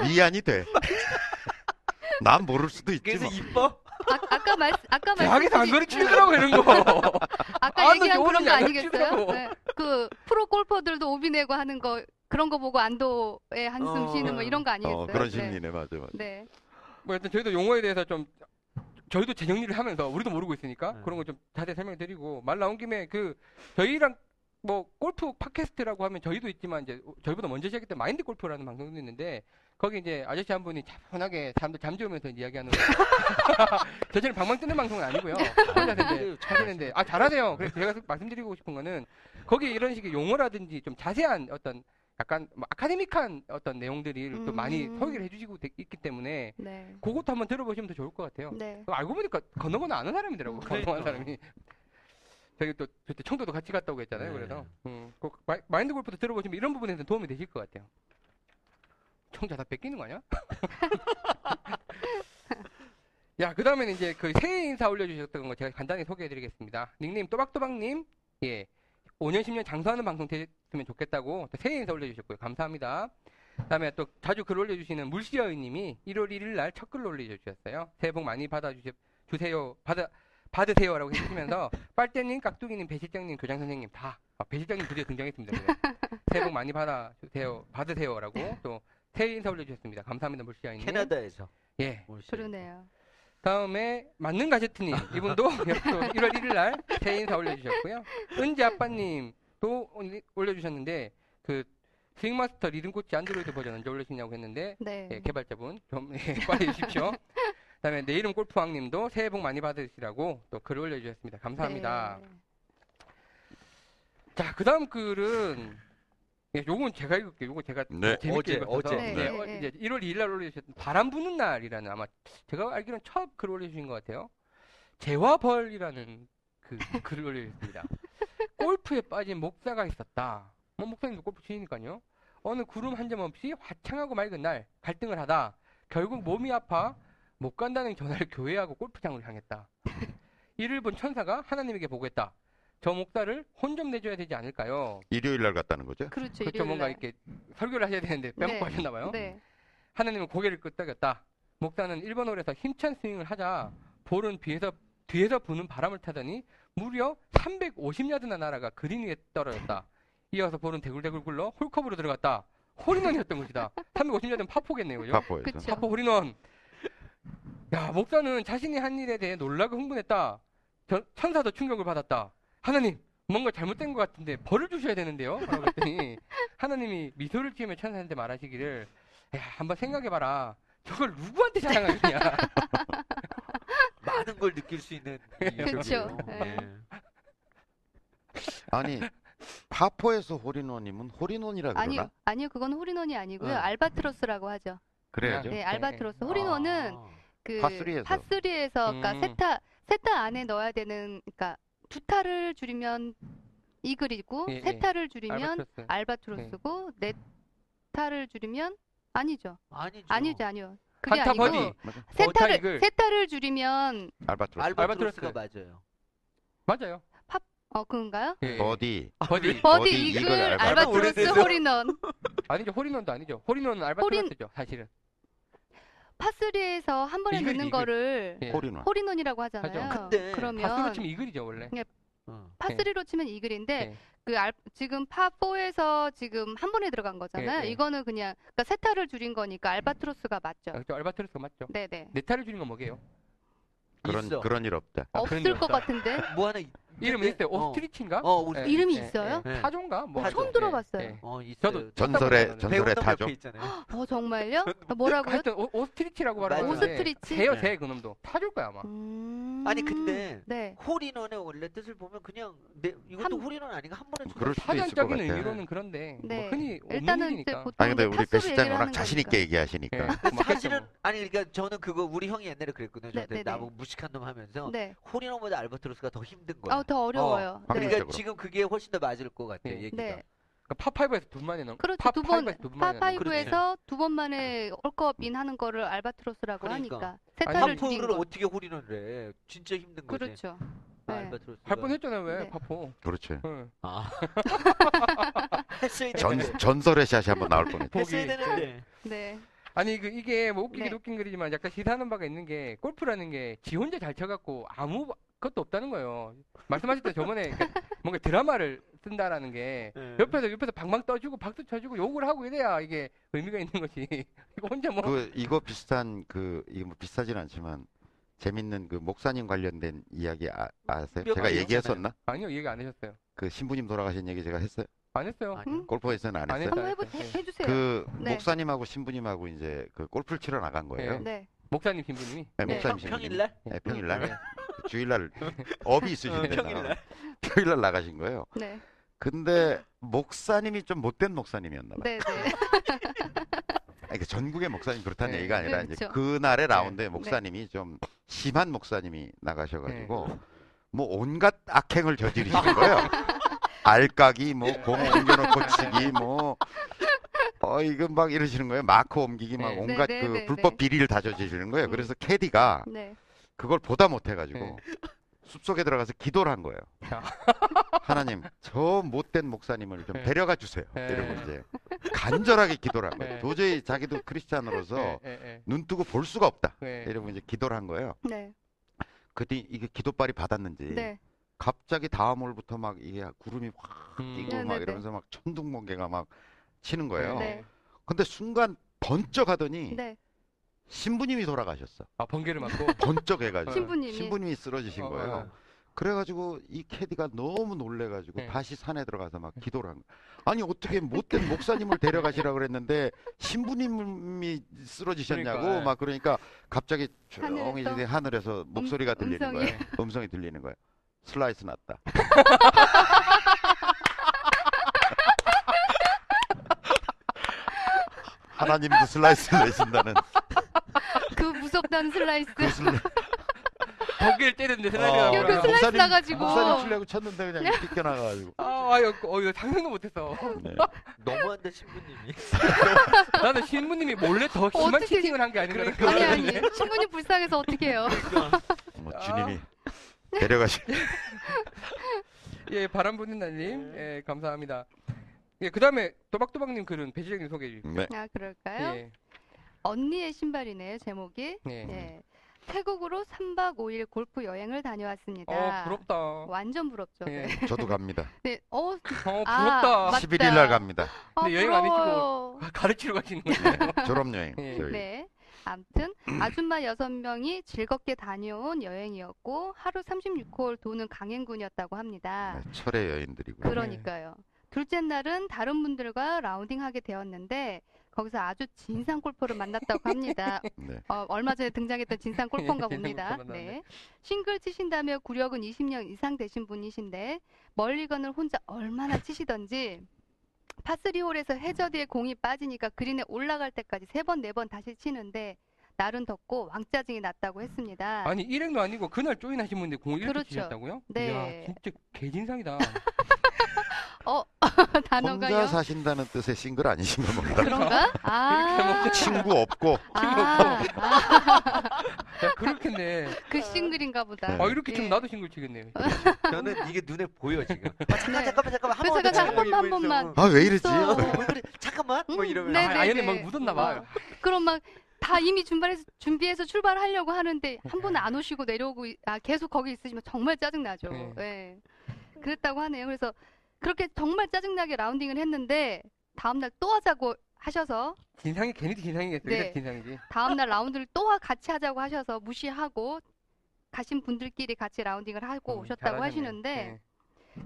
미안이 돼. 난 모를 수도 있지 그래서 뭐. 이뻐? 아, 아까 말 아까 대학에서 안 가르치더라고 이런 거. 아까 아, 얘기한 너 그런 거안 아니겠어요? 네. 그 프로 골퍼들도 오비 내고 하는 거 그런 거 보고 안도의 한숨 어, 쉬는 뭐 이런 거 아니겠어요? 어, 그런 네. 심리네 맞아 맞아. 네. 뭐 여튼 저희도 용어에 대해서 좀 저희도 재정리를 하면서 우리도 모르고 있으니까 네. 그런 거 좀 자세히 설명드리고 말 나온 김에 그 저희랑 뭐 골프 팟캐스트라고 하면 저희도 있지만 이제 저희보다 먼저 시작했던 마인드 골프라는 방송도 있는데 거기 이제 아저씨 한 분이 차분하게 사람들 잠재우면서 이야기하는 거. 저처럼 방방 뜨는 방송은 아니고요. 혼자서 이제 하시는데 아 잘하세요. 그래서 제가 말씀드리고 싶은 거는 거기 이런 식의 용어라든지 좀 자세한 어떤 약간 뭐 아카데믹한 어떤 내용들이 또 많이 음. 소개를 해주시고 되- 있기 때문에 네. 그것도 한번 들어보시면 더 좋을 것 같아요. 네. 알고 보니까 건너건너 아는 사람이더라고. 음. 건너건 그러니까. 사람이. 저희 또 그때 청도도 같이 갔다 오고 했잖아요. 네. 그래서 음, 그 마- 마인드 골프도 들어보시면 이런 부분에서 도움이 되실 것 같아요. 청자 다 뺏기는 거 아니야? 야, 그 다음에는 이제 그 새해 인사 올려주셨던 거 제가 간단히 소개해드리겠습니다. 닉네임 또박또박님, 예. 5년, 10년 장수하는 방송 됐으면 좋겠다고 또 새해 인사 올려주셨고요. 감사합니다. 그 다음에 또 자주 글 올려주시는 물시어이님이 1월 1일 날 첫 글로 올려주셨어요. 새해 복 많이 받아주세요. 받아, 받으세요라고 해주시면서 빨대님, 깍두기님, 배실장님, 교장 선생님 다 아, 배실장님 드디어 등장했습니다. 그래. 새해 복 많이 받아주세요. 받으세요라고 또 새해 인사 올려주셨습니다. 감사합니다, 물시어이님. 캐나다에서 예. 그러네요. 다음에 맞는 가제트님 이분도 1월 1일 날 새해 인사 올려주셨고요. 은지 아빠님도 올려주셨는데 그 스윙마스터 리듬 코치 안드로이드 버전 언제 올리시냐고 했는데 네. 예, 개발자분 좀 예, 빨리 해주십시오. 그다음에 내 이름 골프왕님도 새해 복 많이 받으시라고 또 글을 올려주셨습니다. 감사합니다. 네. 자, 그 다음 글은, 예, 요건 제가 읽을게요. 요거 제가 네. 재밌게 어제, 읽어서. 어제. 네, 네. 어, 네. 이제 1월 2일 날 올려주셨던 바람 부는 날이라는 아마 제가 알기로는 첫글 올려주신 것 같아요. 재화벌이라는 그 글을 올려주셨습니다. 골프에 빠진 목사가 있었다. 뭐 목사님도 골프 치니까요. 어느 구름 한 점 없이 화창하고 맑은 날 갈등을 하다 결국 몸이 아파 못 간다는 전화를 교회하고 골프장으로 향했다. 이를 본 천사가 하나님에게 보고했다. 저 목사를 혼 좀 내줘야 되지 않을까요? 일요일 날 갔다는 거죠? 그렇죠. 그렇죠. 일요일 뭔가 날. 이렇게 설교를 하셔야 되는데 빼먹고 네. 하셨나 봐요. 네. 하나님은 고개를 끄덕였다. 목사는 1번 홀에서 힘찬 스윙을 하자 볼은 뒤에서 뒤에서 부는 바람을 타더니 무려 350야드나 날아가 그린 위에 떨어졌다. 이어서 볼은 대굴대굴 굴러 홀컵으로 들어갔다. 홀인원이었던 것이다. 350야드는 파포겠네요. 그죠? 파포에서. 그쵸. 파포 홀인원. 야, 목사는 자신이 한 일에 대해 놀라고 흥분했다. 저- 천사도 충격을 받았다. 하나님, 뭔가 잘못된 것 같은데 벌을 주셔야 되는데요? 라고 했더니 하나님이 미소를 지으며 천사한테 말하시기를 야, 한번 생각해봐라. 저걸 누구한테 자랑하느냐. 많은 걸 느낄 수 있는. 네. 아니 파포에서 홀인원이라 아니, 그러나? 아니요. 그건 홀인원이 아니고요. 네. 알바트로스라고 하죠. 그래야죠. 네, 네. 알바트로스. 홀인원은 아. 그 파3에서. 파3에서 그러니까 음. 세타 세타 안에 넣어야 되는 그러니까 두 타를 줄이면 이글이고 예, 세 예. 타를 줄이면 알바트로스. 알바트로스고 네 타를 줄이면 아니죠. 아니죠. 아니죠, 아니요. 그게 한타 아니고 버디. 맞아. 세 버타 타를 이글. 세 타를 줄이면 알바트로스. 알바트로스가 알바트로스. 맞아요. 맞아요. 어 그건가요? 예, 예. 버디. 버디. 버디, 이글, 이글, 알바- 알바트로스, 오래돼서. 홀인원. 아니죠. 홀인원도 아니죠. 홀인원은 알바트로스죠. 사실은. 파3에서 한 번에 넣는 이글. 거를 예. 홀인원. 홀인원이라고 하잖아요. 하죠. 근데 그러면 파 three로 치면 이글이죠, 원래. 어. 파3로 치면 이글인데 네. 그 알, 지금 파4에서 지금 한 번에 들어간 거잖아요. 네, 네. 이거는 그냥 그러니까 세 타를 줄인 거니까 알바트로스가 맞죠. 아, 그죠. 알바트로스가 맞죠. 네네. 네타를 줄인 건 뭐게요? 그런 있어. 그런 일 없다. 아, 없을 것. 같은데. 뭐 하나 있- 이름이 있는데? 있어요. 어. ostrich인가? 어, 우리 예, 이름이 예, 있어요? 예. 네. 타조인가? 뭐 타조. 처음 예, 들어봤어요. 예. 어, 있어요. 저도 전설의. 전설의 타조. 옆에 있잖아요. 어 정말요? 뭐라고요? 하여튼 오, ostrich라고 맞아요. 말하는데 ostrich? 새요 네. 새 그놈도 타줄 거야 아마. 음... 아니 근데 네. 홀인원의 원래 뜻을 보면 그냥 내, 이것도 한- 홀인원 아닌가 한 번에 그럴 쳐. 수도 있을 것 사전적인 같아요. 의미로는 그런데 네. 뭐 흔히 없는 일단은 이제 일이니까. 보통 아니 근데 이제 우리 파스로 배 실장 얘기를 워낙 하는 자신 있게 거니까. 얘기하시니까. 예. 맞겠죠, 사실은 뭐. 아니 그러니까 저는 그거 우리 형이 옛날에 그랬거든요. 저한테 네, 네, 네. 나보고 무식한 놈 하면서 네. 홀인원보다 알바트로스가 더 힘든 거야. 아, 더 어려워요. 어, 네. 확률적으로. 그러니까 지금 그게 훨씬 더 맞을 것 같아 네. 얘기가. 네. 그러니까 파5에서 두 번에 넣은 그렇죠. 파 두 번, 5에서 두 번에 넣은 파5에서 두 번 만에 홀컵인 하는 거를 알바트로스라고 그러니까. 하니까. 세 아니, 타를 줄인 파 four를 거. 어떻게 홀인원을 해? 진짜 힘든 거지. 그렇죠. 아, 네. 할 뻔했잖아요 왜 네. 파 four. 그렇죠. 응. 아. 전. 전설의 샷이 한번 나올 뻔했죠. 했어야 보기. 되는데. 네. 아니 그 이게 뭐 웃기긴 네. 웃긴 글이지만 약간 시사하는 바가 있는 게 골프라는 게 지 혼자 잘 쳐갖고 아무 것도 없다는 거예요. 말씀하실 때 저번에 그러니까 뭔가 드라마를 쓴다라는 게 네. 옆에서 옆에서 방방 떠주고 박수 쳐주고 욕을 하고 이래야 이게 의미가 있는 거지. 이거 혼자 뭐 그 이거 비슷한 그 이거 뭐 비슷하진 않지만 재밌는 그 목사님 관련된 이야기 아, 아세요? 몇 제가 가지 얘기했었나? 아니요 얘기 안 하셨어요. 그 신부님 돌아가신 얘기 제가 했어요. 안 했어요. 아니요. 골프에서는 안 안 했어요. 한번 해보, 네. 해, 해주세요. 그 네. 목사님하고 신부님하고 이제 그 골프를 치러 나간 거예요. 네. 네. 목사님 신부님이. 네, 네. 목사님 평, 신부님. 평일날? 네, 평일날. 네. 주일날 업이 있으신데 평일날. 평일날 나가신 거예요. 네. 근데 목사님이 좀 못된 목사님이었나 봐요. 네. 네. 아니, 그 전국의 목사님 그렇다는 네. 얘기가 아니라 네, 이제 그렇죠. 그날의 라운드에 목사님이 좀 심한 목사님이 나가셔가지고 뭐 온갖 악행을 저지르시는 거예요. 알까기 뭐공 옮겨놓고 치기 뭐 어, 이거 막 이러시는 거예요. 마크 옮기기 막 네. 온갖 네, 네, 그 네, 불법 네. 비리를 다 저지르는 거예요. 그래서 캐디가 네. 그걸 보다 못해가지고 네. 숲속에 들어가서 기도를 한 거예요. 야. 하나님, 저 못된 목사님을 좀 네. 데려가 주세요. 네. 이러고 이제 간절하게 기도를 한 거예요. 네. 도저히 자기도 크리스찬으로서. 눈 뜨고 볼 수가 없다. 네. 이러고 이제 기도를 한 거예요. 네. 그때 이게 기도빨이 받았는지 네. 갑자기 다음 월부터 막 이게 구름이 확 음. 끼고 네, 막. 이러면서 막 천둥번개가 막 치는 거예요. 네. 근데 순간 번쩍 하더니 네. 신부님이 돌아가셨어. 아 번개를 맞고. 번쩍 해가지고 신부님이. 신부님이 쓰러지신 어, 거예요. 어. 그래가지고 이 캐디가 너무 놀래가지고 네. 다시 산에 들어가서 막 기도를 한 거야. 아니 어떻게 못된 목사님을 데려가시라 그랬는데 신부님이 쓰러지셨냐고 그러니까, 네. 막 그러니까 갑자기 조용히 하늘에서 하늘에서 목소리가 들리는 음성이. 거예요. 음성이 들리는 거예요. 슬라이스 났다. 하나님도 슬라이스를 내신다는 그 무섭다는 슬라이스. 그 슬라... 번개를 때렸는데 어, 슬라이스가 야, 그. 슬라이스 목사님- 나가지고. 목사님 치려고 쳤는데 그냥 삐껴나가가지고. 아, 아유, 어, 이거 상상도 못했어. 네. 너무한데 신부님이. 나는 신부님이 몰래 더 심한 어떻게- cheating을 한 게 아닌가. 그러니까. 아니 아니. 신부님 불쌍해서 어떻게 해요? 뭐 아. 주님이 데려가시. 예, 바람 부는 날님, 예, 감사합니다. 예, 그 다음에 또박또박님 글은 배지장님 소개해 주세요. 네. 아 그럴까요? 예, 언니의 신발이네요 제목이. 예. 예. 태국으로 3박 5일 골프 여행을 다녀왔습니다. 어, 부럽다. 완전 부럽죠. 예. 네. 저도 갑니다. 네. 어, 어, 아, 부럽다. 맞- 11일 날 갑니다. 아, 근데 여행 안 부러워요. 가- 가르치러 가시는 거예요. 졸업 여행. 예. 저희. 네. 아무튼 아줌마 여섯 명이 즐겁게 다녀온 여행이었고 하루 36홀 도는 강행군이었다고 합니다. 네, 철의 여인들이고. 그러니까요. 둘째 날은 다른 분들과 라운딩하게 되었는데 거기서 아주 진상 골퍼를 만났다고 합니다. 네. 어, 얼마 전에 등장했던 진상 골퍼인가 진상 봅니다. 네. 싱글 치신다며 구력은 20년 이상 되신 분이신데 멀리건을 혼자 얼마나 치시던지 파3 홀에서 해저드에 공이 빠지니까 그린에 올라갈 때까지 세 번 네 번 다시 치는데 날은 덥고 왕짜증이 났다고 했습니다. 아니, 일행도 아니고 그날 조인하신 분인데 공을 이렇게 그렇죠. 치셨다고요? 네. 이야, 진짜 개진상이다. 어 혼자 단어가요? 사신다는 뜻의 싱글 아니신가 봅니다. 그런가? 아, 친구 없고 아, 아, 야, 그렇겠네. 그 싱글인가 보다. 네. 아, 이렇게 치면 예. 나도 싱글 치겠네. 저는 이게 눈에 보여 지금. 아, 잠깐 네. 잠깐만 잠깐만 한 그래서 번만 제가 한 번만, 한 번만. 아 왜 이러지? 있어. 왜 그래? 잠깐만 뭐 음, 이러면 네, 아, 네, 아연에 네. 막 묻었나 봐. 어. 그럼 막 다 이미 준비해서 준비해서 출발하려고 하는데 한 번은 안 오시고 내려오고 있- 아 계속 거기 있으시면 정말 짜증 나죠. 네. 예. 그랬다고 하네요. 그래서 그렇게 정말 짜증나게 라운딩을 했는데 다음 날 또 하자고 하셔서 진상이 괜히 진상이겠어. 네. 이래서 진상이지. 다음 날 라운드를 또 하- 같이 하자고 하셔서 무시하고 가신 분들끼리 같이 라운딩을 하고 음, 오셨다고 잘하셨네. 하시는데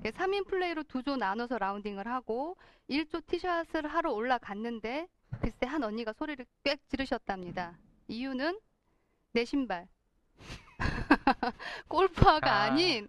예. 3인 플레이로 두 조 나눠서 라운딩을 하고 1조 티샷을 하러 올라갔는데 글쎄 한 언니가 소리를 꽥 지르셨답니다. 이유는 내 신발. 골프화가 아. 아. 닌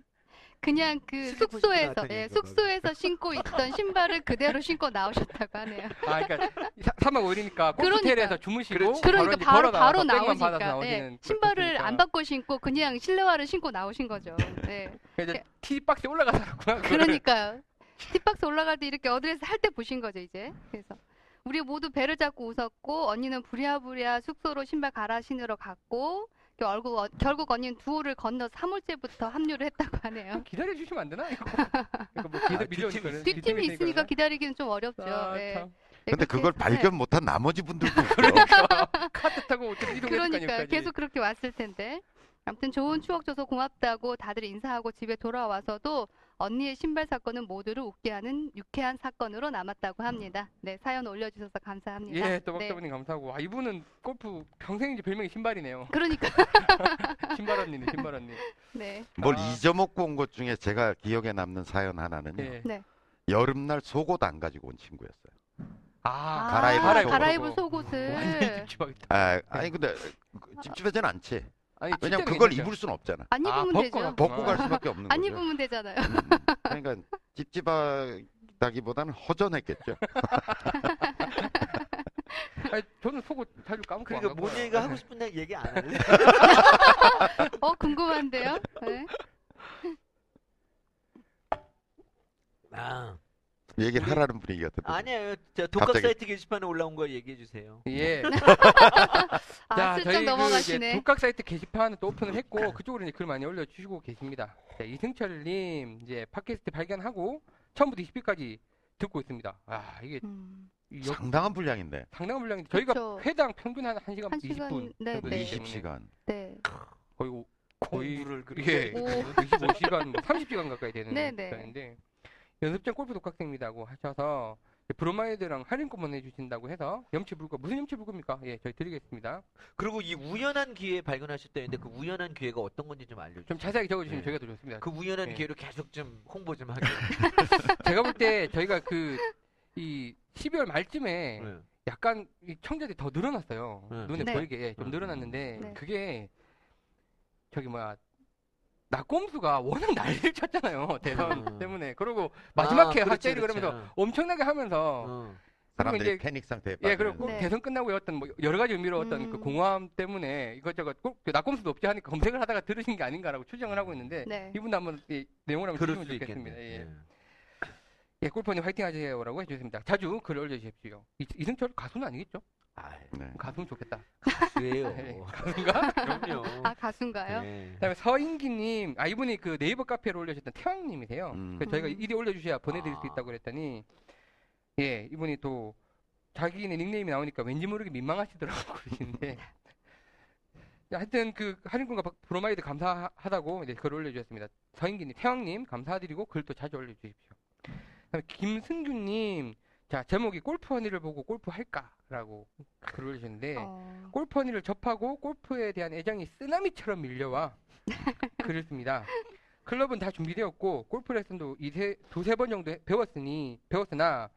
그냥 그 숙소에서 예, 숙소에서 신고 있던 신발을 그대로 신고 나오셨다고 하네요. 아, 그러니까 3박 5일이니까 그러니까. 골프텔에서 주무시고 그렇지. 그러니까 바로 바로 나오니까 예, 신발을. 안 바꿔 신고 그냥 실내화를 신고 나오신 거죠. 예. 그래서 이제 티박스에 올라가서구나. 그러니까요. 티박스 올라갈 때 이렇게 어드레스 할 때 보신 거죠, 이제. 그래서 우리 모두 배를 잡고 웃었고 언니는 부랴부랴 숙소로 신발 갈아 신으러 갔고 결국 어- 결국 언니는 두 홀을 건너 3홀째부터 합류를 했다고 하네요. 기다려 주시면 안 되나? 이거, 이거 뭐 기다 아, 밀려오니까 뒷팀이 있으니까 기다리기는 좀 어렵죠. 아, 예. 참. 예, 근데 그렇게 그걸 해서- 발견 못한 나머지 분들도 있고요. 그러니까 카트 타고 어떻게 네. 이동했을 그러니까 계속 그렇게 왔을 텐데. 아무튼 좋은 추억 줘서 고맙다고 다들 인사하고 집에 돌아와서도 언니의 신발 사건은 모두를 웃게 하는 유쾌한 사건으로 남았다고 합니다. 네, 사연 올려주셔서 감사합니다. 예, 네. 또박또박님 감사하고. 아, 이분은 골프 평생 이제 별명이 신발이네요. 그러니까 신발 언니네, 신발 언니. 네. 뭘 아. 잊어먹고 온 것 중에 제가 기억에 남는 사연 하나는요. 예. 네. 여름날 속옷 안 가지고 온 친구였어요. 아, 갈아입은 갈아입은, 갈아입은 속옷을. 완전 찝찝하겠다. 아, 아니 근데 찝찝하진 않지. 아니, 왜냐면 진짜 그걸. 입을 수는 없잖아. 안 아, 입으면 벗고 되죠. 가- 벗고 갈 아. 수밖에 없는 안 거죠. 입으면 되잖아요. 음, 그러니까 찝찝하다기보다는 허전했겠죠. 아니, 저는 속옷 자주 까먹고 그러니까 안 가고요. 모니가 하고 싶은 얘기 안 할래? 어, 궁금한데요? 네. 아, 얘기를 하라는 분위기였던데. 아니에요. 저 독학 갑자기. 사이트 게시판에 올라온 거 얘기해 주세요. 예. 아, 자, 슬쩍 저희 그 넘어가시네. 독각 사이트 게시판을 또 오픈을 했고 그쪽으로 이제 글 많이 올려주시고 계십니다. 자, 이승철님 이제 팟캐스트 발견하고 처음부터 20일까지 듣고 있습니다. 아 이게 음, 이 역- 상당한 분량인데. 상당한 분량인데 저희가 그쵸. 회당 평균 한 1시간 한 시간, 20분 네, 정도 네. 되기 때문에 20시간. 네. 거의 오- 거의 공부를 예, 그렇게 오. 25시간, 뭐 30시간 가까이 되는 네, 네. 시간인데 연습장 골프 독학생입니다고 하셔서 브로마이드랑 할인권만 해주신다고 해서 염치불가 무슨 염치불가입니까? 예, 저희 드리겠습니다. 그리고 이 우연한 기회 발견하셨다는데 그 우연한 기회가 어떤 건지 좀 알려주세요. 좀 자세하게 적어주시면 네. 저희가 더 좋습니다. 그 우연한 네. 기회로 계속 좀 홍보 좀 하게. 제가 볼 때 저희가 그 이 12월 말쯤에 네. 약간 이 청자들이 더 늘어났어요. 네. 눈에 네. 보이게 예, 좀 음. 늘어났는데 네. 그게 저기 뭐야 낙곰수가 워낙 난리를 쳤잖아요 대선 음. 때문에 그리고 마지막에 아, 그렇죠, 핫제리 그렇죠. 그러면서 엄청나게 하면서 어. 사람들이 이제- 패닉 상태에 예. 그리고 네. 대선 끝나고 어떤 뭐 여러 가지 의미로 어떤 그 음. 공허함 때문에 이것저것 꼭그 낙곰수도 없지 하니까 검색을 하다가 들으신 게 아닌가라고 추정을 하고 있는데 네. 이분도 한번 이 내용을 한번 수도 좋겠습니다. 있겠네. 예. 예. 예, 골퍼님 화이팅 하세요라고 해주셨습니다. 자주 글 올려주십시오. 이, 이승철 가수는 아니겠죠? 아이, 네. 가수면 좋겠다. 그래요. 네. 가수인가? 그럼요. 아, 가수인가요? 네. 그다음에 서인기님, 아 이분이 그 네이버 카페로 올려주셨던 태왕님이세요. 음. 그래서 저희가 음. 이리 올려주셔야 보내드릴 수 아. 있다고 그랬더니 예, 이분이 또 자기네 닉네임이 나오니까 왠지 모르게 민망하시더라고 그러시는데. 야, 하여튼 그 할인권과 박- 브로마이드 감사하다고 이제 글 올려주셨습니다. 서인기님, 태왕님 감사드리고 글도 자주 올려주십시오. 그다음에 김승규님, 자 제목이 골프 언니를 보고 골프 할까라고 글 올려주셨는데 어, 골프 언니를 접하고 골프에 대한 애정이 쓰나미처럼 밀려와 글을 씁니다. 클럽은 다 준비되었고 골프 레슨도 이세 두세 번 정도 해- 배웠으니 배웠으나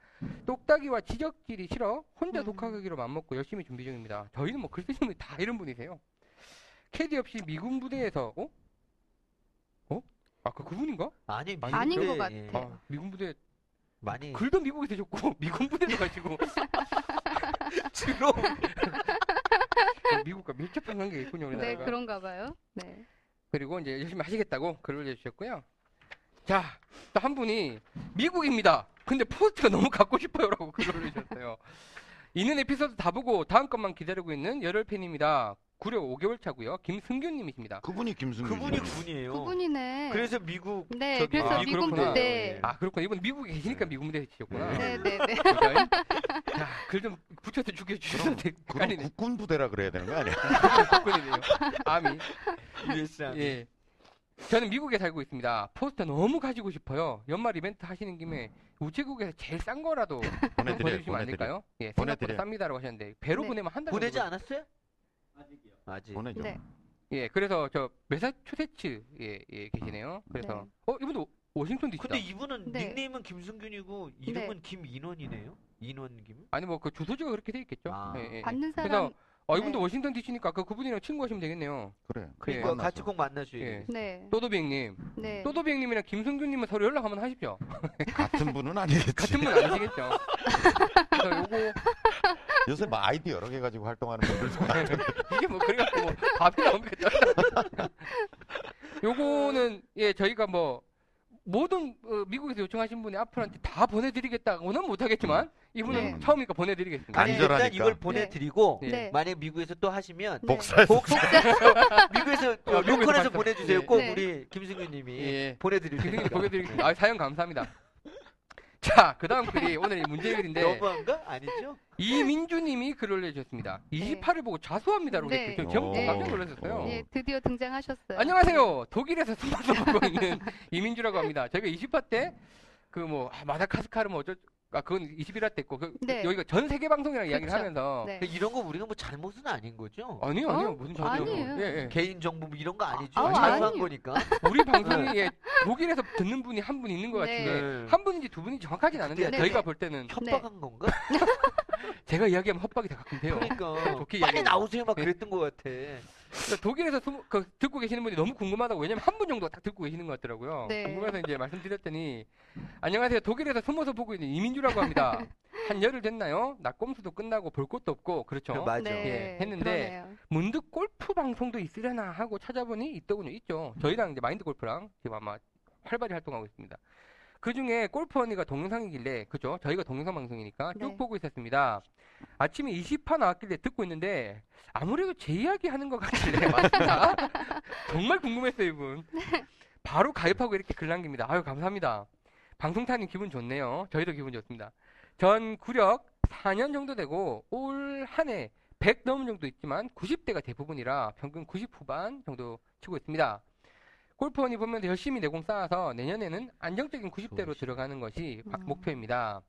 똑딱이와 지적질이 싫어 혼자 음. 독학하기로 맘먹고 열심히 준비 중입니다. 저희는 뭐 글 쓰시는 분이 다 이런 분이세요. 캐디 없이 미군 부대에서 어? 어? 아 그 그분인가? 아니, 아닌 것 같아. 예. 아 미군 부대 많이 글도 미국에 되셨고 미군 부대도 가시고 주로 미국과 밀접한 관계가 있군요 네, 우리나라가. 그런가 봐요. 네. 그리고 이제 열심히 하시겠다고 글을 올려주셨고요. 자, 또 한 분이 미국입니다. 근데 포스트가 너무 갖고 싶어요라고 글을 올려주셨어요. 있는 에피소드 다 보고 다음 것만 기다리고 있는 열혈 팬입니다. 구려 5개월 차고요. 김승균님이십니다. 그분이 김승규. 그분이 군이에요. 그분이네. 그래서 미국 네, 저기 그래서 아, 미군 그렇구나. 부대. 아 그렇구나. 이분 미국에 계시니까 미국 무대에 계셨구나. 네, 네, 네. 자, 글좀 붙여서 죽여주셔도 될 그럼 아니네. 국군 부대라 그래야 되는 거 아니야? 국군이네요. 아미. 아미. 예. 저는 미국에 살고 있습니다. 포스터 너무 가지고 싶어요. 연말 이벤트 하시는 김에 우체국에서 제일 싼 거라도 좀 보내드려요. 보내주시면 안 보내드려. 될까요? 예, 생각보다 보내드려요. 쌉니다라고 하셨는데 배로 네. 보내면 한 달. 보내지 정도 않았어요? 아직이요. 아직. 보내죠. 네. 예, 그래서 저 메사추세츠 예, 예 계시네요. 그래서 어 이분도 워싱턴 디시다. 근데 이분은 네. 닉네임은 김승균이고 이름은 김인원이네요. 인원 김? 아니 뭐 그 주소지가 그렇게 돼 있겠죠. 아. 예, 예. 받는 사람. 그래서 어 이분도 네. 워싱턴 디시니까 그 그분이랑 친구하시면 되겠네요. 그래. 그러니까 만나서. 같이 꼭 만나셔야 예. 돼. 네. 또도백님, 네. 또도백님이랑 김승준님은 서로 연락 한번 하십시오. 같은 분은 아니겠지. 같은 분 아니시겠죠? 그래서 요거 요새 뭐 아이디 여러 개 가지고 활동하는 분들도 많은데. 이게 뭐 그래갖고 뭐 밥이 나오겠죠. 요거는 예 저희가 뭐 모든 어, 미국에서 요청하신 분이 앞으로한테 다 보내드리겠다고는 못하겠지만 이분은 네. 처음이니까 보내드리겠습니다. 아니 간절하니까. 일단 이걸 보내드리고 네. 네. 만약 미국에서 또 하시면 네. 복사해서 복사 미국에서 어, 로컬에서 발사- 보내주세요. 예. 꼭 네. 우리 김승규님이 예. 보내드릴 테니까. 보내드리겠습니다. 아, 사연 감사합니다. 자, 그 다음 글이 오늘 이 문제 글인데 너무한가? 아니죠? 이민주님이 글을 올려주셨습니다. 28을 보고 자수합니다라고 네. 저 제목 네. 깜짝 놀랐었어요. 어. 예, 드디어 등장하셨어요. 안녕하세요. 독일에서 숨어서 보고 있는 이민주라고 합니다. 저희가 20화 때그 뭐 마다카스카르 뭐 어쩌 아 그건 21화 때 있고 그, 네. 여기가 전 세계 방송이라는 이야기를. 하면서 네. 근데 이런 거 우리가 뭐 잘못은 아닌 거죠? 아니요 아니요 어? 무슨 전혀 아니에요. 예, 예. 개인 정보 뭐 이런 거 아니죠? 아, 자유한 아니에요. 거니까. 우리 방송이 예, 독일에서 듣는 분이 한 분 있는 것 네. 같은데 네. 한 분인지 두 분인지 정확하진 않은데 네, 저희가 네. 볼 때는 협박한 건가? 제가 이야기하면 헛박이 다 가끔 돼요. 그러니까 좋게 빨리 얘기해. 나오세요 막 네. 그랬던 것 같아. 그러니까 독일에서 수- 그 듣고 계시는 분이 너무 궁금하다고 왜냐면 한 분 정도 딱 듣고 계시는 것 같더라고요. 네. 궁금해서 이제 말씀드렸더니 안녕하세요 독일에서 숨어서 보고 있는 이민주라고 합니다. 한 열흘 됐나요? 낙곰수도 끝나고 볼 것도 없고 그렇죠. 그 맞아. 네. 예, 했는데 그러네요. 문득 골프 방송도 있으려나 하고 찾아보니 있더군요. 있죠. 저희랑 이제 마인드 골프랑 지금 아마 활발히 활동하고 있습니다. 그 중에 골프 언니가 동영상이길래, 그죠? 저희가 동영상 방송이니까 쭉 네. 보고 있었습니다. 아침에 20화 나왔길래 듣고 있는데, 아무래도 제 이야기 하는 것 같길래, 맞습니다. 정말 궁금했어요, 이분. 바로 가입하고 이렇게 글 남깁니다. 아유, 감사합니다. 방송 타는 기분 좋네요. 저희도 기분 좋습니다. 전 구력 4년 정도 되고, 올 한 해 100 넘은 정도 있지만 90대가 대부분이라 평균 90 후반 정도 치고 있습니다. 골프원이 보면 열심히 내공 쌓아서 내년에는 안정적인 90대로 좋으시네. 들어가는 것이 바- 음. 목표입니다.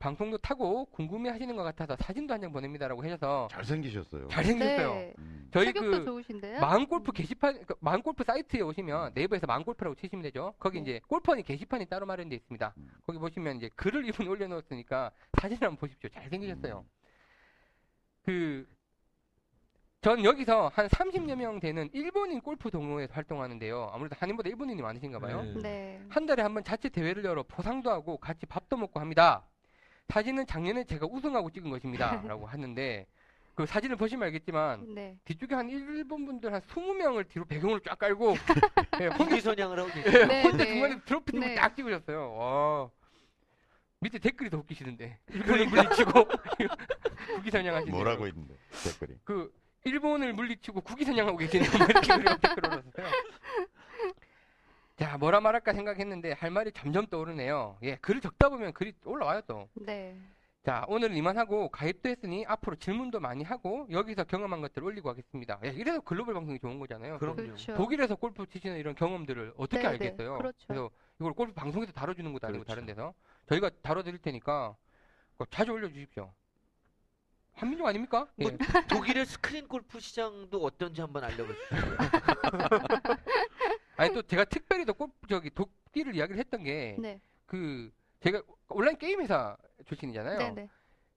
방송도 타고 궁금해 하시는 것 같아서 사진도 한 장 보냅니다라고 하셔서 잘생기셨어요. 잘생겼어요. 네. 음. 저희 체격도 그 좋으신데요? 마음골프 게시판, 그 마음골프 사이트에 오시면 네이버에서 마음골프라고 치시면 되죠. 거기 네. 이제 골퍼니 게시판이 따로 마련되어 있습니다. 음. 거기 보시면 이제 글을 이분이 올려놓았으니까 사진 한번 보십시오. 잘생기셨어요. 그, 전 여기서 한 30여 명 되는 일본인 골프 동호회에서 활동하는데요. 아무래도 한인보다 일본인이 많으신가 봐요. 네. 네. 한 달에 한 번 자체 대회를 열어 보상도 하고 같이 밥도 먹고 합니다. 사진은 작년에 제가 우승하고 찍은 것입니다. 라고 하는데, 그 사진을 보시면 알겠지만, 네. 뒤쪽에 한 일본 분들 한 20명을 뒤로 배경으로 쫙 깔고 예, 혼자, 후기 선양을 하고 계세요. 예, 네, 혼자 네. 중간에 트로피 들고 네. 딱 찍으셨어요. 와. 밑에 댓글이 더 웃기시던데. 일본을 물리치고 국기 선양하시는 뭐라고 있는데 댓글이. 그 일본을 물리치고 국기 선양하고 계시네요. 뭐 이렇게 그리고 댓글 올렸어요. 자, 뭐라 말할까 생각했는데 할 말이 점점 떠오르네요. 예, 글을 적다 보면 글이 올라와요 또. 네. 자, 오늘은 이만하고 가입도 했으니 앞으로 질문도 많이 하고 여기서 경험한 것들 올리고 하겠습니다. 예, 이래서 글로벌 방송이 좋은 거잖아요. 그럼요. 그렇죠. 독일에서 골프 치시는 이런 경험들을 어떻게 네, 네. 알겠어요? 그렇죠. 래서 이걸 골프 방송에서 다뤄주는 것도 아니고 그렇죠. 다른 데서 저희가 다뤄드릴 테니까 자주 올려주십시오. 한민족 아닙니까? 뭐, 예. 독일의 스크린 골프 시장도 어떤지 한번 알려봐 주세요. 아니 또 제가 특별히 또 골프 저기 독일을 이야기를 했던 게그 네. 제가 온라인 게임 회사 출신이잖아요. 네, 네.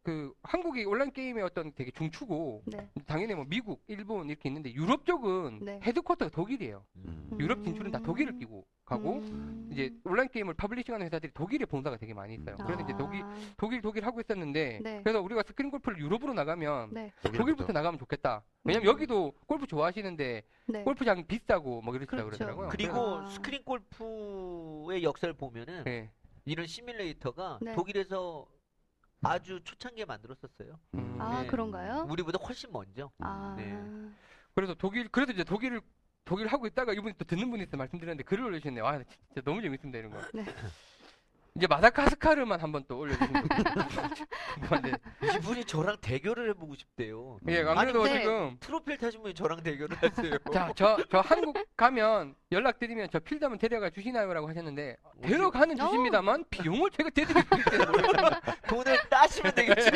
그 한국이 온라인 게임의 어떤 되게 중추고 네. 당연히 뭐 미국, 일본 이렇게 있는데 유럽 쪽은 네. headquarter가 독일이에요. 음. 유럽 진출은 다 독일을 음. 끼고 가고 음. 이제 온라인 게임을 publishing하는 회사들이 독일에 본사가 되게 많이 있어요. 그래서 이제 독일 아, 독일 독일 하고 있었는데 네. 그래서 우리가 스크린 골프를 유럽으로 나가면 네. 독일부터 나가면 좋겠다. 왜냐면 음. 여기도 골프 좋아하시는데 네. 골프장 비싸고 뭐 이러시다 그렇죠. 그러더라고요. 그리고 아. 스크린 골프의 역사를 보면은 네. 이런 시뮬레이터가 네. 독일에서 아주 초창기에 만들었었어요. 음. 아, 네. 그런가요? 우리보다 훨씬 먼저. 아. 네. 그래서 독일 그래서 이제 독일을 독일 하고 있다가 이분이 또 듣는 분이 있어 말씀드렸는데 글을 올려주셨네요. 아 진짜 너무 재밌습니다 이런 거. 네. 이제 마다가스카르만 한번 또 올려주시면 궁금한데. 이분이 저랑 대결을 해보고 싶대요. 예, 안 아니. 지금 트로피를 타신 분이 저랑 대결을 하세요. 자, 저, 저 한국 가면 연락드리면 저 필드 한번 데려가 주시나요라고 하셨는데 데려가는 어. 주십니다만 비용을 제가 있을지 모르겠습니다. 돈을 따시면 되겠죠.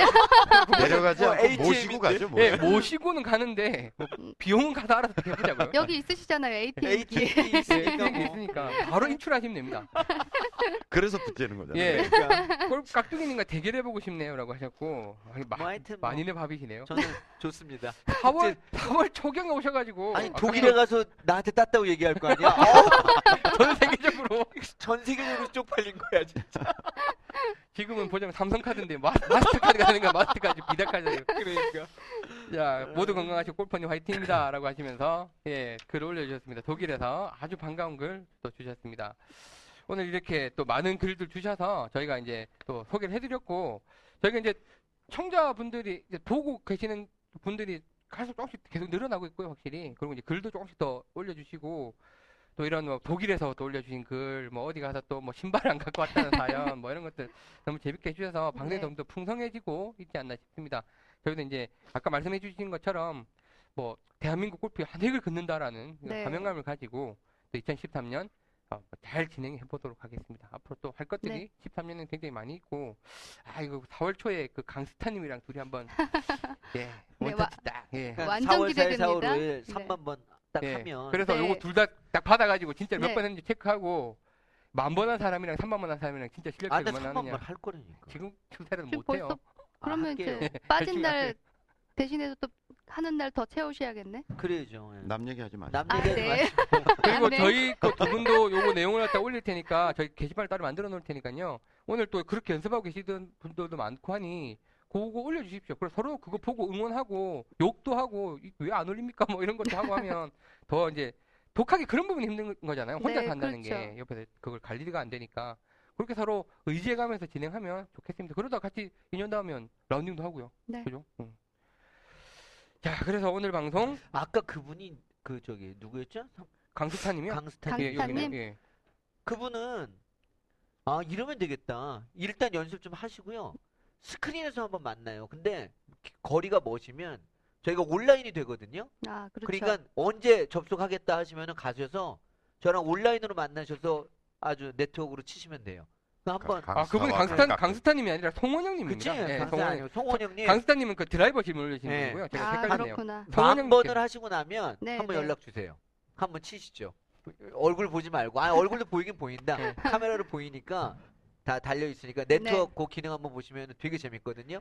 내려가지 뭐 않고 ATM 모시고? 가죠. 뭐. 예, 모시고는 가는데 뭐 비용은 가서 알아서 해보자고요. 여기 있으시잖아요. ATM기. ATM이 예, 있으니까 뭐. 있으니까 바로 인출하시면 됩니다. 그래서 붙 이는 거잖아요. 예, 그러니까 골프 깍두기님과 대결해보고 싶네요라고 하셨고 아니, 마, 뭐 하여튼 뭐 만인의 밥이시네요. 저는 좋습니다. 4월 4월 초경에 오셔가지고 아니 아까 독일에 가서 나한테 땄다고 얘기할 거 아니야? 어우, 전 세계적으로 전 세계적으로 쪽팔린 거야 진짜. 지금은 보자면 삼성카드인데 마, 마스터카드가 되는가 마스터카드 비다카드 그러니까. 자, 모두 건강하시고 골퍼님 화이팅입니다. 라고 하시면서, 예, 글 올려주셨습니다. 독일에서 아주 반가운 글 또 주셨습니다. 오늘 이렇게 또 많은 글들 주셔서 저희가 이제 또 소개를 해드렸고, 저희가 이제 청자분들이 이제 보고 계시는 분들이 계속 조금씩 계속 늘어나고 있고요, 확실히. 그리고 이제 글도 조금씩 더 올려주시고, 또 이런 뭐 독일에서 또 올려주신 글, 뭐 어디 가서 또 뭐 신발 안 갖고 왔다는 사연, 뭐 이런 것들 너무 재밌게 해주셔서 방송이 네. 좀더 풍성해지고 있지 않나 싶습니다. 저희도 이제 아까 말씀해 주신 것처럼 뭐 대한민국 골프의 한 획을 긋는다라는 네. 가명감을 가지고 또 2013년 어, 잘 진행해 보도록 하겠습니다. 앞으로 또 할 것들이 13년은 굉장히 많이 있고, 아, 이거 4월 초에 그 강스타님이랑 둘이 한번, 예, 네, 원터치 딱, 예. 완전 4월 4일, 4월 기대됩니다. 5일 네. 3만 번딱 예. 하면 그래서 네. 요거 둘 다 딱 받아가지고 진짜 몇 네. 번 했는지 체크하고, 만 번 한 사람이랑 3만 번 한 사람이랑 진짜 실력이 아, 나 얼마나 3만 번 하느냐. 할 거라니까. 지금 지금 못해요. 벌써 그러면. 이제 빠진 날. 대신해서 또 하는 날 더 채우셔야겠네. 그래야죠. 예. 남 얘기하지 마시고. 남 아, 얘기하지 네. 마시고. 그리고 아, 네. 저희 거두 분도 요거 내용을 갖다 올릴 테니까 저희 게시판을 따로 만들어 놓을 테니까요. 오늘 또 그렇게 연습하고 계시던 분들도 많고 하니 그거 올려주십시오. 그래서 서로 그거 보고 응원하고 욕도 하고 왜 안 올립니까? 뭐 이런 것도 하고 하면 더 이제 독하게 그런 부분이 힘든 거잖아요. 혼자 네, 산다는 그렇죠. 게 옆에서 그걸 관리가 안 되니까 그렇게 서로 의지해가면서 진행하면 좋겠습니다. 그러다 같이 2년 다음면 라운딩도 하고요. 네. 그죠? 응. 자, 그래서 오늘 방송 아까 그분이 그 저기 누구였죠? 강수타님이요. 강스탄. 예, 강스타님? 여기는 예. 그분은 아 이러면 되겠다. 일단 연습 좀 하시고요. 스크린에서 한번 만나요. 근데 거리가 멋이면 저희가 온라인이 되거든요. 아, 그렇죠. 그러니까 언제 접속하겠다 하시면은 가셔서 저랑 온라인으로 만나셔서 아주 네트워크로 치시면 돼요. 그 한번 가- 아, 강스타와 강스탄. 강스탄님이 아니라 그치? 송원영님입니다. 예, 강스탄 송원영. 아니에요. 송원영님 강스탄님은 그 드라이버 질문 올리시는 네. 거고요. 제가 아, 헷갈리네요. 그렇구나. 만 송원영 번을 님. 하시고 나면 네, 한번 네. 연락 주세요. 한번 치시죠. 얼굴 보지 말고. 아 얼굴도 보이긴 보인다. 네. 카메라로 보이니까 다 달려 있으니까 네트워크 그 기능 한번 보시면 되게 재밌거든요.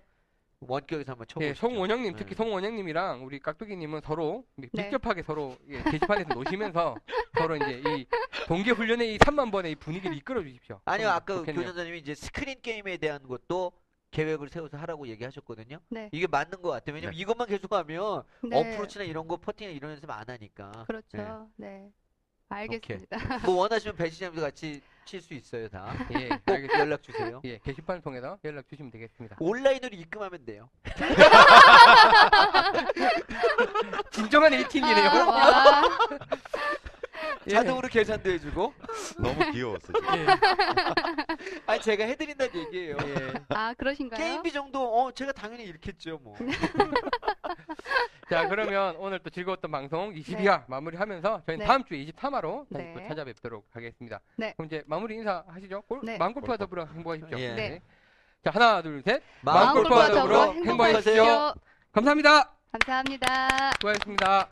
원격에서 한번 쳐보시죠. 예, 송원영님, 네. 특히 송원영님이랑 우리 깍두기님은 서로 네. 밀접하게 서로 예, 게시판에서 노시면서 서로 이제 이 동계 훈련의 이 3만 번의 이 분위기를 이끌어 주십시오. 아니요, 아까 좋겠네요. 교전자님이 이제 스크린 게임에 대한 것도 계획을 세워서 하라고 얘기하셨거든요. 네. 이게 맞는 것 같아요. 왜냐면 네. 이것만 계속하면 네. 어프로치나 이런 거 퍼팅이나 이런 연습 안 하니까. 그렇죠. 네. 알겠습니다. 뭐 원하시면 배시장도 같이 칠 수 있어요, 다. 예, 꼭 알겠습니다. 연락 주세요. 예, 게시판을 통해서 연락 주시면 되겠습니다. 온라인으로 입금하면 돼요. 진정한 에이팅이네요. 아, 와. 예. 자동으로 계산도 해주고. 너무 귀여웠어. 지금. 예, 아니 제가 해드린다는 얘기예요. 예. 아, 그러신가요? 게임비 정도 어 제가 당연히 잃겠죠 뭐. 자, 그러면 오늘 또 즐거웠던 방송 22화 마무리하면서 저희는 네. 다음 주에 23화로 다시 네. 또 찾아뵙도록 하겠습니다. 네. 그럼 이제 마무리 인사하시죠. 골, 네. 마음골프와 더불어 행복하십시오. 예. 네. 자, 하나, 둘, 셋. 마음 골프와 더불어 행복하십시오. 행복하세요. 감사합니다. 감사합니다. 수고하셨습니다.